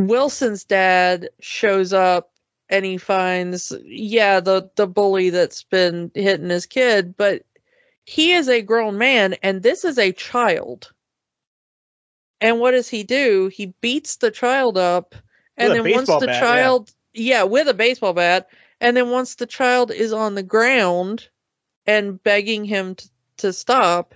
Wilson's dad shows up and he finds yeah the the bully that's been hitting his kid but he is a grown man and this is a child and what does he do he beats the child up and then once the bat, child yeah. yeah with a baseball bat and then once the child is on the ground and begging him to, to stop,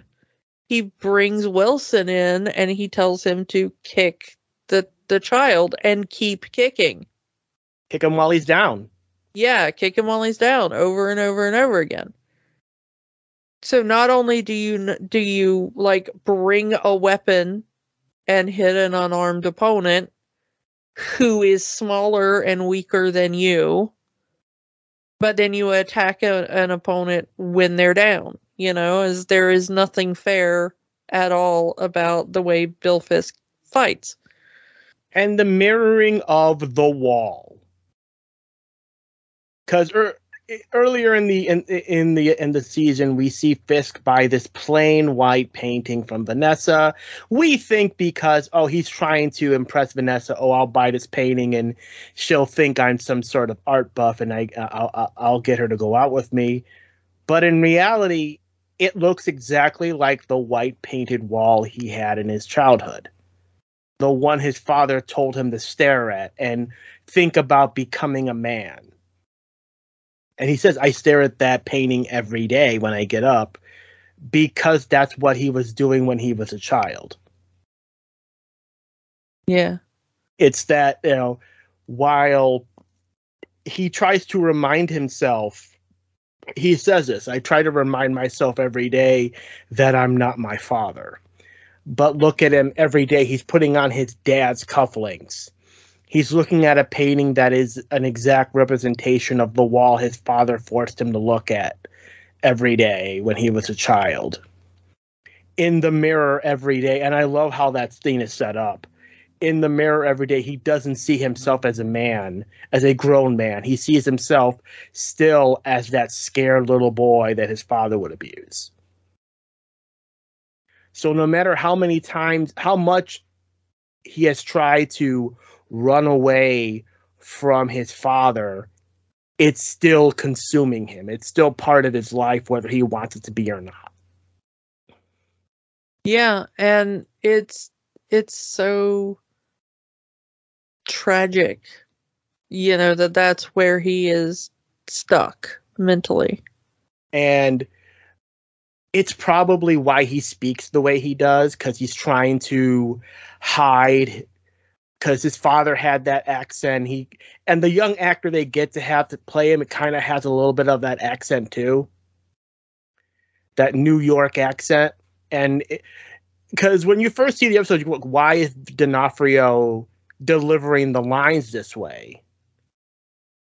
he brings Wilson in and he tells him to kick the the child and keep kicking. Kick him while he's down. Yeah, kick him while he's down over and over and over again. So not only do you do you like bring a weapon and hit an unarmed opponent who is smaller and weaker than you, but then you attack a, an opponent when they're down. You know, as there is nothing fair at all about the way Bill Fisk fights. And the mirroring of the wall. Because er, earlier in the in, in the in the season we see Fisk buy this plain white painting from Vanessa. We think because oh he's trying to impress Vanessa. Oh I'll buy this painting and she'll think I'm some sort of art buff and I uh, I'll, I'll get her to go out with me. But in reality, it looks exactly like the white painted wall he had in his childhood. The one his father told him to stare at and think about becoming a man and he says I stare at that painting every day when I get up because that's what he was doing when he was a child. Yeah. It's that, you know, while he tries to remind himself, he says this I try to remind myself every day that I'm not my father. But look at him every day. He's putting on his dad's cufflinks he's looking at a painting that is an exact representation of the wall his father forced him to look at every day when he was a child. in the mirror every day, and I love how that scene is set up. In the mirror every day, he doesn't see himself as a man, as a grown man. He sees himself still as that scared little boy that his father would abuse. So no matter how many times, how much he has tried to run away from his father, it's still consuming him. It's still part of his life, whether he wants it to be or not. Yeah, and it's it's so tragic, you know, that that's where he is stuck mentally. And it's probably why he speaks the way he does because he's trying to hide because his father had that accent. He and the young actor they get to have to play him it kind of has a little bit of that accent too. That new york accent. And because when you first see the episode you go why is d'onofrio delivering the lines this way?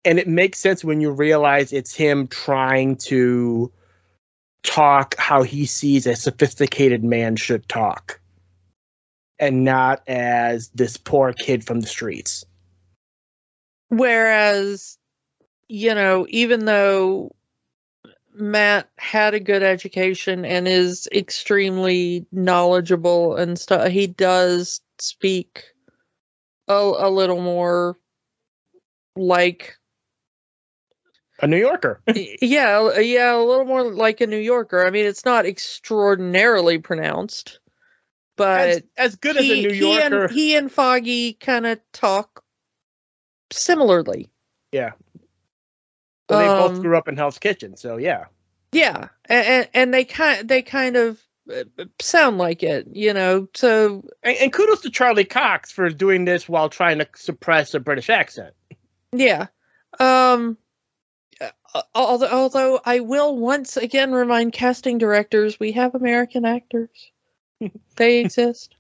And it makes sense when you realize it's him trying to talk how he sees a sophisticated man should talk and not as this poor kid from the streets. Whereas, you know, even though Matt had a good education and is extremely knowledgeable and stuff, he does speak a, a little more like a New Yorker. [laughs] yeah, yeah, a little more like a New Yorker. I mean, it's not extraordinarily pronounced, but as, as good he, as a New he Yorker. And, he and Foggy kind of talk similarly. Yeah. Well, they um, both grew up in Hell's Kitchen, so yeah. Yeah, and and they kind they kind of uh, sound like it, you know. So and, and kudos to Charlie Cox for doing this while trying to suppress a British accent. Yeah. Um uh, although, although I will once again remind casting directors we have American actors. [laughs] they exist.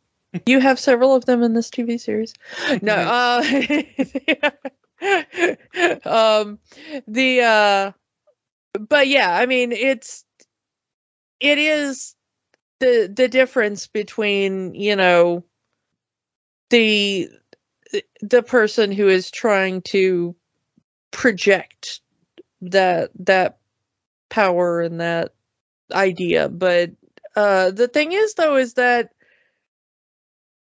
You have several of them in this TV series. [laughs] No, uh, [laughs] um, the uh, but yeah, I mean it's it is the the difference between you know the the person who is trying to project that that power and that idea. But uh, the thing is, though, is that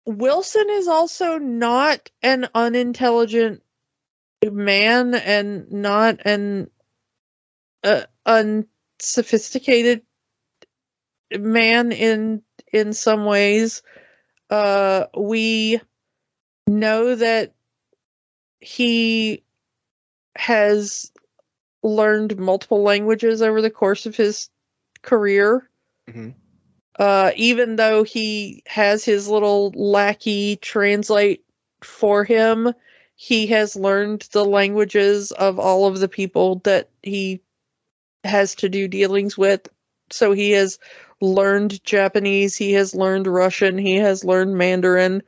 Wilson is also not an unintelligent man and not an uh, unsophisticated man in in some ways. Uh, we know that he has learned multiple languages over the course of his career. Mm-hmm. Uh, even though he has his little lackey translate for him, he has learned the languages of all of the people that he has to do dealings with. So he has learned Japanese, he has learned Russian, he has learned Mandarin.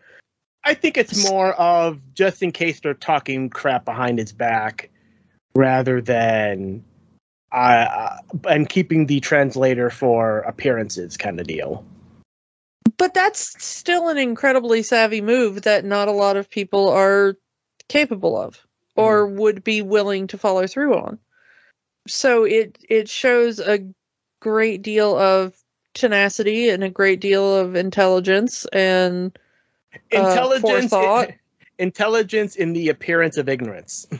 I think it's more of just in case they're talking crap behind his back rather than uh, and keeping the translator for appearances kind of deal. But that's still an incredibly savvy move that not a lot of people are capable of or mm. would be willing to follow through on. So it it shows a great deal of tenacity and a great deal of intelligence and uh, intelligence forethought. [laughs] intelligence in the appearance of ignorance. [laughs]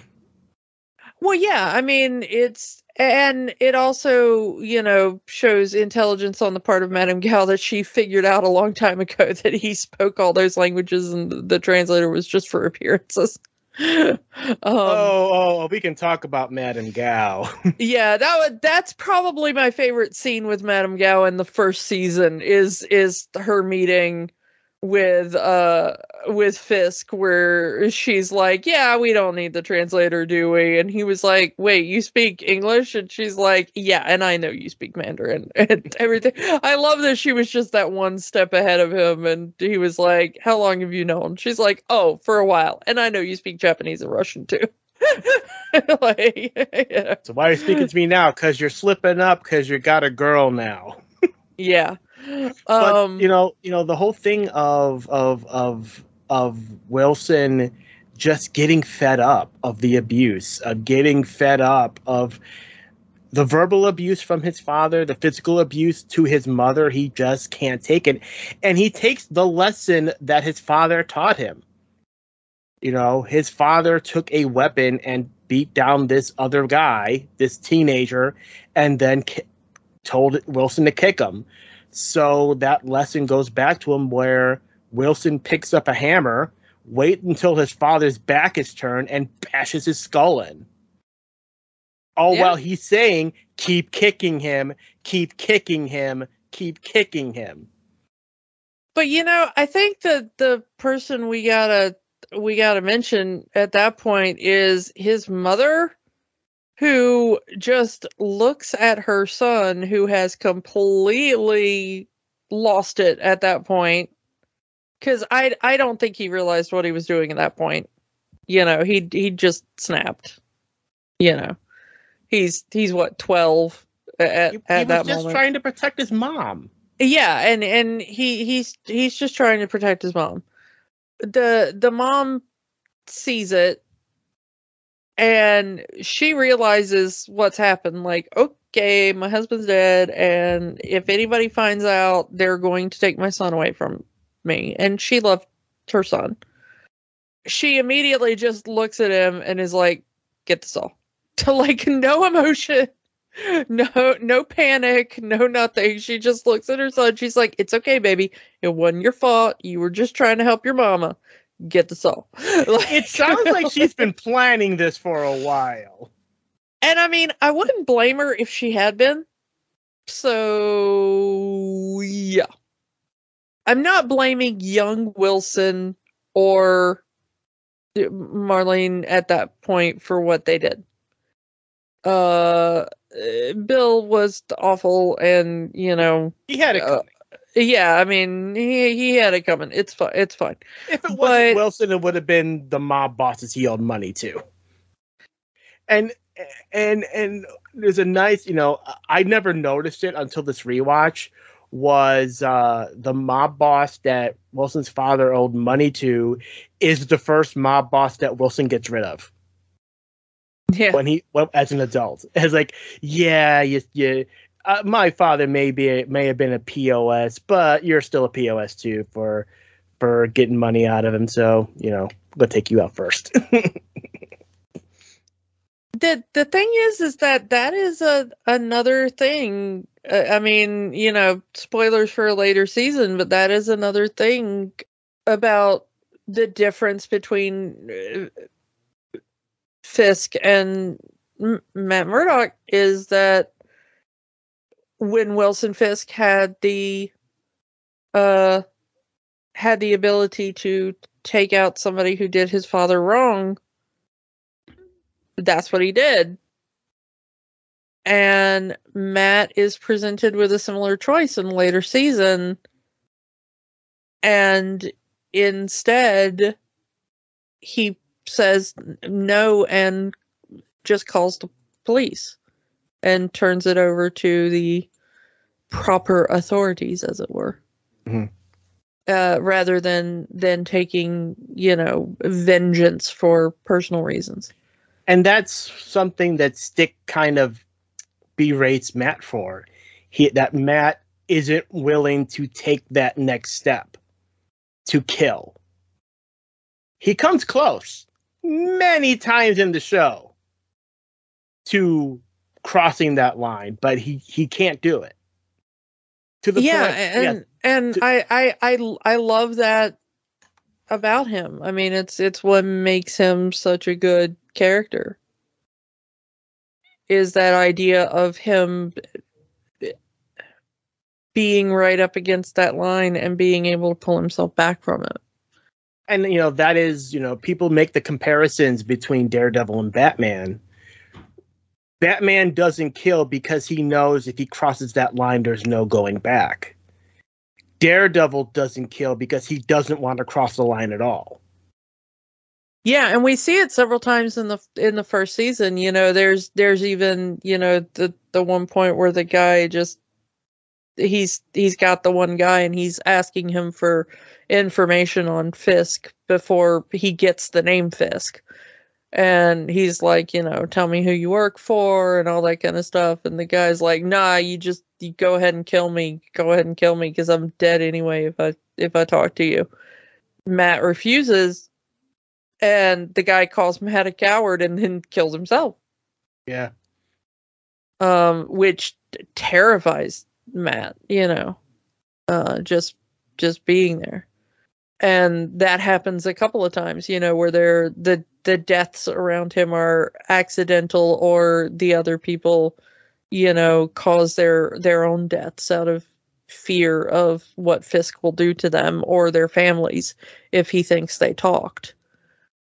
Well, yeah, I mean, it's and it also, you know, shows intelligence on the part of Madame Gao that she figured out a long time ago [laughs] that he spoke all those languages and the translator was just for appearances. [laughs] um, oh, oh, we can talk about Madame Gao. [laughs] yeah, that would, that's probably my favorite scene with Madame Gao in the first season is is her meeting with uh with Fisk where she's like, "Yeah, we don't need the translator, do we?" And he was like, "Wait, you speak English?" And she's like, "Yeah, and I know you speak Mandarin [laughs] and everything." I love that she was just that one step ahead of him and he was like, "How long have you known?" She's like, "Oh, for a while. And I know you speak Japanese and Russian too." [laughs] like, [laughs] yeah. So why are you speaking to me now? Cuz you're slipping up cuz you got a girl now. yeah. But Um, you know, you know, the whole thing of of of of Wilson just getting fed up of the abuse, of getting fed up of the verbal abuse from his father, the physical abuse to his mother, he just can't take it. And he takes the lesson that his father taught him. You know, his father took a weapon and beat down this other guy, this teenager, and then ki- told Wilson to kick him. So that lesson goes back to him where Wilson picks up a hammer, wait until his father's back is turned, and bashes his skull in. All Yeah. while he's saying, keep kicking him, keep kicking him, keep kicking him. but you know, I think that the person we gotta we gotta mention at that point is his mother, who just looks at her son, who has completely lost it at that point. Because I I don't think he realized what he was doing at that point. You know, he he just snapped. You know, he's he's what twelve at, He, he at was just moment. trying to protect his mom. Yeah, and and he he's he's just trying to protect his mom. The the mom sees it and she realizes what's happened like okay, my husband's dead and if anybody finds out, they're going to take my son away from me. And she loved her son. She immediately just looks at him and is like, "Get this all." [laughs] To like no emotion [laughs] no no panic no nothing she just looks at her son she's like it's okay baby it wasn't your fault you were just trying to help your mama get the soul [laughs] Like- It sounds like [laughs] she's been planning this for a while. and i mean i wouldn't blame her if she had been so yeah i'm not blaming young wilson or marlene at that point for what they did uh uh, bill was awful and you know He had it Uh, coming. Yeah, I mean, he he had it coming. It's fine. It's fine. If it wasn't But- Wilson, it would have been the mob bosses he owed money to. And and and there's a nice, you know, I never noticed it until this rewatch. Was uh, the mob boss that Wilson's father owed money to is the first mob boss that Wilson gets rid of Yeah. when he well, as an adult. It's like, yeah, you, you uh, my father may be may have been a POS, but you're still a POS too for for getting money out of him. So you know, we'll take you out first. [laughs] The the thing is, is that that is a another thing. Uh, I mean, you know, spoilers for a later season, but that is another thing about the difference between uh, Fisk and M- Matt Murdock is that when Wilson Fisk had the uh had the ability to take out somebody who did his father wrong that's what he did. And Matt is presented with a similar choice in later season. And instead he says no and just calls the police and turns it over to the proper authorities as it were Mhm. uh, rather than than taking you know vengeance for personal reasons and that's something that Stick kind of berates Matt for. He that Matt isn't willing to take that next step to kill. He comes close many times in the show to crossing that line, but he he can't do it. To the yeah point, and and To- I, I i i love that about him. I mean it's it's what makes him such a good character is that idea of him being right up against that line and being able to pull himself back from it. And you know that is you know people make the comparisons between daredevil and batman batman doesn't kill because he knows if he crosses that line there's no going back daredevil doesn't kill because he doesn't want to cross the line at all Yeah, and we see it several times in the in the first season. You know, there's there's even you know the the one point where the guy just he's he's got the one guy and he's asking him for information on Fisk before he gets the name Fisk. And he's like, you know, tell me who you work for and all that kind of stuff. And the guy's like, nah, you just you go ahead and kill me. Go ahead and kill me because I'm dead anyway if I if I talk to you. Matt refuses and the guy calls Matt a coward and then kills himself. Yeah. Um, which terrifies Matt, you know, uh, just just being there, and that happens a couple of times, you know, where they're the the deaths around him are accidental or the other people, you know, cause their their own deaths out of fear of what Fisk will do to them or their families if he thinks they talked.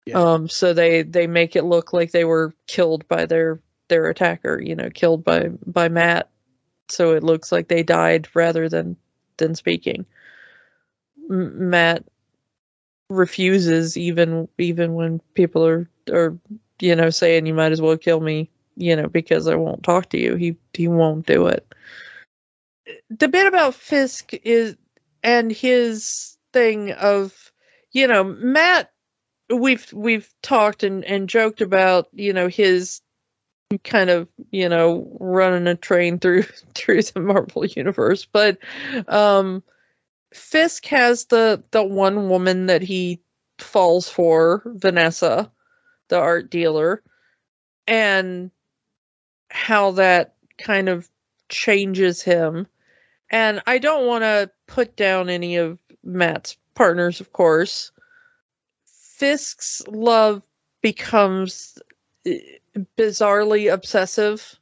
Yeah. Um, so they they make it look like they were killed by their their attacker, you know, killed by by Matt so it looks like they died rather than than speaking. M- Matt refuses even even when people are are you know saying you might as well kill me you know because I won't talk to you. He he won't do it. The bit about Fisk is and his thing of you know Matt we've we've talked and and joked about you know his kind of you know running a train through [laughs] through the Marvel universe, but um, Fisk has the the one woman that he falls for, Vanessa, the art dealer, and how that kind of changes him. And I don't want to put down any of Matt's partners, of course. Fisk's love becomes eh, bizarrely obsessive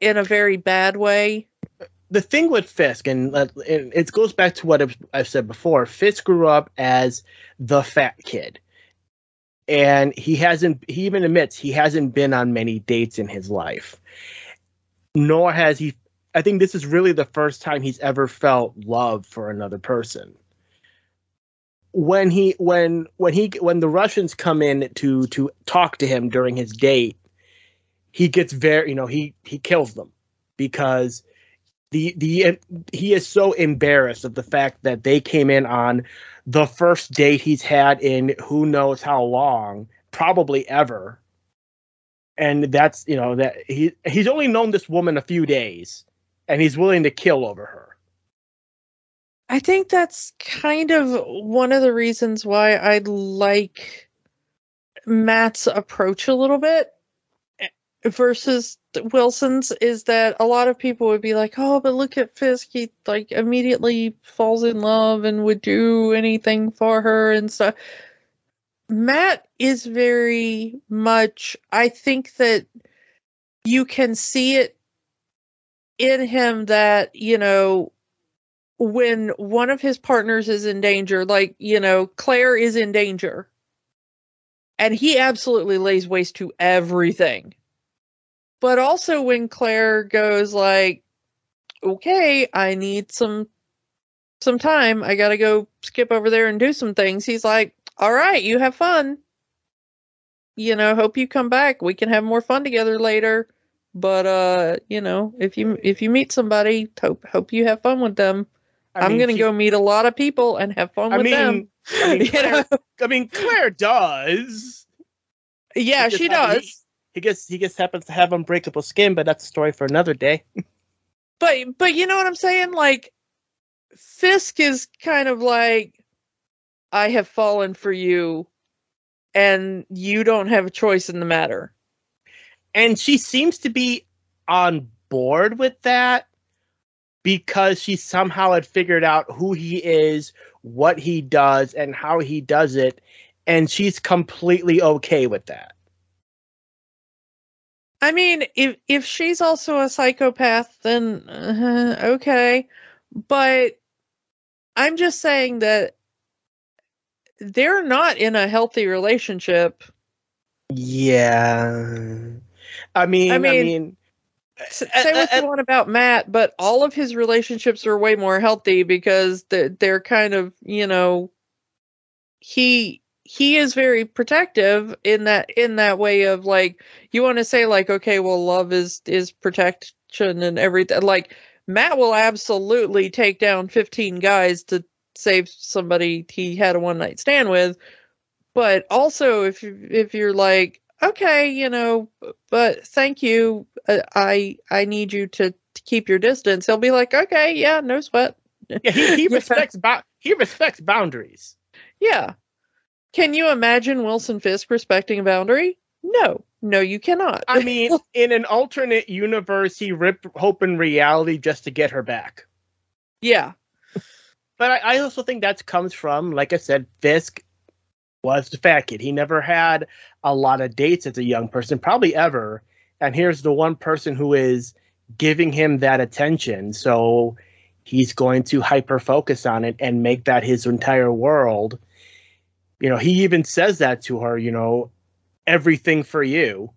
in a very bad way. The thing with Fisk, uh, and it goes back to what I've said before, Fisk grew up as the fat kid. And he hasn't, he even admits he hasn't been on many dates in his life. Nor has he, I think this is really the first time he's ever felt love for another person when he when when he when the Russians come in to to talk to him during his date, he gets very you know he he kills them because the the he is so embarrassed of the fact that they came in on the first date he's had in who knows how long, probably ever. And that's you know that he he's only known this woman a few days, and he's willing to kill over her. I think that's kind of one of the reasons why I like Matt's approach a little bit versus Wilson's is that a lot of people would be like, "Oh, but look at Fisk. He like immediately falls in love and would do anything for her and stuff." Matt is very much. I think that you can see it in him that you know when one of his partners is in danger, like, you know, Claire is in danger. And he absolutely lays waste to everything. But also when Claire goes like, "Okay, I need some some time. I got to go skip over there and do some things." He's like, "All right, you have fun. You know, hope you come back. We can have more fun together later." But uh, you know, if you if you meet somebody, hope hope you have fun with them. I am gonna go meet a lot of people and have fun I with mean, them. I mean, [laughs] Claire, I mean, Claire does. Yeah, she does. He, gets he just happens to have unbreakable skin, but that's a story for another day. [laughs] but but you know what I'm saying? Like Fisk is kind of like I have fallen for you and you don't have a choice in the matter. And she seems to be on board with that because she somehow had figured out who he is, what he does, and how he does it, and she's completely okay with that. I mean, if if she's also a psychopath, then uh, okay, but I'm just saying that they're not in a healthy relationship. Yeah. I mean, I mean, I mean say what you want about Matt, but all of his relationships are way more healthy because they're, they're kind of, you know, he he is very protective in that in that way of like you want to say like okay well love is is protection and everything like Matt will absolutely take down 15 guys to save somebody he had a one night stand with. But also, if you- if you're like, okay, you know, but thank you, uh, I I need you to, to keep your distance. He'll be like, okay, yeah, no sweat. Yeah, he, he [laughs] respects bou- he respects boundaries. Yeah. Can you imagine Wilson Fisk respecting a boundary? No, no, you cannot. I mean, [laughs] in an alternate universe, he ripped Hope in reality just to get her back. yeah, But I, I also think that comes from, like I said, Fisk was the fat kid. He never had a lot of dates as a young person, probably ever. And here's the one person who is giving him that attention. So he's going to hyper focus on it and make that his entire world. You know, he even says that to her, you know, everything for you.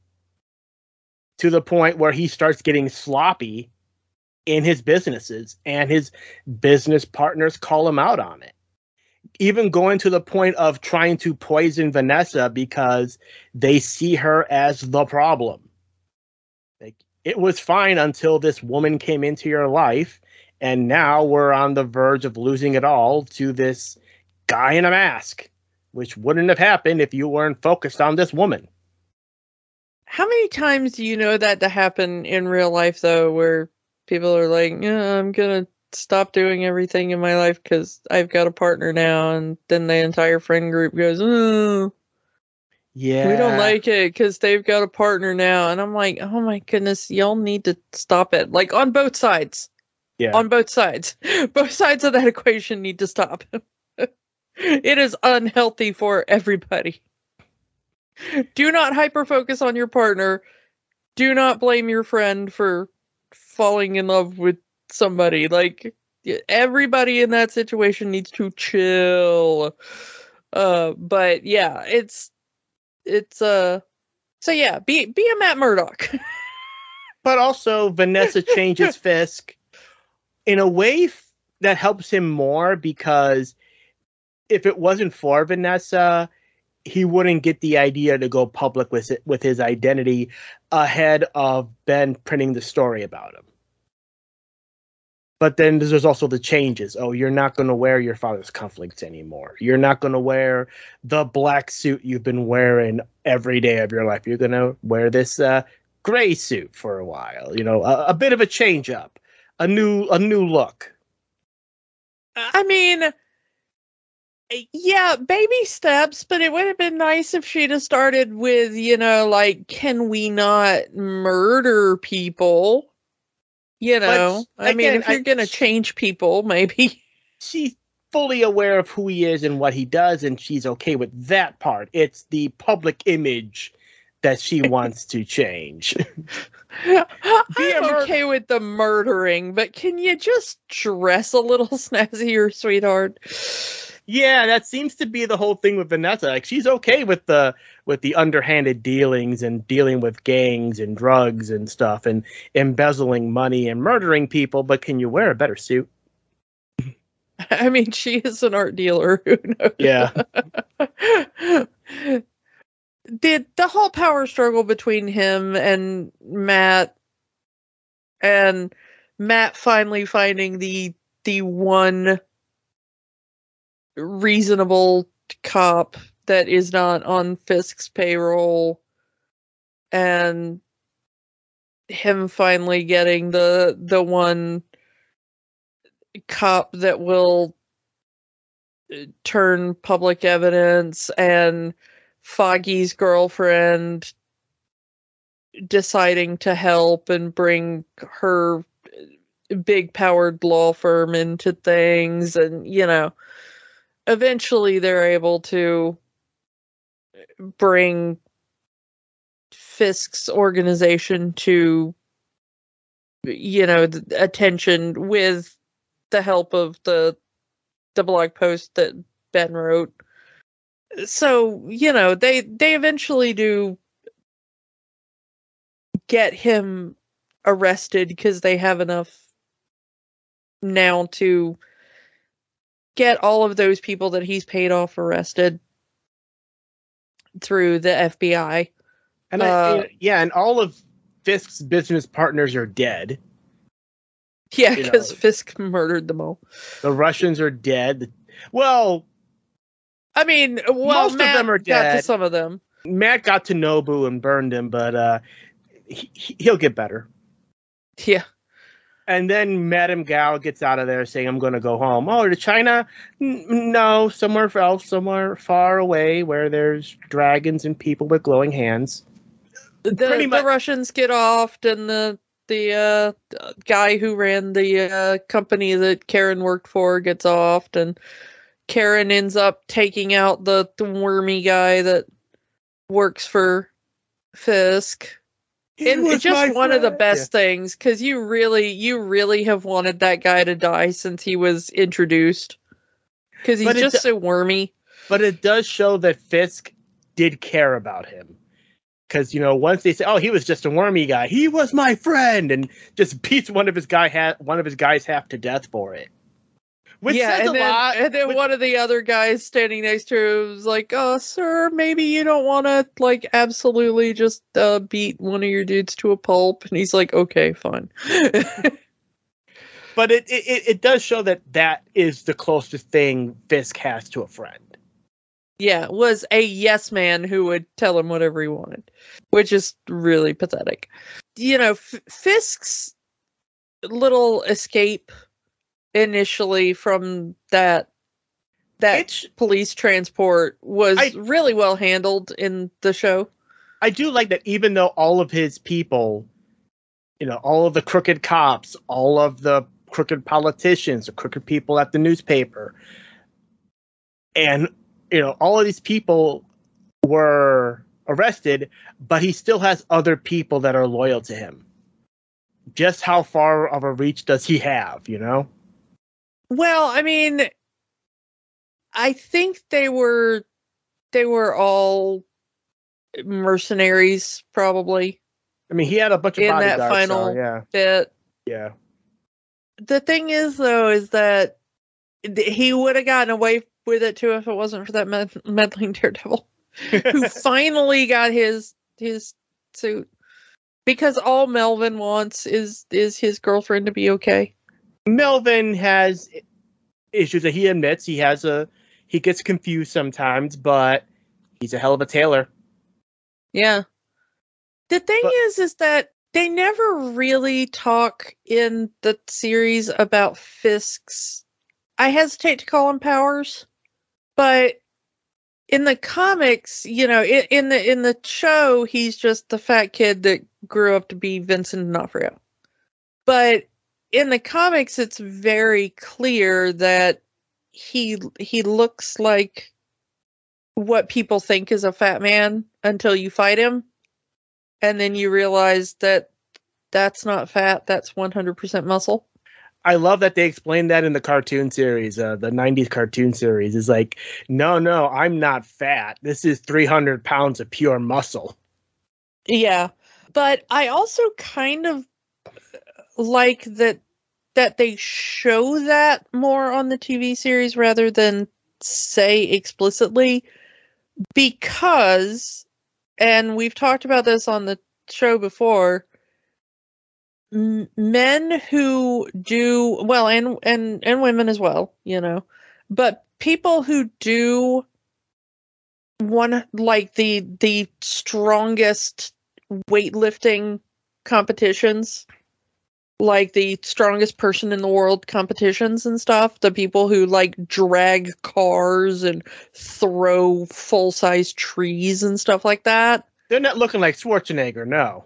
To the point where he starts getting sloppy in his businesses and his business partners call him out on it. Even going to the point of trying to poison Vanessa because they see her as the problem. Like it was fine until this woman came into your life, and now we're on the verge of losing it all to this guy in a mask, which wouldn't have happened if you weren't focused on this woman. How many times do you know that to happen in real life, though, where people are like, yeah, I'm going to stop doing everything in my life because I've got a partner now. And then the entire friend group goes, oh, Yeah. we don't like it because they've got a partner now. And I'm like, oh my goodness, y'all need to stop it. Like on both sides. Yeah. On both sides. [laughs] Both sides of that equation need to stop. [laughs] it is unhealthy for everybody. Do not hyper focus on your partner. Do not blame your friend for falling in love with somebody. Like everybody in that situation needs to chill. Uh but yeah, it's it's uh so yeah, be be a Matt Murdock. [laughs] but also Vanessa changes Fisk in a way f- that helps him more because if it wasn't for Vanessa, he wouldn't get the idea to go public with it, with his identity ahead of Ben printing the story about him. But then there's also the changes. Oh, you're not going to wear your father's conflicts anymore. You're not going to wear the black suit you've been wearing every day of your life. You're going to wear this uh, gray suit for a while. You know, a, a bit of a change up, a new a new look. I mean, yeah, baby steps, but it would have been nice if she'd have started with, you know, like, can we not murder people? You know, I mean, if you're going to change people, maybe. [laughs] She's fully aware of who he is and what he does, and she's okay with that part. It's the public image that she [laughs] wants to change. [laughs] [laughs] I'm mur- okay with the murdering, but can you just dress a little [laughs] snazzier, sweetheart? yeah, that seems to be the whole thing with Vanessa. Like she's okay with the with the underhanded dealings and dealing with gangs and drugs and stuff and embezzling money and murdering people, but can you wear a better suit? [laughs] I mean, she is an art dealer. Who knows? Yeah. The the whole power struggle between him and Matt and Matt finally finding the the one reasonable cop that is not on Fisk's payroll and him finally getting the the one cop that will uh, turn public evidence and Foggy's girlfriend deciding to help and bring her big powered law firm into things. And you know eventually they're able to bring Fisk's organization to you know attention with the help of the the blog post that Ben wrote so you know they they eventually do get him arrested because they have enough now to get all of those people that he's paid off arrested through the FBI. And I, Uh, yeah, and all of Fisk's business partners are dead. Yeah, because. Fisk murdered them all. The Russians are dead. Well, I mean, well, Most of Matt them are got to dead. some of them. Matt got to Nobu and burned him, but uh, he, he- he'll get better. Yeah. And then Madame Gao gets out of there saying, I'm going to go home. Oh, to China? N- no, somewhere else, somewhere far away where there's dragons and people with glowing hands. The, the much- Russians get off, and the the uh, guy who ran the uh, company that Karen worked for gets off, and Karen ends up taking out the, the wormy guy that works for Fisk. He and was it's just one of the friend. best things because you really you really have wanted that guy to die since he was introduced because he's just do- so wormy But it does show that Fisk did care about him. Because, you know, once they say, oh, he was just a wormy guy, he was my friend, and just [laughs] beats one of his guy ha- one of his guys half to death for it. Which yeah says and a then, lot. and then which- one of the other guys standing next to him was like oh sir maybe you don't want to like absolutely just uh, beat one of your dudes to a pulp and he's like okay fine [laughs] but it, it it- it does show that that is the closest thing Fisk has to a friend. yeah was a yes man who would tell him whatever he wanted which is really pathetic you know F- fisk's little escape initially from that that It's police transport was I- really well handled in the show I do like that even though all of his people, you know, all of the crooked cops, all of the crooked politicians, the crooked people at the newspaper, and you know, all of these people were arrested, but he still has other people that are loyal to him. Just how far of a reach does he have, you know? Well, I mean, I think they were they were all mercenaries, probably. I mean, he had a bunch of In that bodyguards. so, final- yeah, That yeah. the thing is, though, is that he would have gotten away with it too if it wasn't for that med- meddling daredevil [laughs] who finally got his his suit. Because all Melvin wants is is his girlfriend to be okay. Melvin has issues that he admits he has a he gets confused sometimes, but he's a hell of a tailor. Yeah. The thing But- is, is that they never really talk in the series about Fisk's. I hesitate to call him powers, but in the comics, you know, in, in the in the show, he's just the fat kid that grew up to be Vincent D'Onofrio. But in the comics, it's very clear that he he looks like what people think is a fat man until you fight him and then you realize that that's not fat that's 100% muscle I love that they explained that in the cartoon series, uh, the '90s cartoon series. Is like, no, no, I'm not fat. This is 300 pounds of pure muscle. yeah but i also kind of like that that they show that more on the tv series rather than say explicitly because and we've talked about this on the show before m- men who do well and and and women as well you know but people who do one like the the strongest weightlifting competitions like the strongest person in the world competitions and stuff the people who like drag cars and throw full size trees and stuff like that They're not looking like Schwarzenegger. No,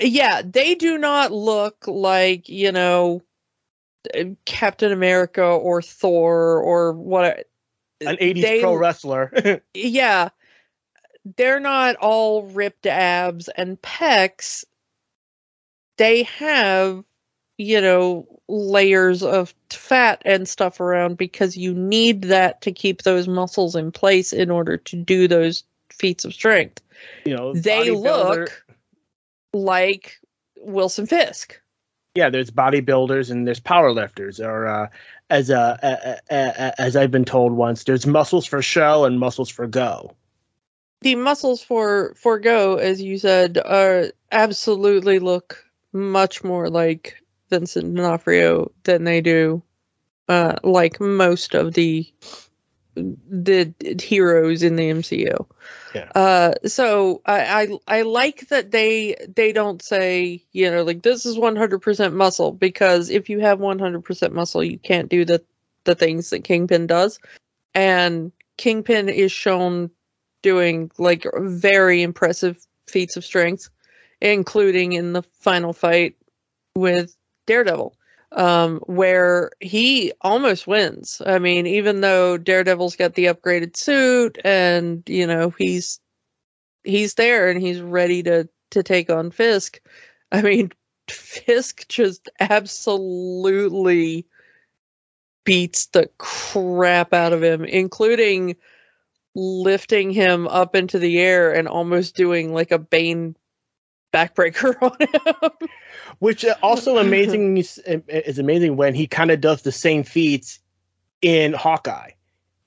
yeah they do not look like you know captain america or thor or what an 80s They- pro wrestler. [laughs] yeah they're not all ripped abs and pecs they have you know layers of fat and stuff around because you need that to keep those muscles in place in order to do those feats of strength you know, they look like wilson fisk yeah, there's bodybuilders and there's powerlifters, or uh, as uh, uh, uh, uh, as I've been told once, there's muscles for show and muscles for go. the muscles for for go as you said are absolutely look much more like Vincent D'Onofrio than they do uh, like most of the the heroes in the MCU. Yeah. Uh, so I, I I like that they they don't say you know like this is 100% muscle because if you have 100% muscle you can't do the the things that Kingpin does, and Kingpin is shown doing like very impressive feats of strength, including in the final fight with Daredevil um, where he almost wins. I mean, even though Daredevil's got the upgraded suit and you know he's he's there and he's ready to to take on Fisk. I mean, [laughs] Fisk just absolutely beats the crap out of him, including lifting him up into the air and almost doing like a Bane backbreaker [laughs] on him. Which uh, also [laughs] amazing is amazing when he kind of does the same feats in Hawkeye,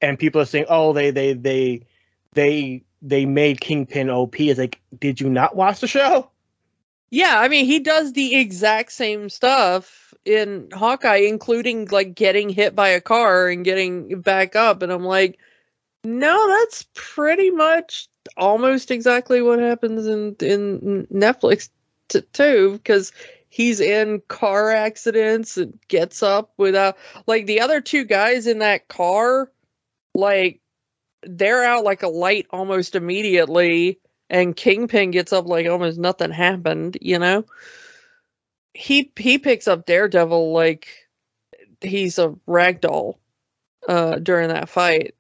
and people are saying, "Oh, they they they they they made Kingpin OP." Is like, did you not watch the show? Yeah, I mean, he does the exact same stuff in Hawkeye, including like getting hit by a car and getting back up, and I'm like, no, that's pretty much almost exactly what happens in in Netflix t- too, because he's in car accidents and gets up without like the other two guys in that car, like they're out like a light almost immediately, and Kingpin gets up like almost nothing happened, you know. He he picks up Daredevil like he's a ragdoll uh during that fight.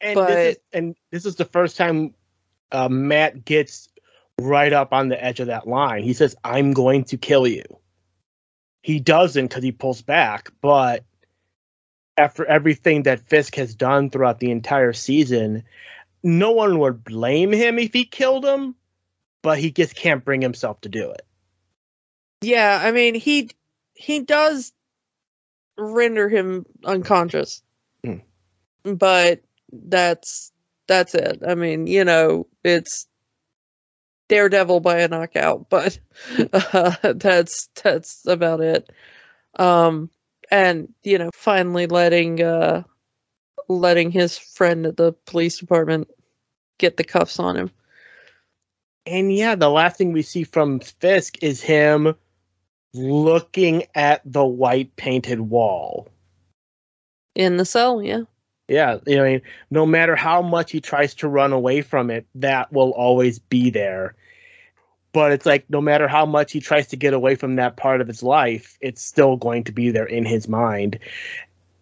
And But- this is, and this is the first time uh, Matt gets right up on the edge of that line. He says, "I'm going to kill you." He doesn't because he pulls back, but after everything that Fisk has done throughout the entire season, no one would blame him if he killed him, but he just can't bring himself to do it. Yeah, I mean he he does render him unconscious. Hmm. But that's that's it. I mean, you know, it's Daredevil by a knockout, [laughs] but uh, that's that's about it. Um and you know, finally letting uh letting his friend at the police department get the cuffs on him. And yeah, the last thing we see from Fisk is him looking at the white painted wall. In the cell, yeah. Yeah, you know, I mean, no matter how much he tries to run away from it, that will always be there. But it's like no matter how much he tries to get away from that part of his life, it's still going to be there in his mind.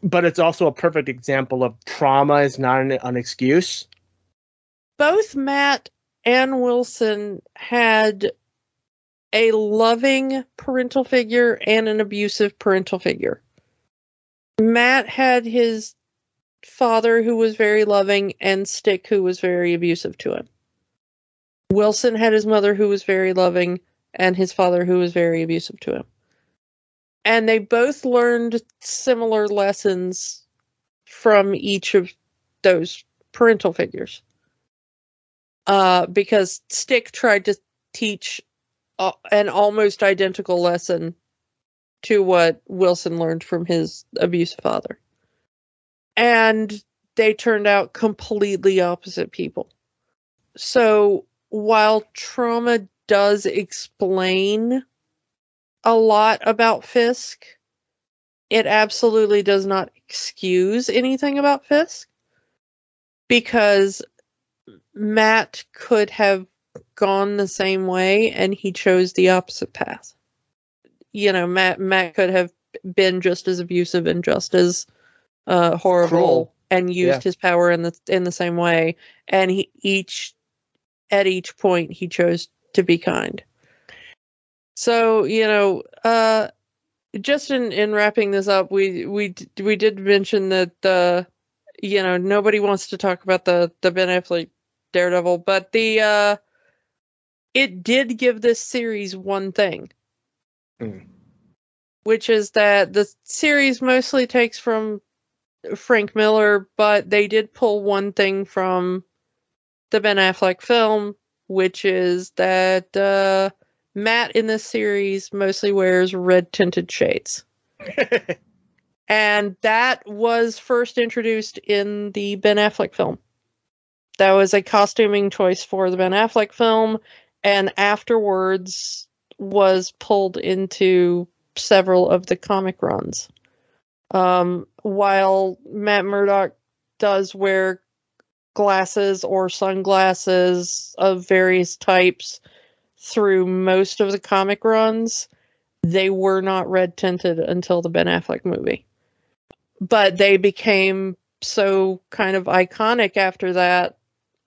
But it's also a perfect example of trauma is not an, an excuse. both Matt and Wilson had a loving parental figure and an abusive parental figure. Matt had his father who was very loving and Stick who was very abusive to him. Wilson had his mother who was very loving and his father who was very abusive to him. And they both learned similar lessons from each of those parental figures uh, because Stick tried to teach an almost identical lesson to what Wilson learned from his abusive father. And they turned out completely opposite people. So while trauma does explain a lot about Fisk, it absolutely does not excuse anything about Fisk because Matt could have gone the same way and he chose the opposite path. You know, Matt Matt could have been just as abusive and just as uh, horrible Cruel. and used Yeah. his power in the in the same way. And he each at each point he chose to be kind. So you know, uh, just in in wrapping this up, we we we did mention that the you know nobody wants to talk about the the Ben Affleck Daredevil, but the uh, it did give this series one thing, Mm. which is that the series mostly takes from Frank Miller, but they did pull one thing from the Ben Affleck film, which is that uh, Matt in this series mostly wears red tinted shades. [laughs] and that was first introduced in the Ben Affleck film. That was a costuming choice for the Ben Affleck film, and afterwards was pulled into several of the comic runs. Um, while Matt Murdock does wear glasses or sunglasses of various types through most of the comic runs, they were not red tinted until the Ben Affleck movie. But they became so kind of iconic after that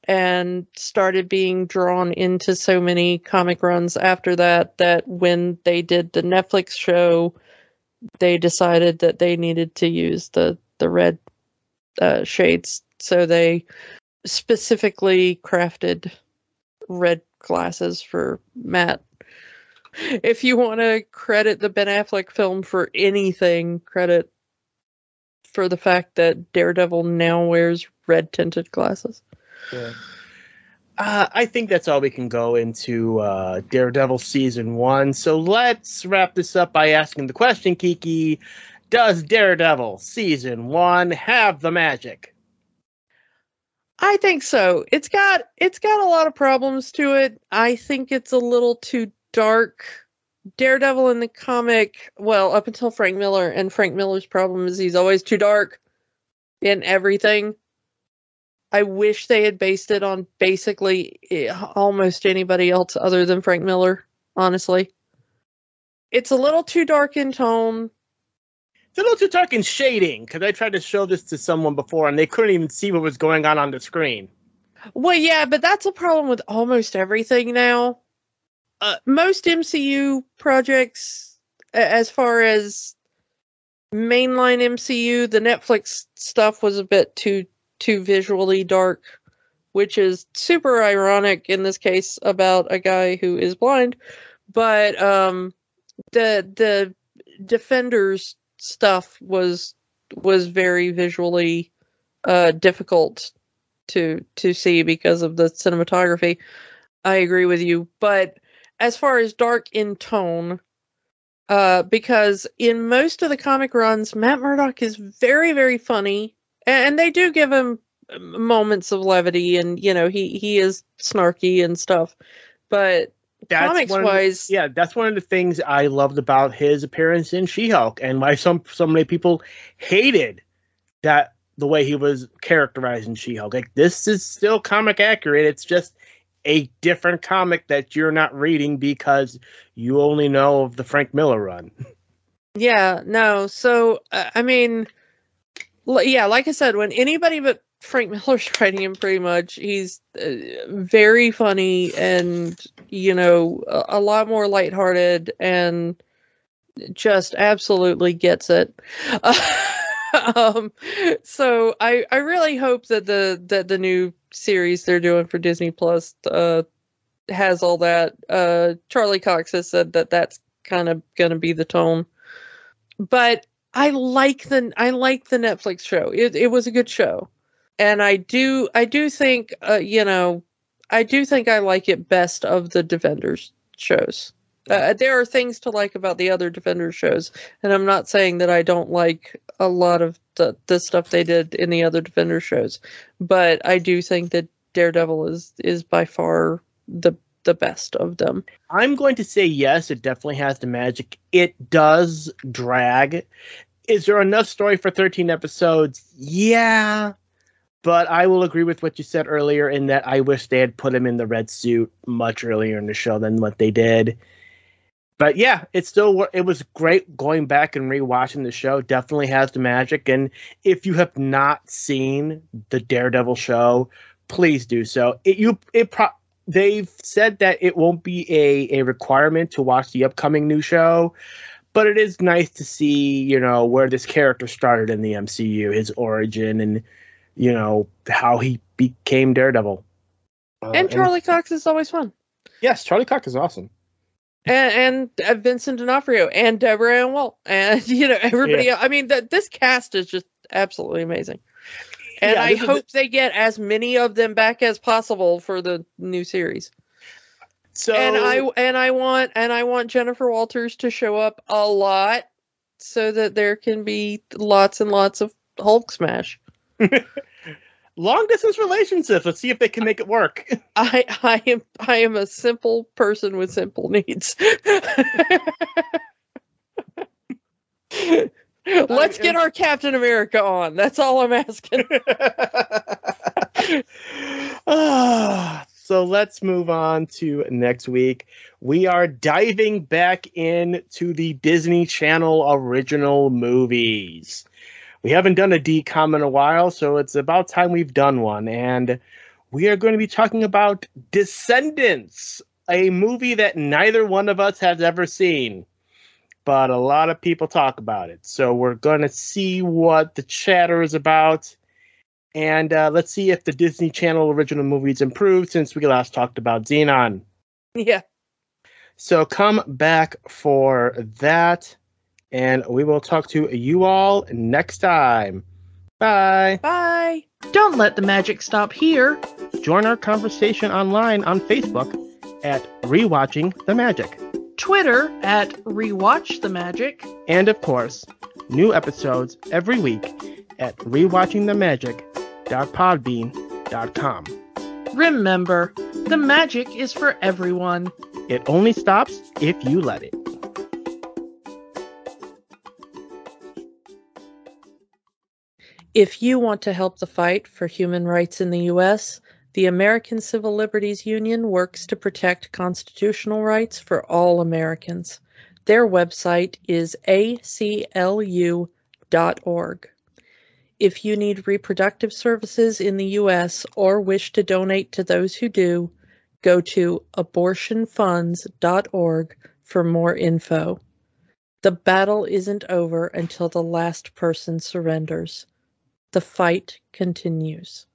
and started being drawn into so many comic runs after that that when they did the Netflix show they decided that they needed to use the the red uh, shades so they specifically crafted red glasses for Matt. If you want to credit the Ben Affleck film for anything, credit for the fact that Daredevil now wears red tinted glasses. Yeah. Uh, I think that's all we can go into uh, Daredevil season one. So let's wrap this up by asking the question, Kiki: Does Daredevil season one have the magic? I think so. It's got it's got a lot of problems to it. I think it's a little too dark. Daredevil in the comic, well, up until Frank Miller, and Frank Miller's problem is he's always too dark in everything. I wish they had based it on basically eh, almost anybody else other than Frank Miller, honestly. It's a little too dark in tone. It's a little too dark in shading because I tried to show this to someone before and they couldn't even see what was going on on the screen. Well, yeah, but that's a problem with almost everything now. Uh, most MCU projects, as far as mainline MCU, the Netflix stuff was a bit too too visually dark, which is super ironic in this case about a guy who is blind. But um, the the Defenders stuff was was very visually uh, difficult to to see because of the cinematography. I agree with you, but as far as dark in tone, uh, because in most of the comic runs, Matt Murdock is very very funny, and they do give him moments of levity, and you know he he is snarky and stuff, but that's comics wise, the, yeah, that's one of the things I loved about his appearance in She-Hulk, and why some so many people hated that the way he was characterized in She-Hulk. Like this is still comic accurate. It's just a different comic that you're not reading because you only know of the Frank Miller run. Yeah, no. So uh, I mean, yeah, like I said, when anybody but Frank Miller's [laughs] writing him pretty much. He's uh, very funny and, you know, a, a, lot more lighthearted and just absolutely gets it. [laughs] um, so I, I really hope that the that the new series they're doing for Disney Plus uh, has all that. Uh, Charlie Cox has said that that's kind of going to be the tone. But I like the I like the Netflix show. It it was a good show and I do I do think uh, you know I do think I like it best of the Defenders shows. Uh, there are things to like about the other Defenders shows, and I'm not saying that I don't like a lot of the the stuff they did in the other Defenders shows, but I do think that Daredevil is is by far the the best of them. I'm going to say yes, it definitely has the magic. It does drag. Is there enough story for 13 episodes? Yeah, but I will agree with what you said earlier in that I wish they had put him in the red suit much earlier in the show than what they did. But yeah, it still it was great going back and rewatching the show. Definitely has the magic, and if you have not seen the Daredevil show, please do so. It you it pro- they've said that it won't be a a requirement to watch the upcoming new show, but it is nice to see you know where this character started in the MCU, his origin, and you know how he became Daredevil. Uh, and Charlie and, Cox is always fun. Yes, Charlie Cox is awesome. And, and uh, Vincent D'Onofrio and Deborah Ann Woll and [laughs] you know everybody. Yeah. Else. I mean, that this cast is just absolutely amazing. And yeah, I hope they get as many of them back as possible for the new series. So and I and I want and I want Jennifer Walters to show up a lot so that there can be lots and lots of Hulk smash. [laughs] long distance relationships. Let's see if they can make it work. [laughs] I I am I am a simple person with simple needs. [laughs] Let's get our Captain America on. That's all I'm asking. [laughs] Ah, so let's move on to next week. We are diving back into the Disney Channel original movies. We haven't done a DCOM in a while, so it's about time we've done one. And we are going to be talking about Descendants, a movie that neither one of us has ever seen but a lot of people talk about it. So we're going to see what the chatter is about. And uh, let's see if the Disney Channel original movies improved since we last talked about Zenon. Yeah. So come back for that. And we will talk to you all next time. Bye. Bye. Don't let the magic stop here. Join our conversation online on Facebook at Rewatching the Magic. Twitter at Rewatch the Magic. And of course, new episodes every week at rewatchingthemagic.podbean.com. Remember, the magic is for everyone. It only stops if you let it. If you want to help the fight for human rights in the U.S., the American Civil Liberties Union works to protect constitutional rights for all Americans. Their website is aclu.org. If you need reproductive services in the U.S. or wish to donate to those who do, go to abortionfunds.org for more info. The battle isn't over until the last person surrenders. The fight continues.